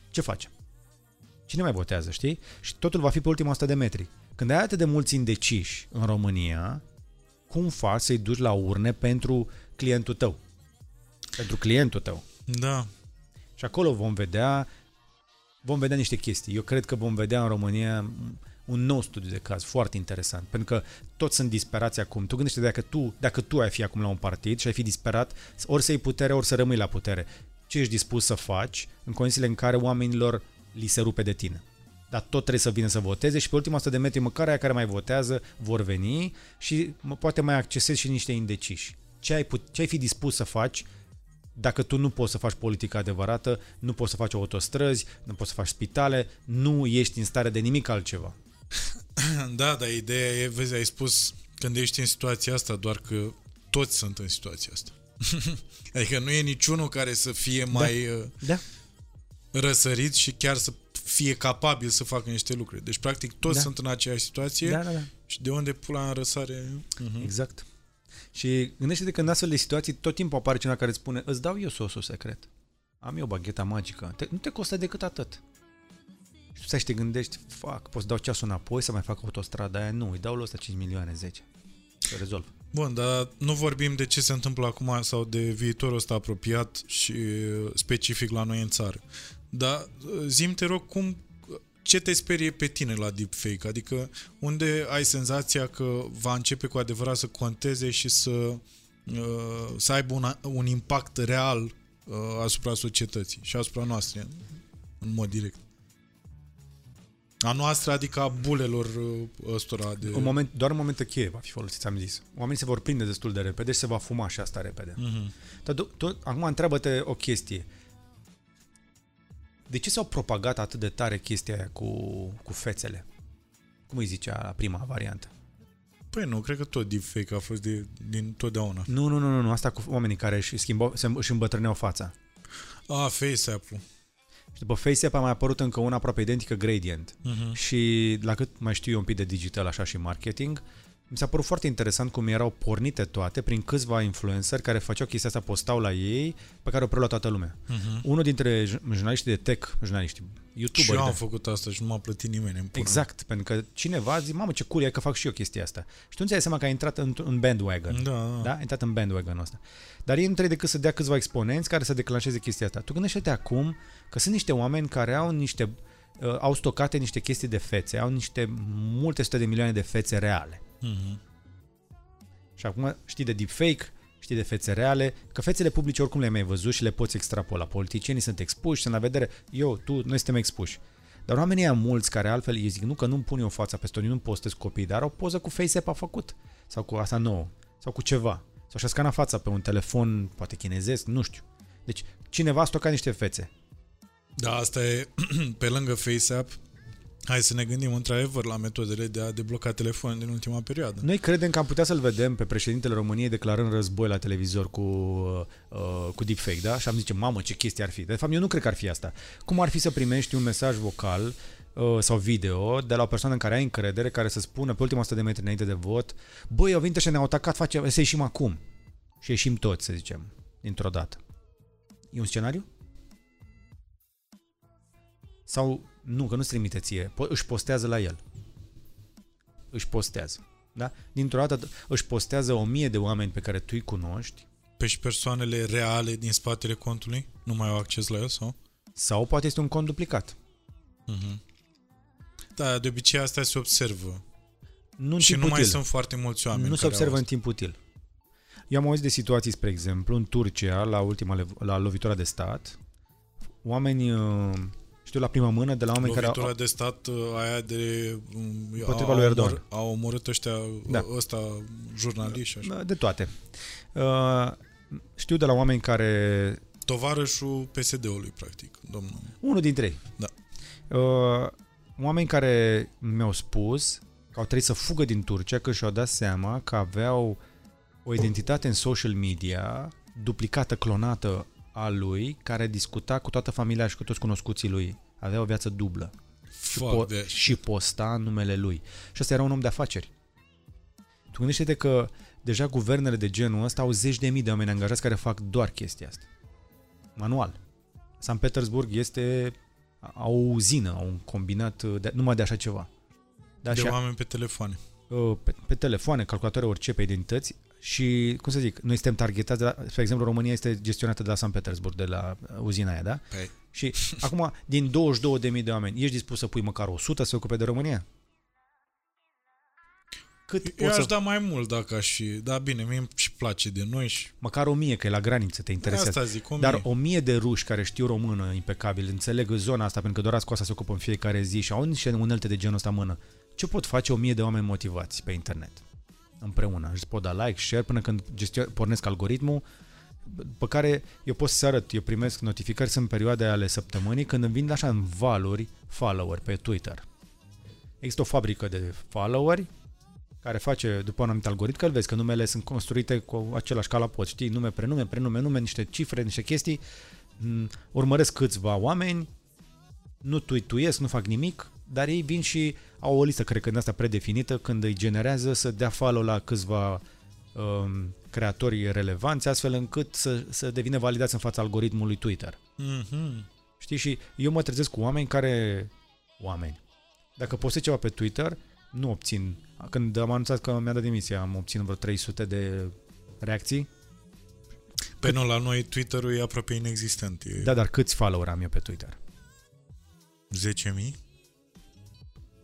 Ce facem? Cine mai votează, știi? Și totul va fi pe ultima 100 de metri. Când ai atât de mulți indeciși în România, cum faci să-i duci la urne pentru clientul tău? Pentru clientul tău. Da. Și acolo vom vedea vom vedea niște chestii. Eu cred că vom vedea în România un nou studiu de caz foarte interesant, pentru că toți sunt disperați acum. Tu gândește dacă tu, dacă tu ai fi acum la un partid și ai fi disperat, ori să iei putere, ori să rămâi la putere. Ce ești dispus să faci în condițiile în care oamenilor li se rupe de tine? Dar tot trebuie să vină să voteze și pe ultima 100 de metri măcar aia care mai votează vor veni și poate mai accesezi și niște indeciși. Ce ai, put- ce ai fi dispus să faci dacă tu nu poți să faci politică adevărată, nu poți să faci autostrăzi, nu poți să faci spitale, nu ești în stare de nimic altceva. [coughs] Da, dar ideea e, vezi, ai spus când ești în situația asta, doar că toți sunt în situația asta. [laughs] adică nu e niciunul care să fie mai uh, Da. răsărit și chiar să fie capabil să facă niște lucruri. Deci, practic, toți Da. sunt în aceeași situație Da, da, da. și de unde pula în răsare... Uh-huh. Exact. Și gândește-te că în astfel de situații tot timpul apare cineva care îți spune îți dau eu sosul secret. Am eu bagheta magică. Te, nu te costă decât atât. Și tu stai și te gândești, fac, poți să dau ceasul înapoi să mai fac autostrada aia? Nu, îi dau lui ăsta 5 milioane, 10. Să rezolv. Bun, dar nu vorbim de ce se întâmplă acum sau de viitorul ăsta apropiat și uh, specific la noi în țară. Dar uh, zim te rog, cum, ce te sperie pe tine la deepfake? Adică unde ai senzația că va începe cu adevărat să conteze și să, uh, să aibă un, un impact real uh, asupra societății și asupra noastre în mod direct? A noastră, adică a bulelor uh, ăstora de... Un moment, doar un moment cheie va fi folosit, am zis. Oamenii se vor prinde destul de repede și se va fuma și asta repede. Mhm. Dar tu, tu, acum întreabă-te o chestie. De ce s-au propagat atât de tare chestia aia cu, cu fețele? Cum îi zicea la prima variantă? Păi nu, cred că tot deepfake a fost de, din totdeauna. Nu, nu, nu, nu, nu, asta cu oamenii care își, schimbau, se, își îmbătrâneau fața. A, FaceApp-ul. Și după FaceApp a mai apărut încă una aproape identică, Gradient. Uh-huh. Și la cât mai știu eu un pic de digital așa și marketing, mi s-a părut foarte interesant cum erau pornite toate prin câțiva influenceri care făceau chestia asta, postau la ei, pe care o preluat toată lumea. Uh-huh. Unul dintre j- jurnaliștii de tech, jurnaliști, Și youtuberi eu am de... făcut asta și nu m-a plătit nimeni în pula. Exact, pentru că cineva zice, mamă ce cool e că fac și eu chestia asta. Și tu nu dai seama că ai intrat în, în bandwagon. Da, da. Da? Ai intrat în bandwagon-ul ăsta. Dar ei nu trebuie decât să dea câțiva exponenți care să declanșeze chestia asta. Tu gândește-te acum că sunt niște oameni care au niște uh, au stocate niște chestii de fețe, au niște multe sute de milioane de fețe reale. Uh-huh. Și acum știi de deepfake, știi de fețe reale, că fețele publice oricum le-ai mai văzut și le poți extrapola. Politicienii sunt expuși, sunt la vedere, eu, tu, noi suntem expuși. Dar oamenii ăia mulți care altfel îi zic, nu că nu-mi pun eu fața pe stoni, nu postez copii, dar au o poză cu FaceApp a făcut. Sau cu asta nouă. Sau cu ceva. Sau și-a scanat fața pe un telefon, poate chinezesc, nu știu. Deci cineva a stocat niște fețe. Da, asta e [clears throat] pe lângă FaceApp. Hai să ne gândim într-adevăr la metodele de a debloca telefonul din ultima perioadă. Noi credem că am putea să-l vedem pe președintele României declarând război la televizor cu, uh, cu deepfake, da? Și am zice, mamă, ce chestie ar fi. De fapt, eu nu cred că ar fi asta. Cum ar fi să primești un mesaj vocal uh, sau video de la o persoană în care ai încredere, care să spună pe ultima 100 de metri înainte de vot, băi, au venit ăștia, ne-au atacat, face, să ieșim acum. Și ieșim toți, să zicem, dintr-o dată. E un scenariu? Sau nu, că nu-ți trimite ție, po- își postează la el. Își postează. Da? Dintr-o dată își postează o mie de oameni pe care tu îi cunoști Pe și persoanele reale din spatele contului nu mai au acces la el sau? sau poate este un cont duplicat. Uh-huh. Da, de obicei asta se observă. Nu în și timp nu mai util. sunt foarte mulți oameni nu se care observă au în timp util. Eu am auzit de situații, spre exemplu, în Turcia, la ultima lev- la lovitura de stat, oameni, uh, știu la prima mână, de la oameni care Lovitura au, de stat uh, aia de... um, Împotriva au lui Erdogan. omor- Au omorât ăștia, Da. da. ăsta, jurnaliști și așa. de toate. Uh, știu de la oameni care Tovarășul PSD-ului, practic, domnul. Unul dintre ei. Da. Uh, oameni care mi-au spus că au trebuit să fugă din Turcia că și-au dat seama că aveau o identitate în social media duplicată, clonată a lui, care discuta cu toată familia și cu toți cunoscuții lui. Avea o viață dublă. Și, Fuck po- de și posta în numele lui. Și ăsta era un om de afaceri. Tu gândește-te că deja guvernele de genul ăsta au zeci de mii de oameni angajați care fac doar chestia asta. Manual. San Petersburg este au o uzină, au un combinat uh, de, numai de așa ceva. Da, de și oameni pe telefoane. uh, pe, pe telefoane, calculatoare, orice, pe identități și, cum să zic, noi suntem targetați, de la, spre exemplu, România este gestionată de la San Petersburg, de la uh, uzina aia, da? Păi, Și [laughs] acum, din 22.000 de oameni, ești dispus să pui măcar 100 să se ocupe de România? Cât eu poți aș să... da mai mult dacă aș fi... Da, bine, mie îmi și place de noi și... Măcar 1000, că e la graniță, te interesează. Asta zic, o Dar mie. o mie de ruși care știu română impecabil, înțeleg zona asta pentru că doar cu asta se ocupă în fiecare zi și au niște unelte de genul ăsta în mână. Ce pot face o mie de oameni motivați pe internet? Împreună. Își pot da like, share până când gestio- pornesc algoritmul pe care eu pot să arăt, eu primesc notificări, sunt perioade ale săptămânii când îmi vin așa în valuri follower pe Twitter. Există o fabrică de followeri care face după un anumit algoritm, că îl vezi că numele sunt construite cu același calapot, știi, nume, prenume, prenume, nume, niște cifre, niște chestii, m, urmăresc câțiva oameni, nu tuituiesc, nu fac nimic, dar ei vin și au o listă, cred că din asta predefinită, când îi generează să dea follow la câțiva um, creatori relevanți, astfel încât să, să devină validați în fața algoritmului Twitter. Mhm. Știi? Și eu mă trezesc cu oameni care... Oameni. Dacă postez ceva pe Twitter, nu obțin... Când am anunțat că mi-a dat demisia, am obținut vreo 300 de reacții. Pe nu, la noi Twitter-ul e aproape inexistent. E Da, dar câți follower am eu pe Twitter? 10.000?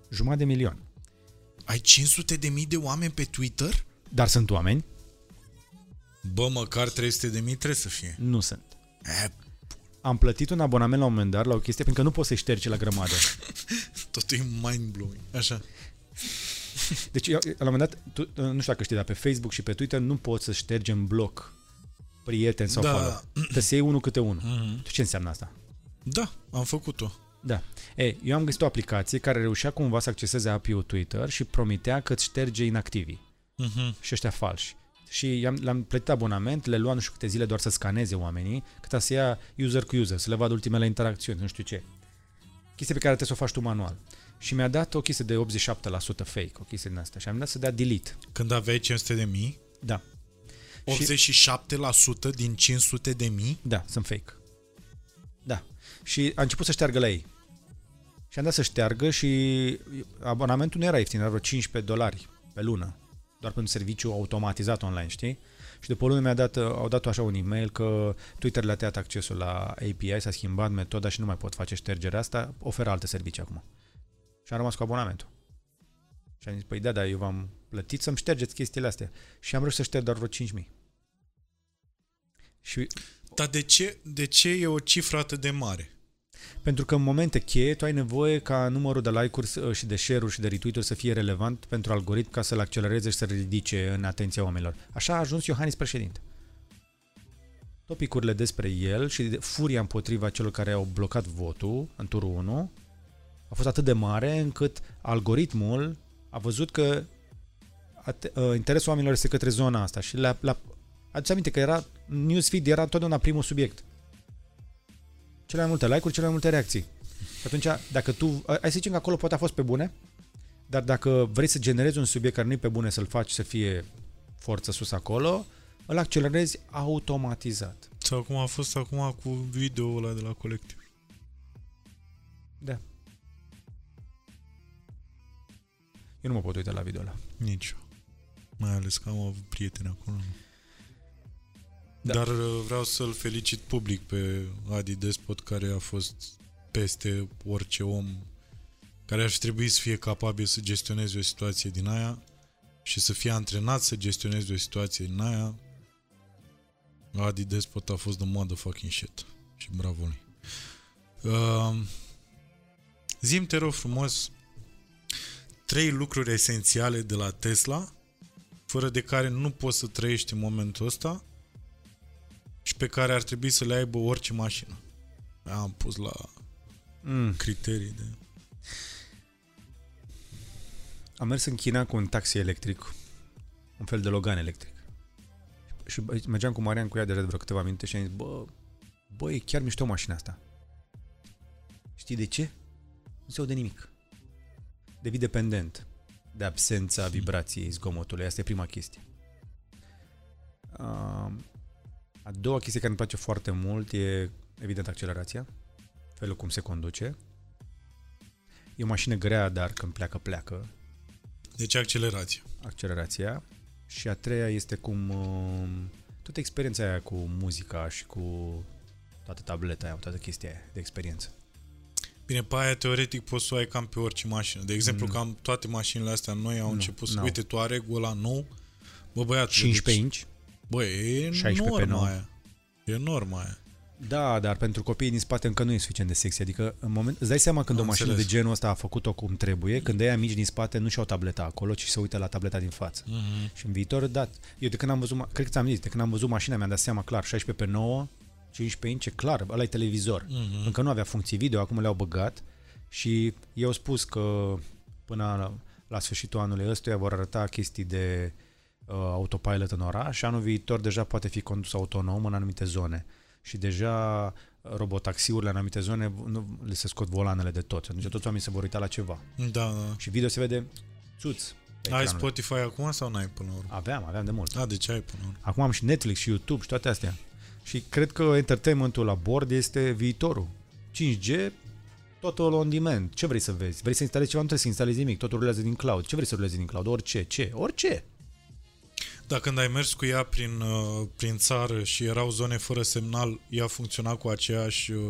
Jumătate de milion. Ai 500 de mii de oameni pe Twitter? Dar sunt oameni? Bă, măcar 300 de mii trebuie să fie. Nu sunt. E, Am plătit un abonament la un moment dat la o chestie pentru că nu poți să ștergi la grămadă. [laughs] totul e mind-blowing. Așa. Deci, eu, la un moment dat, tu, nu știu dacă știi, dar pe Facebook și pe Twitter nu poți să ștergi în bloc prieteni sau Da. follow. Trebuie să iei unul câte unul. Mhm. Tu ce înseamnă asta? Da, am făcut-o. Da. Ei, eu am găsit o aplicație care reușea cumva să acceseze API-ul Twitter și promitea că îți șterge inactivii Mhm. și ăștia falși. Și i-am, le-am plătit abonament, le lua nu știu câte zile doar să scaneze oamenii, cât să ia user cu user, să le vadă ultimele interacțiuni, nu știu ce. Chestie pe care trebuie să o faci tu manual. Și mi-a dat o chestie de 87% fake, o chestie din asta. Și am dat să dea delete. Când aveai 500 de mii, Da, 87% din 500 de mii? da, sunt fake. Da. Și a început să șteargă la ei. Și am dat să șteargă și abonamentul nu era ieftin, era vreo 15 dolari pe lună. Doar pentru serviciu automatizat online, știi? Și după o lună mi-a dat, au dat așa un e-mail că Twitter le-a tăiat accesul la API, s-a schimbat metoda și nu mai pot face ștergerea asta, oferă alte servicii acum. Și am rămas cu abonamentul. Și am zis, păi da, da, eu v-am plătit să-mi ștergeți chestiile astea. Și am reușit să șterg doar vreo 5.000. Și Dar de ce, de ce e o cifră atât de mare? Pentru că în momente cheie tu ai nevoie ca numărul de like-uri să- și de share-uri și de retweet-uri să fie relevant pentru algoritm ca să-l accelereze și să ridice în atenția oamenilor. Așa a ajuns Iohannis președinte. Topicurile despre el și de furia împotriva celor care au blocat votul în turul 1 a fost atât de mare încât algoritmul a văzut că ate- uh, interesul oamenilor este către zona asta și la, la Aduți aminte că era newsfeed era întotdeauna primul subiect cele mai multe like-uri, cele mai multe reacții. Și atunci, dacă tu, hai să zicem că acolo poate a fost pe bune, dar dacă vrei să generezi un subiect care nu e pe bune să-l faci să fie forță sus acolo, îl accelerezi automatizat. Sau cum a fost acum cu video-ul ăla de la colectiv. Da. Eu nu mă pot uita la video ăla. Nici eu. Mai ales că am avut prieteni acolo. Da. Dar uh, vreau să-l felicit public pe Adi Despot, care a fost peste orice om care ar fi trebuit să fie capabil să gestioneze o situație din aia și să fie antrenat să gestioneze o situație din aia. Adi Despot a fost the motherfucking shit. Și bravo lui. Uh, zim te rog frumos trei lucruri esențiale de la Tesla fără de care nu poți să trăiești în momentul ăsta și pe care ar trebui să le aibă orice mașină. Am pus la Mm. criterii de... Am mers în China cu un taxi electric, un fel de Logan electric. Și bă, mergeam cu Marian cu ea de vreo câteva minute și am zis, bă, bă, e chiar mișto mașina asta. Știi de ce? Nu se aude nimic. Devii dependent de absența vibrației zgomotului. Asta e prima chestie. Uh, a doua chestie care îmi place foarte mult e, evident, accelerația. Felul cum se conduce. E o mașină grea, dar când pleacă, pleacă Deci accelerație. accelerația. Și a treia este cum uh, toată experiența aia cu muzica și cu toată tableta aia, toată chestia aia de experiență. Bine, pe aia teoretic poți să o ai cam pe orice mașină. De exemplu, Mm. cam toate mașinile astea noi au Nu, început să... n-au. Uite, tu are ăla nou, bă băiat, 15 inch? Bă, e 16 pe norma 9. aia. E norma aia. Da, dar pentru copiii din spate încă nu e suficient de sexy. Adică, în moment, îți dai seama când Am o mașină înțeles. de genul ăsta a făcut-o cum trebuie, când ăia mici din spate nu și-au tableta acolo, ci se uită la tableta din față. Mm-hmm. Și în viitor, da, eu de când am văzut, ma- cred că ți-am zis, de când am văzut mașina mi-am dat seama clar, 16 pe 9, 15 inch, e clar, ăla e televizor. Mm-hmm. Încă nu avea funcții video, acum le-au băgat și eu au spus că până la, la sfârșitul anului ăstuia vor arăta chestii de uh, autopilot în oraș și anul viitor deja poate fi condus autonom în anumite zone. Și deja uh, robotaxiurile în anumite zone nu le se scot volanele de tot. Atunci toți oamenii se vor uita la ceva. Da, da. Și video se vede țuț. pe Ai ecranul. Spotify acum sau n-ai până la urmă? Aveam, aveam de mult. A, deci ai până la urmă. Acum am și Netflix și YouTube și toate astea. Și cred că entertainmentul la bord este viitorul. 5G, totul on demand. Ce vrei să vezi? Vrei să instalezi ceva? Nu trebuie să instalezi nimic. Totul rulează din cloud. Ce vrei să rulezi din cloud? Orice. Ce? Orice. Da, când ai mers cu ea prin, uh, prin țară și erau zone fără semnal, ea funcționa cu aceeași... Uh,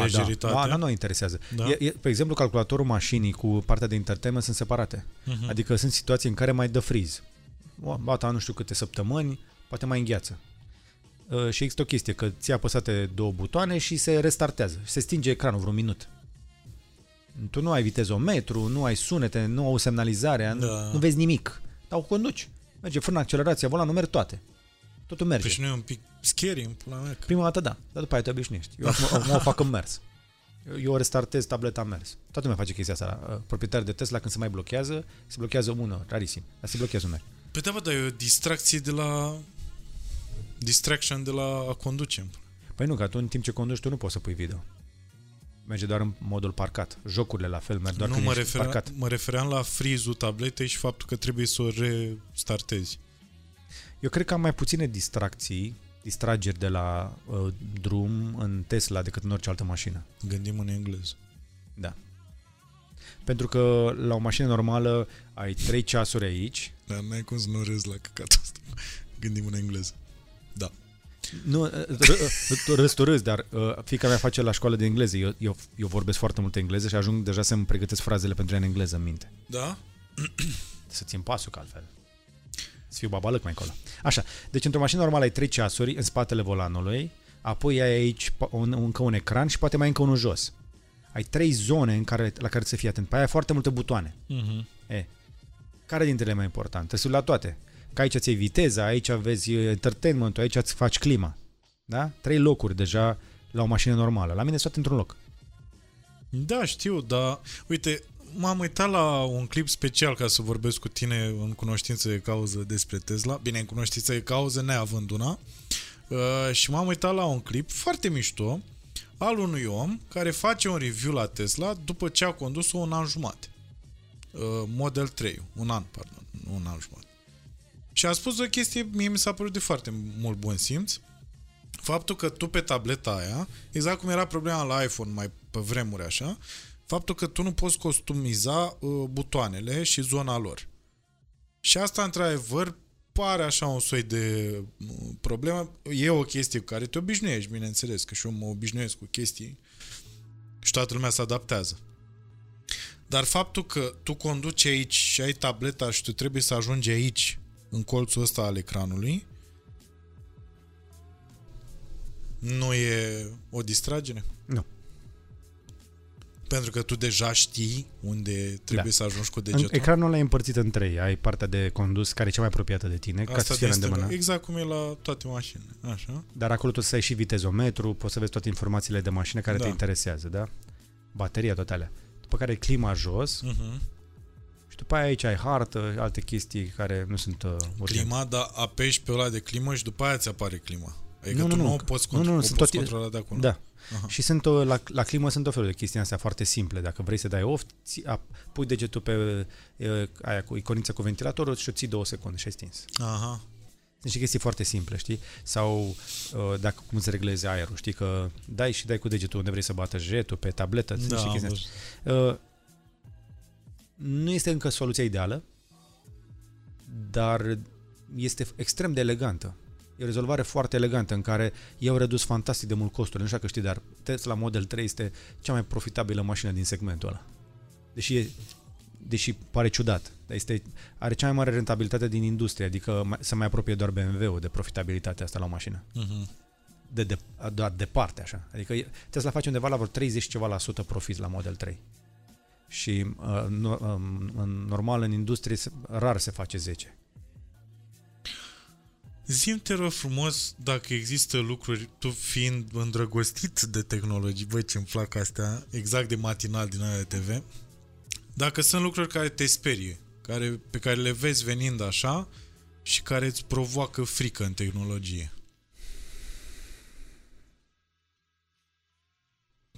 Lejeritate. Da, da, nu interesează. Da? E, e, pe exemplu, calculatorul mașinii cu partea de entertainment sunt separate. uh-huh. Adică sunt situații în care mai dă friz. O, Bata nu știu câte săptămâni, poate mai îngheață. Uh, și există o chestie, că ți apăsate două butoane și se restartează. Și se stinge ecranul vreo minut. Tu nu ai vitezometru, nu ai sunete, nu au semnalizarea, Da. nu, nu vezi nimic. Dar o conduci. Merge frână, accelerația, volanul, merg toate. Totul merge. Păi și nu e un pic scary în pula mea? Că... Prima dată da, dar după aia te obișnuiești. Eu acum, acum o fac în mers. Eu, eu restartez tableta în mers. Toată lumea face chestia asta. Uh, Proprietari de Tesla când se mai blochează, se blochează unul, rarisim, dar se blochează unul. Păi da, bă, dar e o distracție de la... Distraction de la a conduce. Păi nu, că tu în timp ce conduci tu nu poți să pui video. Merge doar în modul parcat. Jocurile la fel merg doar nu când mă, ești referea, parcat. mă refeream la freeze-ul tabletei și faptul că trebuie să o restartezi. Eu cred că am mai puține distracții, distrageri de la uh, drum în Tesla decât în orice altă mașină. Gândim în engleză. Da. Pentru că la o mașină normală ai 3 ceasuri aici, Dar n-ai cum să nu râzi la căcatul ăsta. Gândim în engleză. Da. Nu, râs tu râs, dar uh, fiica mea face la școală de engleză. Eu, eu, eu vorbesc foarte mult engleză și ajung deja să-mi pregătesc frazele pentru ea în engleză în minte. Da? [clears throat] Să țin pasul, că altfel. Să fiu babalăc mai încolo. Așa, deci într-o mașină normală ai trei ceasuri în spatele volanului, apoi ai aici po- un, încă un ecran și poate mai încă unul jos. Ai trei zone în care, la care să fii atent. Pe aia ai foarte multe butoane. Mm-hmm. E, care dintre ele e mai important? Trebuie să la toate. Că aici ți viteza, aici vezi entertainment aici îți faci clima. Da? Trei locuri deja la o mașină normală. La mine sunt toate într-un loc. Da, știu, dar uite, m-am uitat la un clip special ca să vorbesc cu tine în cunoștință de cauză despre Tesla. Bine, în cunoștință de cauză, neavând una. Uh, și m-am uitat la un clip foarte mișto al unui om care face un review la Tesla după ce a condus-o un an jumate. Uh, Model 3, un an, pardon, nu un an jumate. Și a spus o chestie, mie mi s-a părut de foarte mult bun simț, faptul că tu pe tableta aia, exact cum era problema la iPhone mai pe vremuri așa, faptul că tu nu poți customiza uh, butoanele și zona lor. Și asta, într-adevăr, pare așa un soi de uh, problemă. E o chestie cu care te obișnuiești, bineînțeles, că și eu mă obișnuiesc cu chestii și toată lumea se adaptează. Dar faptul că tu conduci aici și ai tableta și tu trebuie să ajungi aici, în colțul ăsta al ecranului, nu e o distragere? Nu. Pentru că tu deja știi unde trebuie Da. să ajungi cu În, degetul. ecranul ăla e împărțit în trei. Ai partea de condus, care e cea mai apropiată de tine, ca să fie la din stânga. îndemână. Exact cum e la toate mașinile. Așa? Dar acolo trebuie să ai și vitezometru, poți să vezi toate informațiile de mașină care Da. te interesează, da? Bateria, toate alea. După care ai clima jos Uh-huh. Și după aia aici ai hartă, alte chestii care nu sunt uh, urgente. Clima, dar apeși pe ăla de climă și după aia ți apare clima. Adică Nu, tu nu, nu, nu, o că- poți, nu, nu, contro- nu, o sunt poți toate- controla de acolo. Da. Aha. Și sunt o, la, la climă sunt o felul de chestii astea foarte simple. Dacă vrei să dai off, ți, a, pui degetul pe e, aia cu iconița cu ventilatorul și o ții două secunde și ai stins. Aha. Sunt niște chestii foarte simple, știi? Sau uh, dacă cum se regleze aerul, știi că dai și dai cu degetul unde vrei să bată jetul, pe tabletă, sunt Da, niște am chestii văzut. Uh, nu este încă soluția ideală, dar este extrem de elegantă. E o rezolvare foarte elegantă în care i-au redus fantastic de mult costurile. Nu știu dacă știi, dar Tesla Model 3 este cea mai profitabilă mașină din segmentul ăla. Deși, e, deși pare ciudat, dar este, are cea mai mare rentabilitate din industrie, adică mai- se mai apropie doar BMW-ul de profitabilitatea asta la o mașină Mhm. de, de, doar departe așa. Adică e- Tesla face undeva la vreo 30 ceva la sută profit la Model 3. Și uh, no, um, în, normal în industrie se, rar se face 10. Zim te rog frumos dacă există lucruri, tu fiind îndrăgostit de tehnologii, băi ce-mi plac astea, exact de matinal din aia de TV, dacă sunt lucruri care te sperie, care, pe care le vezi venind așa și care îți provoacă frică în tehnologie.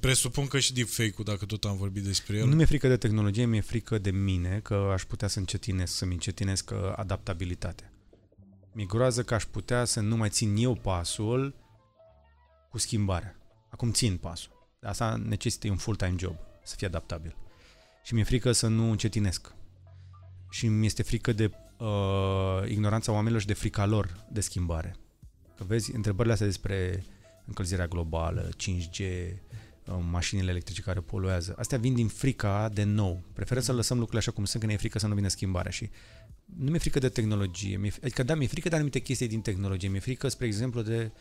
Presupun că și deepfake-ul, dacă tot am vorbit despre el. Nu mi-e frică de tehnologie, mi-e frică de mine că aș putea să încetinesc, să-mi încetinesc uh, adaptabilitatea. Mi-e groază că aș putea să nu mai țin eu pasul cu schimbarea. Acum țin pasul. Asta necesită un full-time job, să fie adaptabil. Și mi-e frică să nu încetinesc. Și mi este frică de uh, ignoranța oamenilor și de frica lor de schimbare. Că vezi, întrebările astea despre încălzirea globală, 5G, uh, mașinile electrice care poluează, astea vin din frica de nou. Prefer să lăsăm lucrurile așa cum sunt, că ne e frică să nu vină schimbarea. Și nu mi-e frică de tehnologie. Mi-e, adică, da, mi-e frică de anumite chestii din tehnologie. Mi-e frică, spre exemplu, de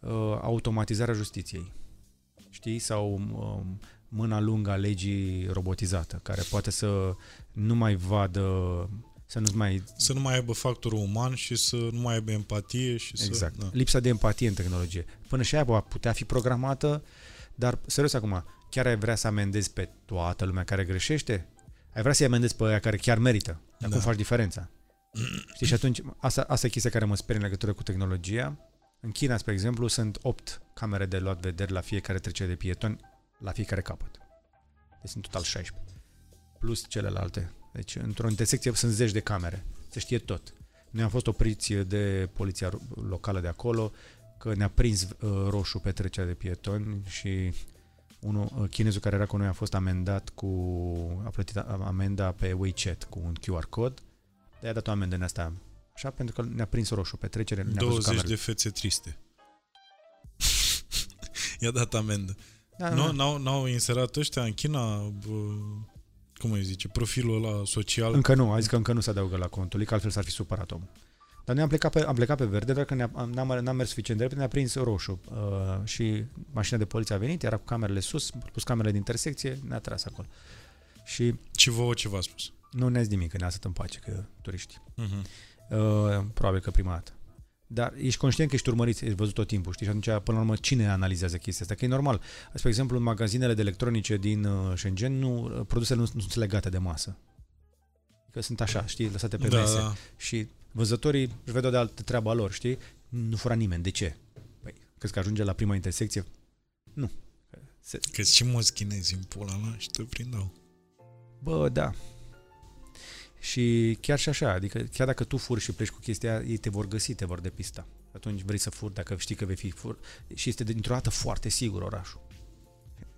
uh, automatizarea justiției. Știi? Sau um, mâna lungă a legii robotizată, care poate să nu mai vadă, să nu mai... Să nu mai aibă factorul uman și să nu mai aibă empatie și Exact. să... Da. Lipsa de empatie în tehnologie. Până și aia va putea fi programată, dar, serios acum, chiar ai vrea să amendezi pe toată lumea care greșește? Ai vrea să-i amendezi pe aia care chiar merită? Dar Da. cum faci diferența? Știi, și atunci, asta, asta e chestia care mă sperie în legătură cu tehnologia. În China, spre exemplu, sunt 8 camere de luat vederi la fiecare trecere de pietoni, la fiecare capăt. Deci sunt total 16. Plus celelalte. Deci, într-o intersecție sunt zeci de camere. Se știe tot. Noi am fost opriți de poliția ro- locală de acolo, că ne-a prins uh, roșu pe trecerea de pietoni și unul, uh, chinezul care era cu noi a fost amendat cu, a plătit a- amenda pe WeChat cu un QR cod, de a dat o amendă în asta, așa, pentru că ne-a prins roșu pe trecere, ne-a văzut 20 camerele. de fețe triste. [laughs] I-a dat amendă. Da, Nu, da. n-au, n-au inserat ăștia în China, bă, cum îi zice, profilul ăla social. Încă nu, a zis că încă nu se adaugă la contul, că altfel s-ar fi supărat omul. Dar noi am plecat pe, am plecat pe verde, doar că ne-a, am- n-am, n-am mers suficient de repede, ne-a prins roșu uh, și mașina de poliție a venit, era cu camerele sus, plus camerele de intersecție, ne-a tras acolo. Și Și vouă ce v-a spus? nu ne-a zis nimic, că ne-a lăsat în pace, că turiști. Uh-huh. Uh, probabil că prima dată. Dar ești conștient că ești urmărit, ești văzut tot timpul, știi? Și atunci, până la urmă, cine analizează chestia asta? Că e normal. Spre exemplu, în magazinele de electronice din uh, Shenzhen, nu, uh, produsele nu, nu sunt legate de masă. Că sunt așa, știi, lăsate pe Da, mese. da. Și văzătorii își vedeau de altă treaba lor, știi? Nu fura nimeni. De ce? Păi, crezi că ajunge la prima intersecție? Nu. Se, Că și mulți chinezi în pula la și te prindau. Bă, da. Și chiar și așa, adică chiar dacă tu furi și pleci cu chestia, ei te vor găsi, te vor depista. Atunci vrei să furi dacă știi că vei fi fur. Și este dintr-o dată foarte sigur orașul.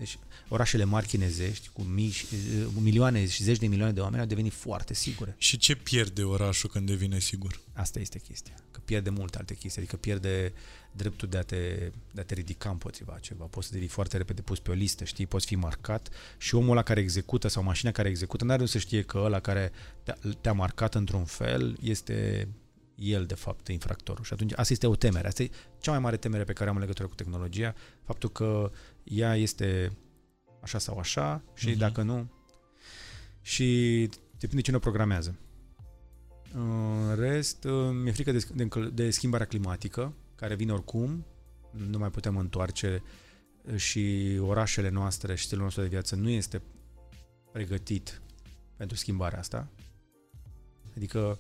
Deci orașele mari chinezești cu mii, și- milioane și zeci de milioane de oameni au devenit foarte sigure. Și ce pierde orașul când devine sigur? Asta este chestia. Că pierde multe alte chestii, adică pierde dreptul de a te, de a te ridica împotriva ceva. Poți să devii foarte repede pus pe o listă, știi, poți fi marcat și omul ăla care execută sau mașina care execută n-are să știe că ăla care te-a, te-a marcat într-un fel este el, de fapt, infractorul. Și atunci, asta este o temere. Asta e cea mai mare temere pe care am în legătură cu tehnologia, faptul că ea este așa sau așa și Mhm. dacă nu... Și depinde cine o programează. În rest, mi-e frică de, de, încăl- de schimbarea climatică, care vine oricum, nu mai putem întoarce și orașele noastre și stilul nostru de viață nu este pregătit pentru schimbarea asta. Adică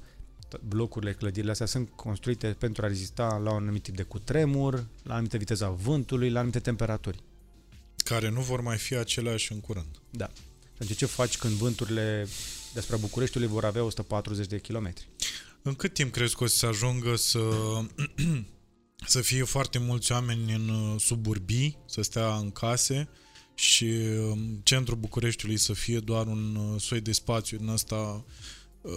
to- blocurile, clădirile astea sunt construite pentru a rezista la un anumit tip de cutremur, la anumită viteză a vântului, la anumite temperaturi. Care nu vor mai fi aceleași în curând. Da. Și atunci ce faci când vânturile deasupra Bucureștiului vor avea 140 de kilometri? În cât timp crezi că o să se ajungă să, [clears throat] să fie foarte mulți oameni în uh, suburbii, să stea în case și uh, centrul Bucureștiului să fie doar un uh, soi de spațiu din ăsta uh,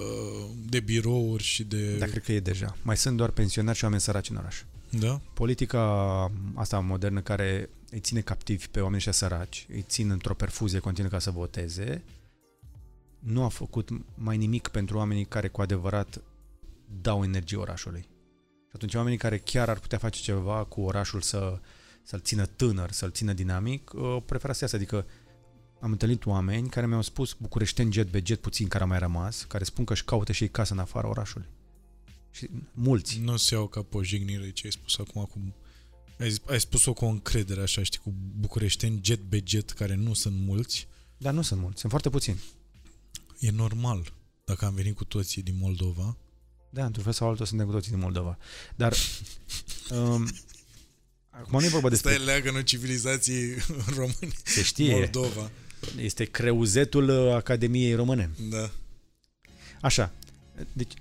de birouri și de... Dar cred că e deja. Mai sunt doar pensionari și oameni săraci în oraș. Da? Politica asta modernă care îi ține captivi pe oamenii ăștia săraci, îi țin într-o perfuzie continuă ca să voteze, nu a făcut mai nimic pentru oamenii care cu adevărat dau energie orașului. Și atunci oamenii care chiar ar putea face ceva cu orașul să, să-l țină tânăr, să-l țină dinamic, uh, prefera să iasă. Adică am întâlnit oameni care mi-au spus bucureșteni jet pe jet puțin care a mai rămas, care spun că își caută și ei casă în afara orașului. Și mulți. Nu se iau ca pe o jignire ce ai spus acum acum. Ai, zis- ai spus-o cu o încredere așa, știi, cu bucureșteni jet be jet, care nu sunt mulți. Dar nu sunt mulți, sunt foarte puțini. E normal dacă am venit cu toții din Moldova. Da, într-un fel sau altul suntem cu toții din Moldova. Dar [laughs] um, acum nu e vorba despre... Stai leagănul civilizației [laughs] române. Se știe, Moldova. este creuzetul uh, Academiei Române. Da. Așa, deci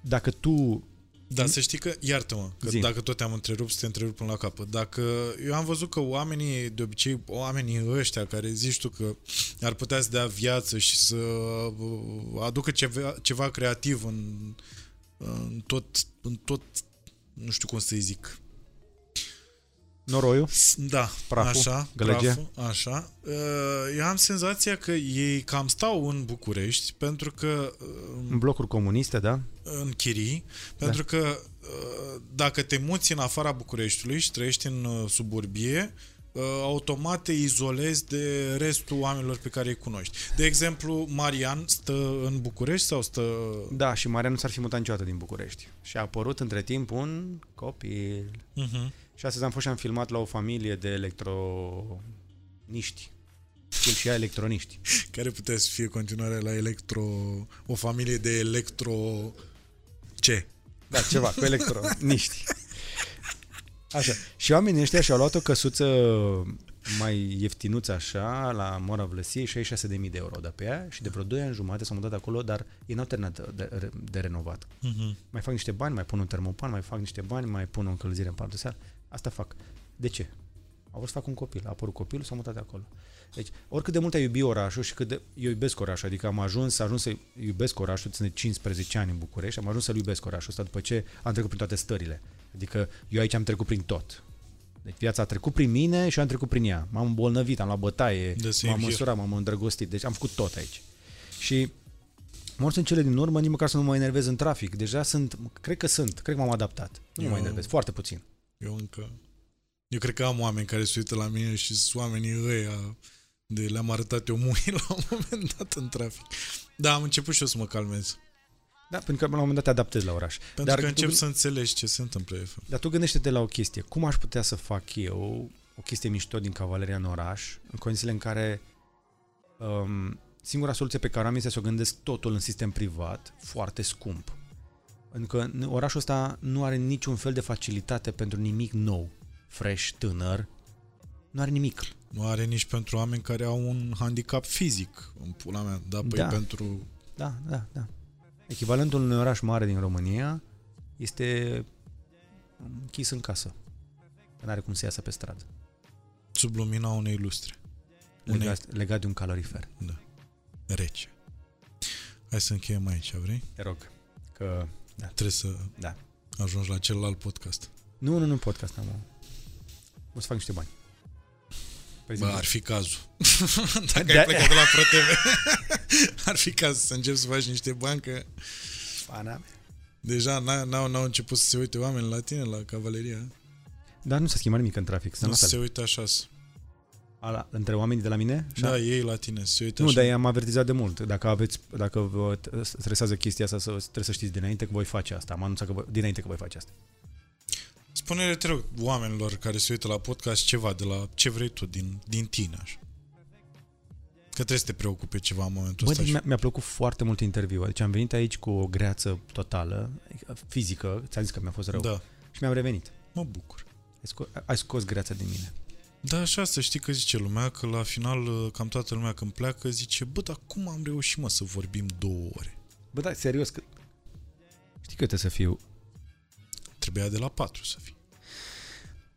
dacă tu Da, să știi că, iartă-mă, că Zi. dacă tot te-am întrerupt, să te întrerup până la capăt. Dacă, eu am văzut că oamenii, de obicei, oamenii ăștia care zici tu că ar putea să dea viață și să uh, aducă ceva, ceva creativ în, în tot, în tot, nu știu cum să-i zic, noroiul, Da, Praful, așa, gălăgia. praful, așa. Uh, Eu am senzația că ei cam stau în București pentru că uh, în blocuri comuniste, da? în chirii, pentru că uh, dacă te muți în afara Bucureștiului și trăiești în uh, suburbie, uh, automat te izolezi de restul oamenilor pe care îi cunoști. De exemplu, Marian stă în București sau stă... Da, și Marian nu s-ar fi mutat niciodată din București. Și a apărut între timp un copil. Uh-huh. Și astăzi am fost și am filmat la o familie de electroniști. El și ea electroniști. [laughs] Care putea să fie continuarea la electro... o familie de electro... Ce? Da, ceva, cu electroniști. Așa. Și oamenii ăștia și-au luat o căsuță mai ieftinuță așa, la Mora Vlăsiei, 66.000 de euro de pe ea și de vreo 2 ani jumate s-au mutat acolo, dar ei n-au terminat de, de, de renovat. Uh-huh. Mai fac niște bani, mai pun un termopan, mai fac niște bani, mai pun o încălzire în partea seară. Asta fac. De ce? Au vrut să fac un copil. A apărut copilul, s-a mutat de acolo. Deci, oricât de mult ai iubi orașul și cât de... Eu iubesc orașul, adică am ajuns, ajuns să iubesc orașul, țin de 15 ani în București, am ajuns să-l iubesc orașul ăsta după ce am trecut prin toate stările. Adică eu aici am trecut prin tot. Deci viața a trecut prin mine și eu am trecut prin ea. M-am îmbolnăvit, am luat bătaie, The same m-am here. măsurat, m-am îndrăgostit. Deci am făcut tot aici. Și Mor sunt cele din urmă, nici măcar să nu mă enervez în trafic. Deja sunt, cred că sunt, cred că m-am adaptat. Nu mă Eu- enervez, foarte puțin. Eu încă... Eu cred că am oameni care se uită la mine și sunt oamenii ăia de le-am arătat eu mui [laughs] la un moment dat în trafic. Da, am început și eu să mă calmez. Da, pentru că la un moment dat te adaptezi la oraș. Pentru Dar că tu încep gând- să înțelegi ce se întâmplă. de fapt. Dar tu gândește-te la o chestie. Cum aș putea să fac eu o chestie mișto din Cavaleria în oraș, în condițiile în care um, singura soluție pe care am este să o gândesc totul în sistem privat, foarte scump. Pentru că n- orașul ăsta nu are niciun fel de facilitate pentru nimic nou, fresh, tânăr. Nu are nimic. Nu are nici pentru oameni care au un handicap fizic, în pula mea. Da, păi Da. pentru... Da, da, da. Echivalentul unui oraș mare din România este închis în casă. Nu are cum să iasă pe stradă. sub lumina unei lustre. Unei Legat, legat de un calorifer. rece. Hai să încheiem aici, vrei? Te rog. Că... Da. Trebuie să Da. ajungi la celălalt podcast. Nu, nu, nu podcast am. O să fac niște bani. Păi Bă, zi- ar fi cazul. [laughs] Dacă Da. ai plecat de la ProTV, [laughs] ar fi cazul să începi să faci niște bani, că Pana mea. deja n- n-au, n-au început să se uite oameni la tine, la cavaleria. Dar nu s-a schimbat nimic în trafic. Să Nu nu se se... uită așa. Ala, între oamenii de la mine? Da, ei la tine, se uită Nu, așa. dar i-am avertizat de mult. Dacă aveți, dacă vă t- stresează chestia asta, să, trebuie să știți dinainte că voi face asta. Am anunțat că voi, dinainte că voi face asta. Spune-le, te rog, oamenilor care se uită la podcast ceva de la ce vrei tu din, din tine, așa. Că trebuie să te preocupe ceva în momentul Bă, ăsta. deci și- mi-a, mi-a plăcut foarte mult interviul. Deci am venit aici cu o greață totală, fizică, ți-am zis că mi-a fost rău. Da, Și mi-am revenit. mă bucur. Ai scos, ai scos greața din mine. Da, așa, să știi că zice lumea, că la final cam toată lumea când pleacă zice, bă, dar cum am reușit, mă, să vorbim două ore? Bă, da, serios, că Știi că trebuie să fiu Trebuia de la 4 să fie.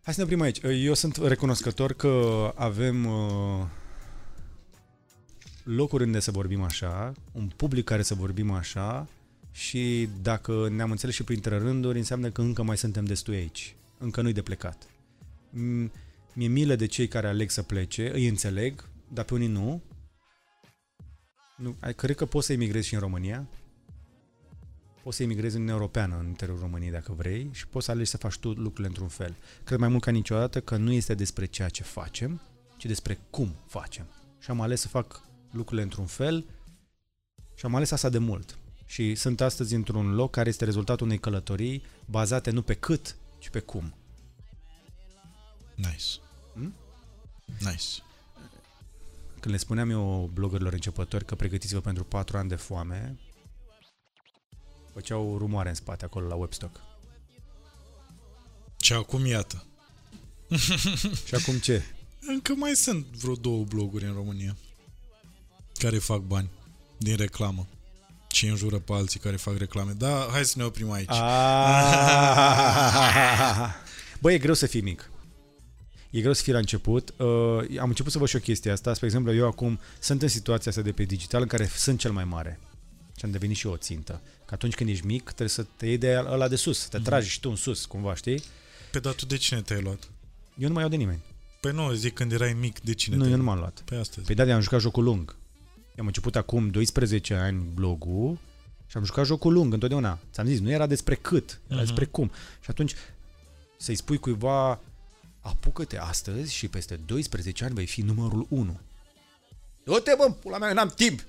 Hai să ne oprim aici. Eu sunt recunoscător că avem uh, locuri unde să vorbim așa, un public care să vorbim așa și dacă ne-am înțeles și printre rânduri, înseamnă că încă mai suntem destui aici. Încă nu-i de plecat. M- Mi-e milă de cei care aleg să plece, îi înțeleg, dar pe unii nu. nu ai- cred că poți să emigrezi și în România. Poți să emigrezi în Uniunea Europeană în interiorul României dacă vrei și poți să alegi să faci tu lucrurile într-un fel. Cred mai mult ca niciodată că nu este despre ceea ce facem, ci despre cum facem. Și am ales să fac lucrurile într-un fel și am ales asta de mult. Și sunt astăzi într-un loc care este rezultatul unei călătorii bazate nu pe cât, ci pe cum. Nice. Hmm? Nice. Când le spuneam eu bloggerilor începători că pregătiți-vă pentru 4 ani de foame, făceau rumoare în spate acolo la Webstock. Și acum iată. [laughs] Și acum ce? Încă mai sunt vreo două bloguri în România care fac bani din reclamă și înjură pe alții care fac reclame. Da, hai să ne oprim aici. [laughs] Băi, e greu să fii mic. E greu să fii la început. Uh, am început să văd și o chestie asta. Spre exemplu, eu acum sunt în situația asta de pe digital în care sunt cel mai mare. Și am devenit și eu o țintă. Că atunci când ești mic, trebuie să te iei de ăla de sus. Să te tragi și tu în sus, cumva, știi? Pe dar tu de cine te-ai luat? Eu nu mai iau de nimeni. Păi nu, zic când erai mic, de cine Nu, te-ai eu nu luat? m-am luat. Pe astăzi. Păi da, de am jucat jocul lung. Am început acum 12 ani blogul și am jucat jocul lung întotdeauna. Ți-am zis, nu era despre cât, era Mhm. despre cum. Și atunci să-i spui cuiva apucă-te astăzi și peste 12 ani vei fi numărul 1. Du-te, bă, pula mea, n-am timp.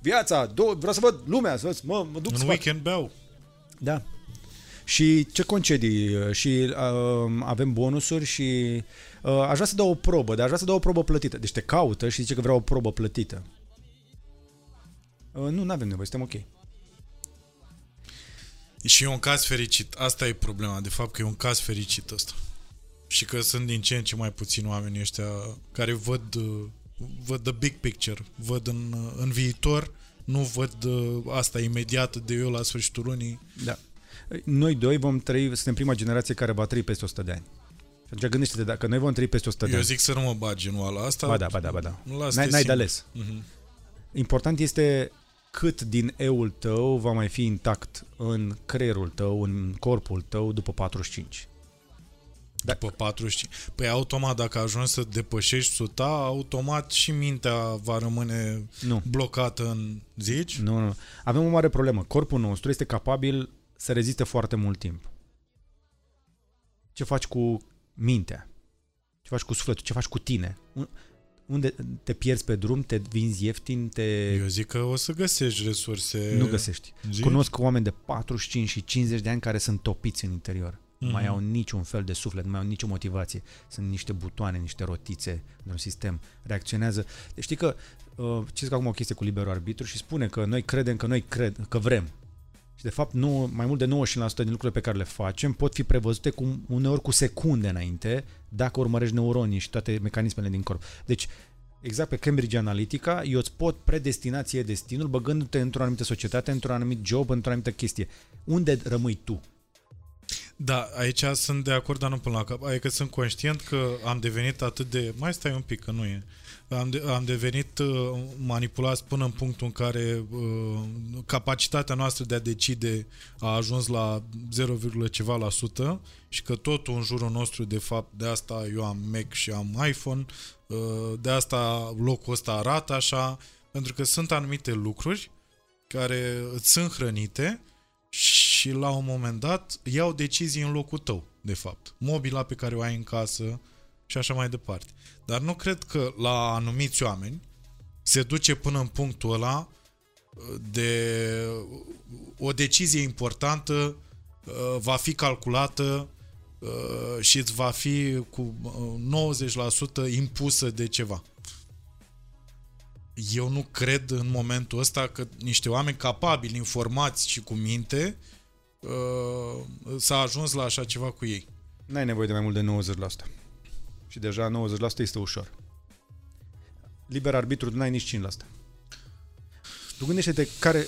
Viața, do- vreau să văd lumea, să văd, mă, mă duc În să fac. weekend beau. Da. Și ce concedii? Și uh, avem bonusuri și uh, aș vrea să dau o probă, dar aș vrea să dau o probă plătită. Deci te caută și zice că vreau o probă plătită. Uh, nu, nu avem nevoie, suntem ok. Și e un caz fericit. Asta e problema, de fapt că e un caz fericit ăsta. Și că sunt din ce în ce mai puțini oameni ăștia care văd, uh, văd the big picture, văd în, uh, în viitor, nu văd uh, asta imediat de eu la sfârșitul lunii. Da. Noi doi vom trăi, suntem prima generație care va trăi peste 100 de ani. Și atunci gândește-te, dacă noi vom trăi peste 100 de Eu ani. zic să nu mă bagi în oala asta. Ba da, ba da, ba da. Lasă-te N-ai, n-ai de singur. ales. Mhm. Important este cât din eul tău va mai fi intact în creierul tău, în corpul tău după 45. După 45. Păi automat, dacă ajungi să depășești 100, automat și mintea va rămâne Nu. blocată în zici? Nu, nu. Avem o mare problemă. Corpul nostru este capabil să reziste foarte mult timp. Ce faci cu mintea? Ce faci cu sufletul? Ce faci cu tine? Un- Unde te pierzi pe drum, te vinzi ieftin, te... Eu zic că o să găsești resurse. Nu găsești. Zici? Cunosc oameni de 45 și 50 de ani care sunt topiți în interior. Nu mai Mhm. au niciun fel de suflet, nu mai au nicio motivație. Sunt niște butoane, niște rotițe într-un sistem. Reacționează. Deci știi că uh, citesc acum o chestie cu liberul arbitru și spune că noi credem că noi cred, că vrem. Și de fapt nu, mai mult de 95% din lucrurile pe care le facem pot fi prevăzute cu, uneori cu secunde înainte dacă urmărești neuronii și toate mecanismele din corp. Deci exact pe Cambridge Analytica, eu îți pot predestina ție destinul băgându-te într-o anumită societate, într-un anumit job, într-o anumită chestie. Unde rămâi tu? Da, aici sunt de acord, dar nu până la cap. Adică sunt conștient că am devenit atât de... Mai stai un pic, că nu e. Am, de, am devenit uh, manipulați până în punctul în care uh, capacitatea noastră de a decide a ajuns la 0, ceva la sută și că totul în jurul nostru, de fapt, de asta eu am Mac și am iPhone, uh, de asta locul ăsta arată așa, pentru că sunt anumite lucruri care îți sunt hrănite și la un moment dat iau decizii în locul tău, de fapt. Mobila pe care o ai în casă și așa mai departe. Dar nu cred că la anumiți oameni se duce până în punctul ăla uh, de o decizie importantă uh, va fi calculată uh, și îți va fi cu uh, 90% impusă de ceva. Eu nu cred în momentul ăsta că niște oameni capabili, informați și cu minte uh, s-a ajuns la așa ceva cu ei. N-ai nevoie de mai mult de 90%. Și deja 90% este ușor. Liber arbitru nu ai nici 5%. Tu gândește-te care,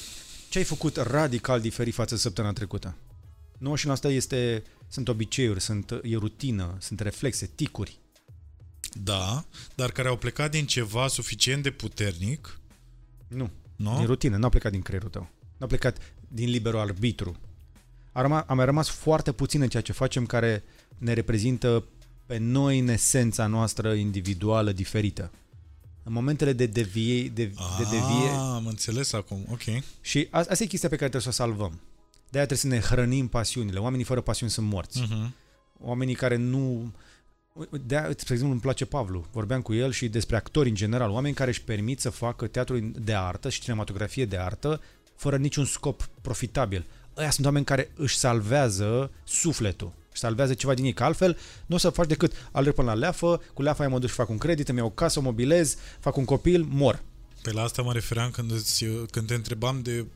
Ce ai făcut radical diferit față de săptămâna trecută? 99% este, sunt obiceiuri, sunt, e rutină, sunt reflexe, ticuri. Da, dar care au plecat din ceva suficient de puternic, Nu. nu? Din rutină, n-au plecat din creierul tău. N-au plecat din liberul arbitru. A, răma, a mai rămas foarte puțin în ceea ce facem care ne reprezintă pe noi în esența noastră individuală diferită. În momentele de devie, de, de devie Ah, am înțeles acum, ok. și a- asta e chestia pe care trebuie să o salvăm. De-aia trebuie să ne hrănim pasiunile. Oamenii fără pasiuni sunt morți. Uh-huh. Oamenii care nu... De spre exemplu, îmi place Pavlu. Vorbeam cu el și despre actori în general. Oameni care își permit să facă teatru de artă și cinematografie de artă fără niciun scop profitabil. Ăia sunt oameni care își salvează sufletul. Își salvează ceva din ei. Că altfel nu o să faci decât alerg până la leafă, cu leafa aia mă duc și fac un credit, îmi iau o casă, o mobilez, fac un copil, mor. Pe la asta mă refeream când, îți, când te întrebam de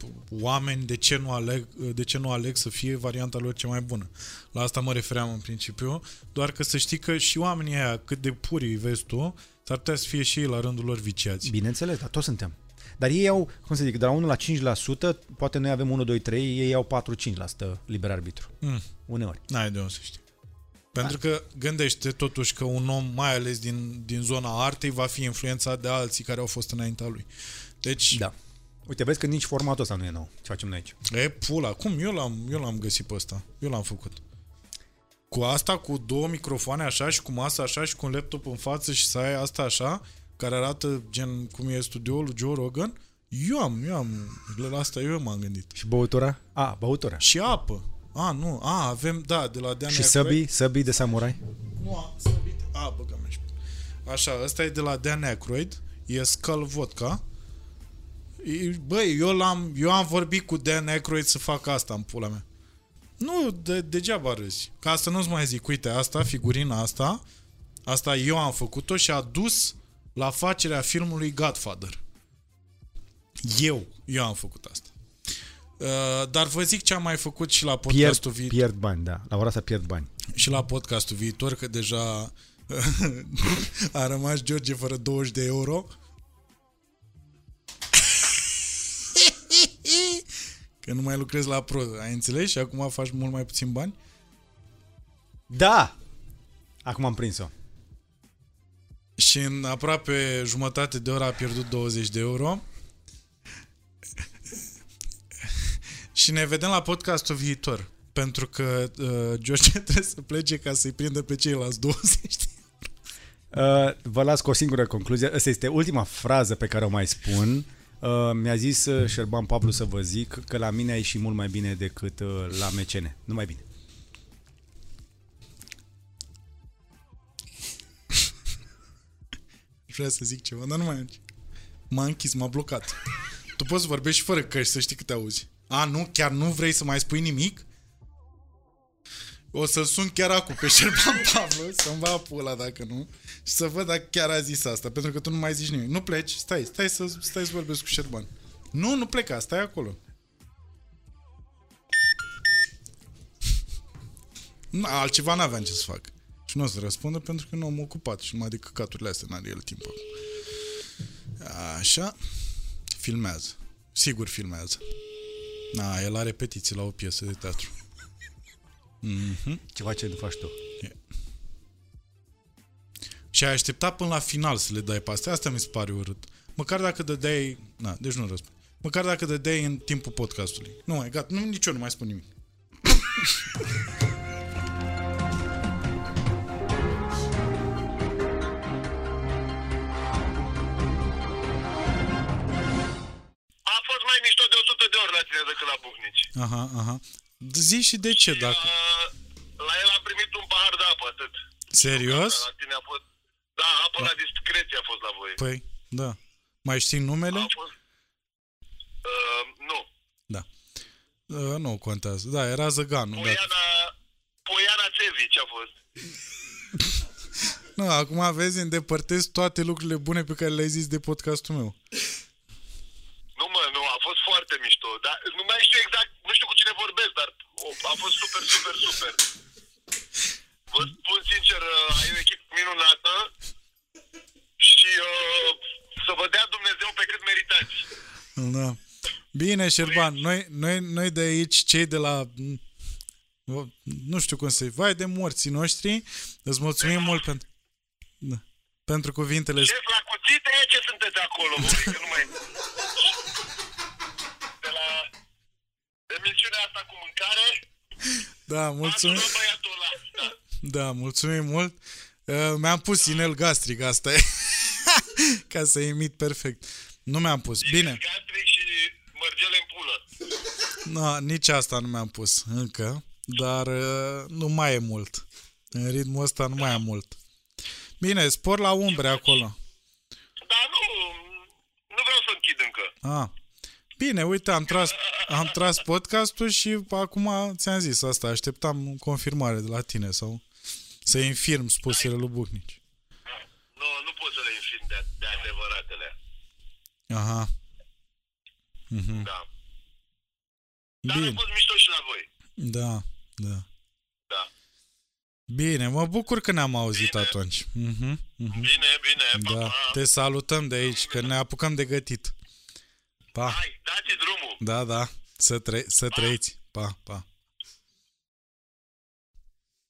oameni de ce, nu aleg, de ce nu aleg să fie varianta lor cea mai bună. La asta mă refeream în principiu, doar că să știi că și oamenii aia, cât de puri îi vezi tu, s-ar putea să fie și ei la rândul lor viciați. Bineînțeles, dar toți suntem. Dar ei au, cum să zic, de la 1 la 5%, poate noi avem 1, 2, 3, ei au 4-5% liber arbitru. Mm, Uneori. n-ai de unde să știi. Pentru că gândește totuși că un om, mai ales din, din zona artei, va fi influențat de alții care au fost înaintea lui. Deci, Da. Uite, vezi că nici formatul ăsta nu e nou, ce facem noi aici. E pula, cum? Eu l-am, eu l-am găsit pe ăsta. Eu l-am făcut. Cu asta, cu două microfoane așa și cu masa așa și cu un laptop în față și să ai asta așa, care arată gen cum e studioul lui Joe Rogan, eu am, eu am, la asta eu m-am gândit. Și băutura? A, băutura. Și apă. A, nu, a, avem, da, de la Dean Și Aykroyd. săbii, săbii de samurai? Nu, a, săbii, a, băgăm și Așa, ăsta e de la Dan Aykroyd, e Skull Vodka. E- Băi, eu, l-am, eu am vorbit cu Dan Aykroyd să fac asta în pula mea. Nu, de, degeaba râzi. Ca să nu-ți mai zic, uite, asta, figurina asta, asta eu am făcut-o și a dus la facerea filmului Godfather. Eu, eu am făcut asta. Uh, dar vă zic ce am mai făcut și la Pierd, podcastul viitor pierd bani, da. La ora asta pierd bani. și la podcastul viitor, că deja [laughs] a rămas George fără 20 de euro. [laughs] Că nu mai lucrezi la pro, ai înțeles? Și acum faci mult mai puțin bani? Da! Acum am prins-o. Și în aproape jumătate de oră a pierdut 20 de euro. și ne vedem la podcastul viitor. Pentru că uh, George [laughs] trebuie să plece ca să-i prindă pe ceilalți 20 de Uh, vă las cu o singură concluzie. Asta este ultima frază pe care o mai spun. Uh, mi-a zis uh, Șerban Pablu să vă zic că la mine a ieșit mult mai bine decât uh, la MCN. Nu mai bine. Vreau să zic ceva, dar nu mai am ce. M-a închis, m-a blocat. Tu poți să vorbești și fără căști, să știi câte auzi. A, nu? Chiar nu vrei să mai spui nimic? O să-l sun chiar acum pe Șerban [laughs] Pavlu să-mi va pula dacă nu și să văd dacă chiar a zis asta, pentru că tu nu mai zici nimic. Nu pleci, stai, stai să, stai să vorbesc cu Șerban. Nu, nu pleca, stai acolo. Na, altceva n-aveam ce să fac. Și nu o să răspundă pentru că nu am ocupat și numai de căcaturile astea n-are el timp acum. Așa. Filmează. Sigur filmează. Na, el are repetiții la o piesă de teatru. Ceva ce nu faci tu. Și ai așteptat până la final să le dai pe astea. Asta mi se pare urât. Măcar dacă dădeai... Na, deci nu răspund. Măcar dacă dădeai în timpul podcastului. Nu mai, gata. Nu, nici eu nu mai spun nimic. [laughs] 100 de ori la tine decât la Bucnici. Aha, aha. Zi și de ce, dacă... Uh, la el am primit un pahar de apă, atât. Serios? La tine a fost... Da, apă la discreție a fost la voi. Păi, da. Mai știi numele? A fost... Uh, nu. Da. Uh, nu contează. Da, era Zăganu. Da. Poiana... Poiana Țevici a fost. [laughs] Nu, acum vezi, îndepărtez toate lucrurile bune pe care le-ai zis de podcastul meu. Nu mă, nu, a fost foarte mișto. Dar nu mai știu exact, nu știu cu cine vorbesc, dar o, a fost super, super, super. Vă spun sincer, uh, ai o echipă minunată și uh, să vă dea Dumnezeu pe cât meritați. Da. Bine, Șerban, noi, noi, noi de aici, cei de la... m, Nu știu cum să Vai de morții noștri, îți mulțumim mult pentru, da, pentru cuvintele... Șef la cuțite, ce sunteți acolo, voi, că nu mai... De la emisiunea asta cu mâncare, Da, m-a mulțumim. sunat băiatul ăla. Da. Da, mulțumim mult. Uh, Mi-am pus inel gastric, asta e. [laughs] Ca să imit perfect. Nu mi-am pus. Bine. Gastric și mărgele în pulă. No, nici asta nu mi-am pus încă, dar uh, nu mai e mult. În ritmul ăsta nu mai am mult. Bine, spor la umbre acolo. Dar nu, nu vreau să închid încă. Ah. Bine, uite, am tras, am tras podcastul și acum ți-am zis asta, așteptam confirmare de la tine sau să infirm spusele lui Bucnici. Nu, nu pot să le infirm de, de adevăratele. Aha, Da. Dar a bine, fost mișto și la voi. da, da. Da. Bine, mă bucur că ne-am auzit Bine. atunci. Mhm, mhm. Bine, bine, pa, Da, pa. te salutăm de aici, că ne apucăm de gătit. Pa, Hai, dați drumul. da, da, să, tre- să trăiți. Pa, pa.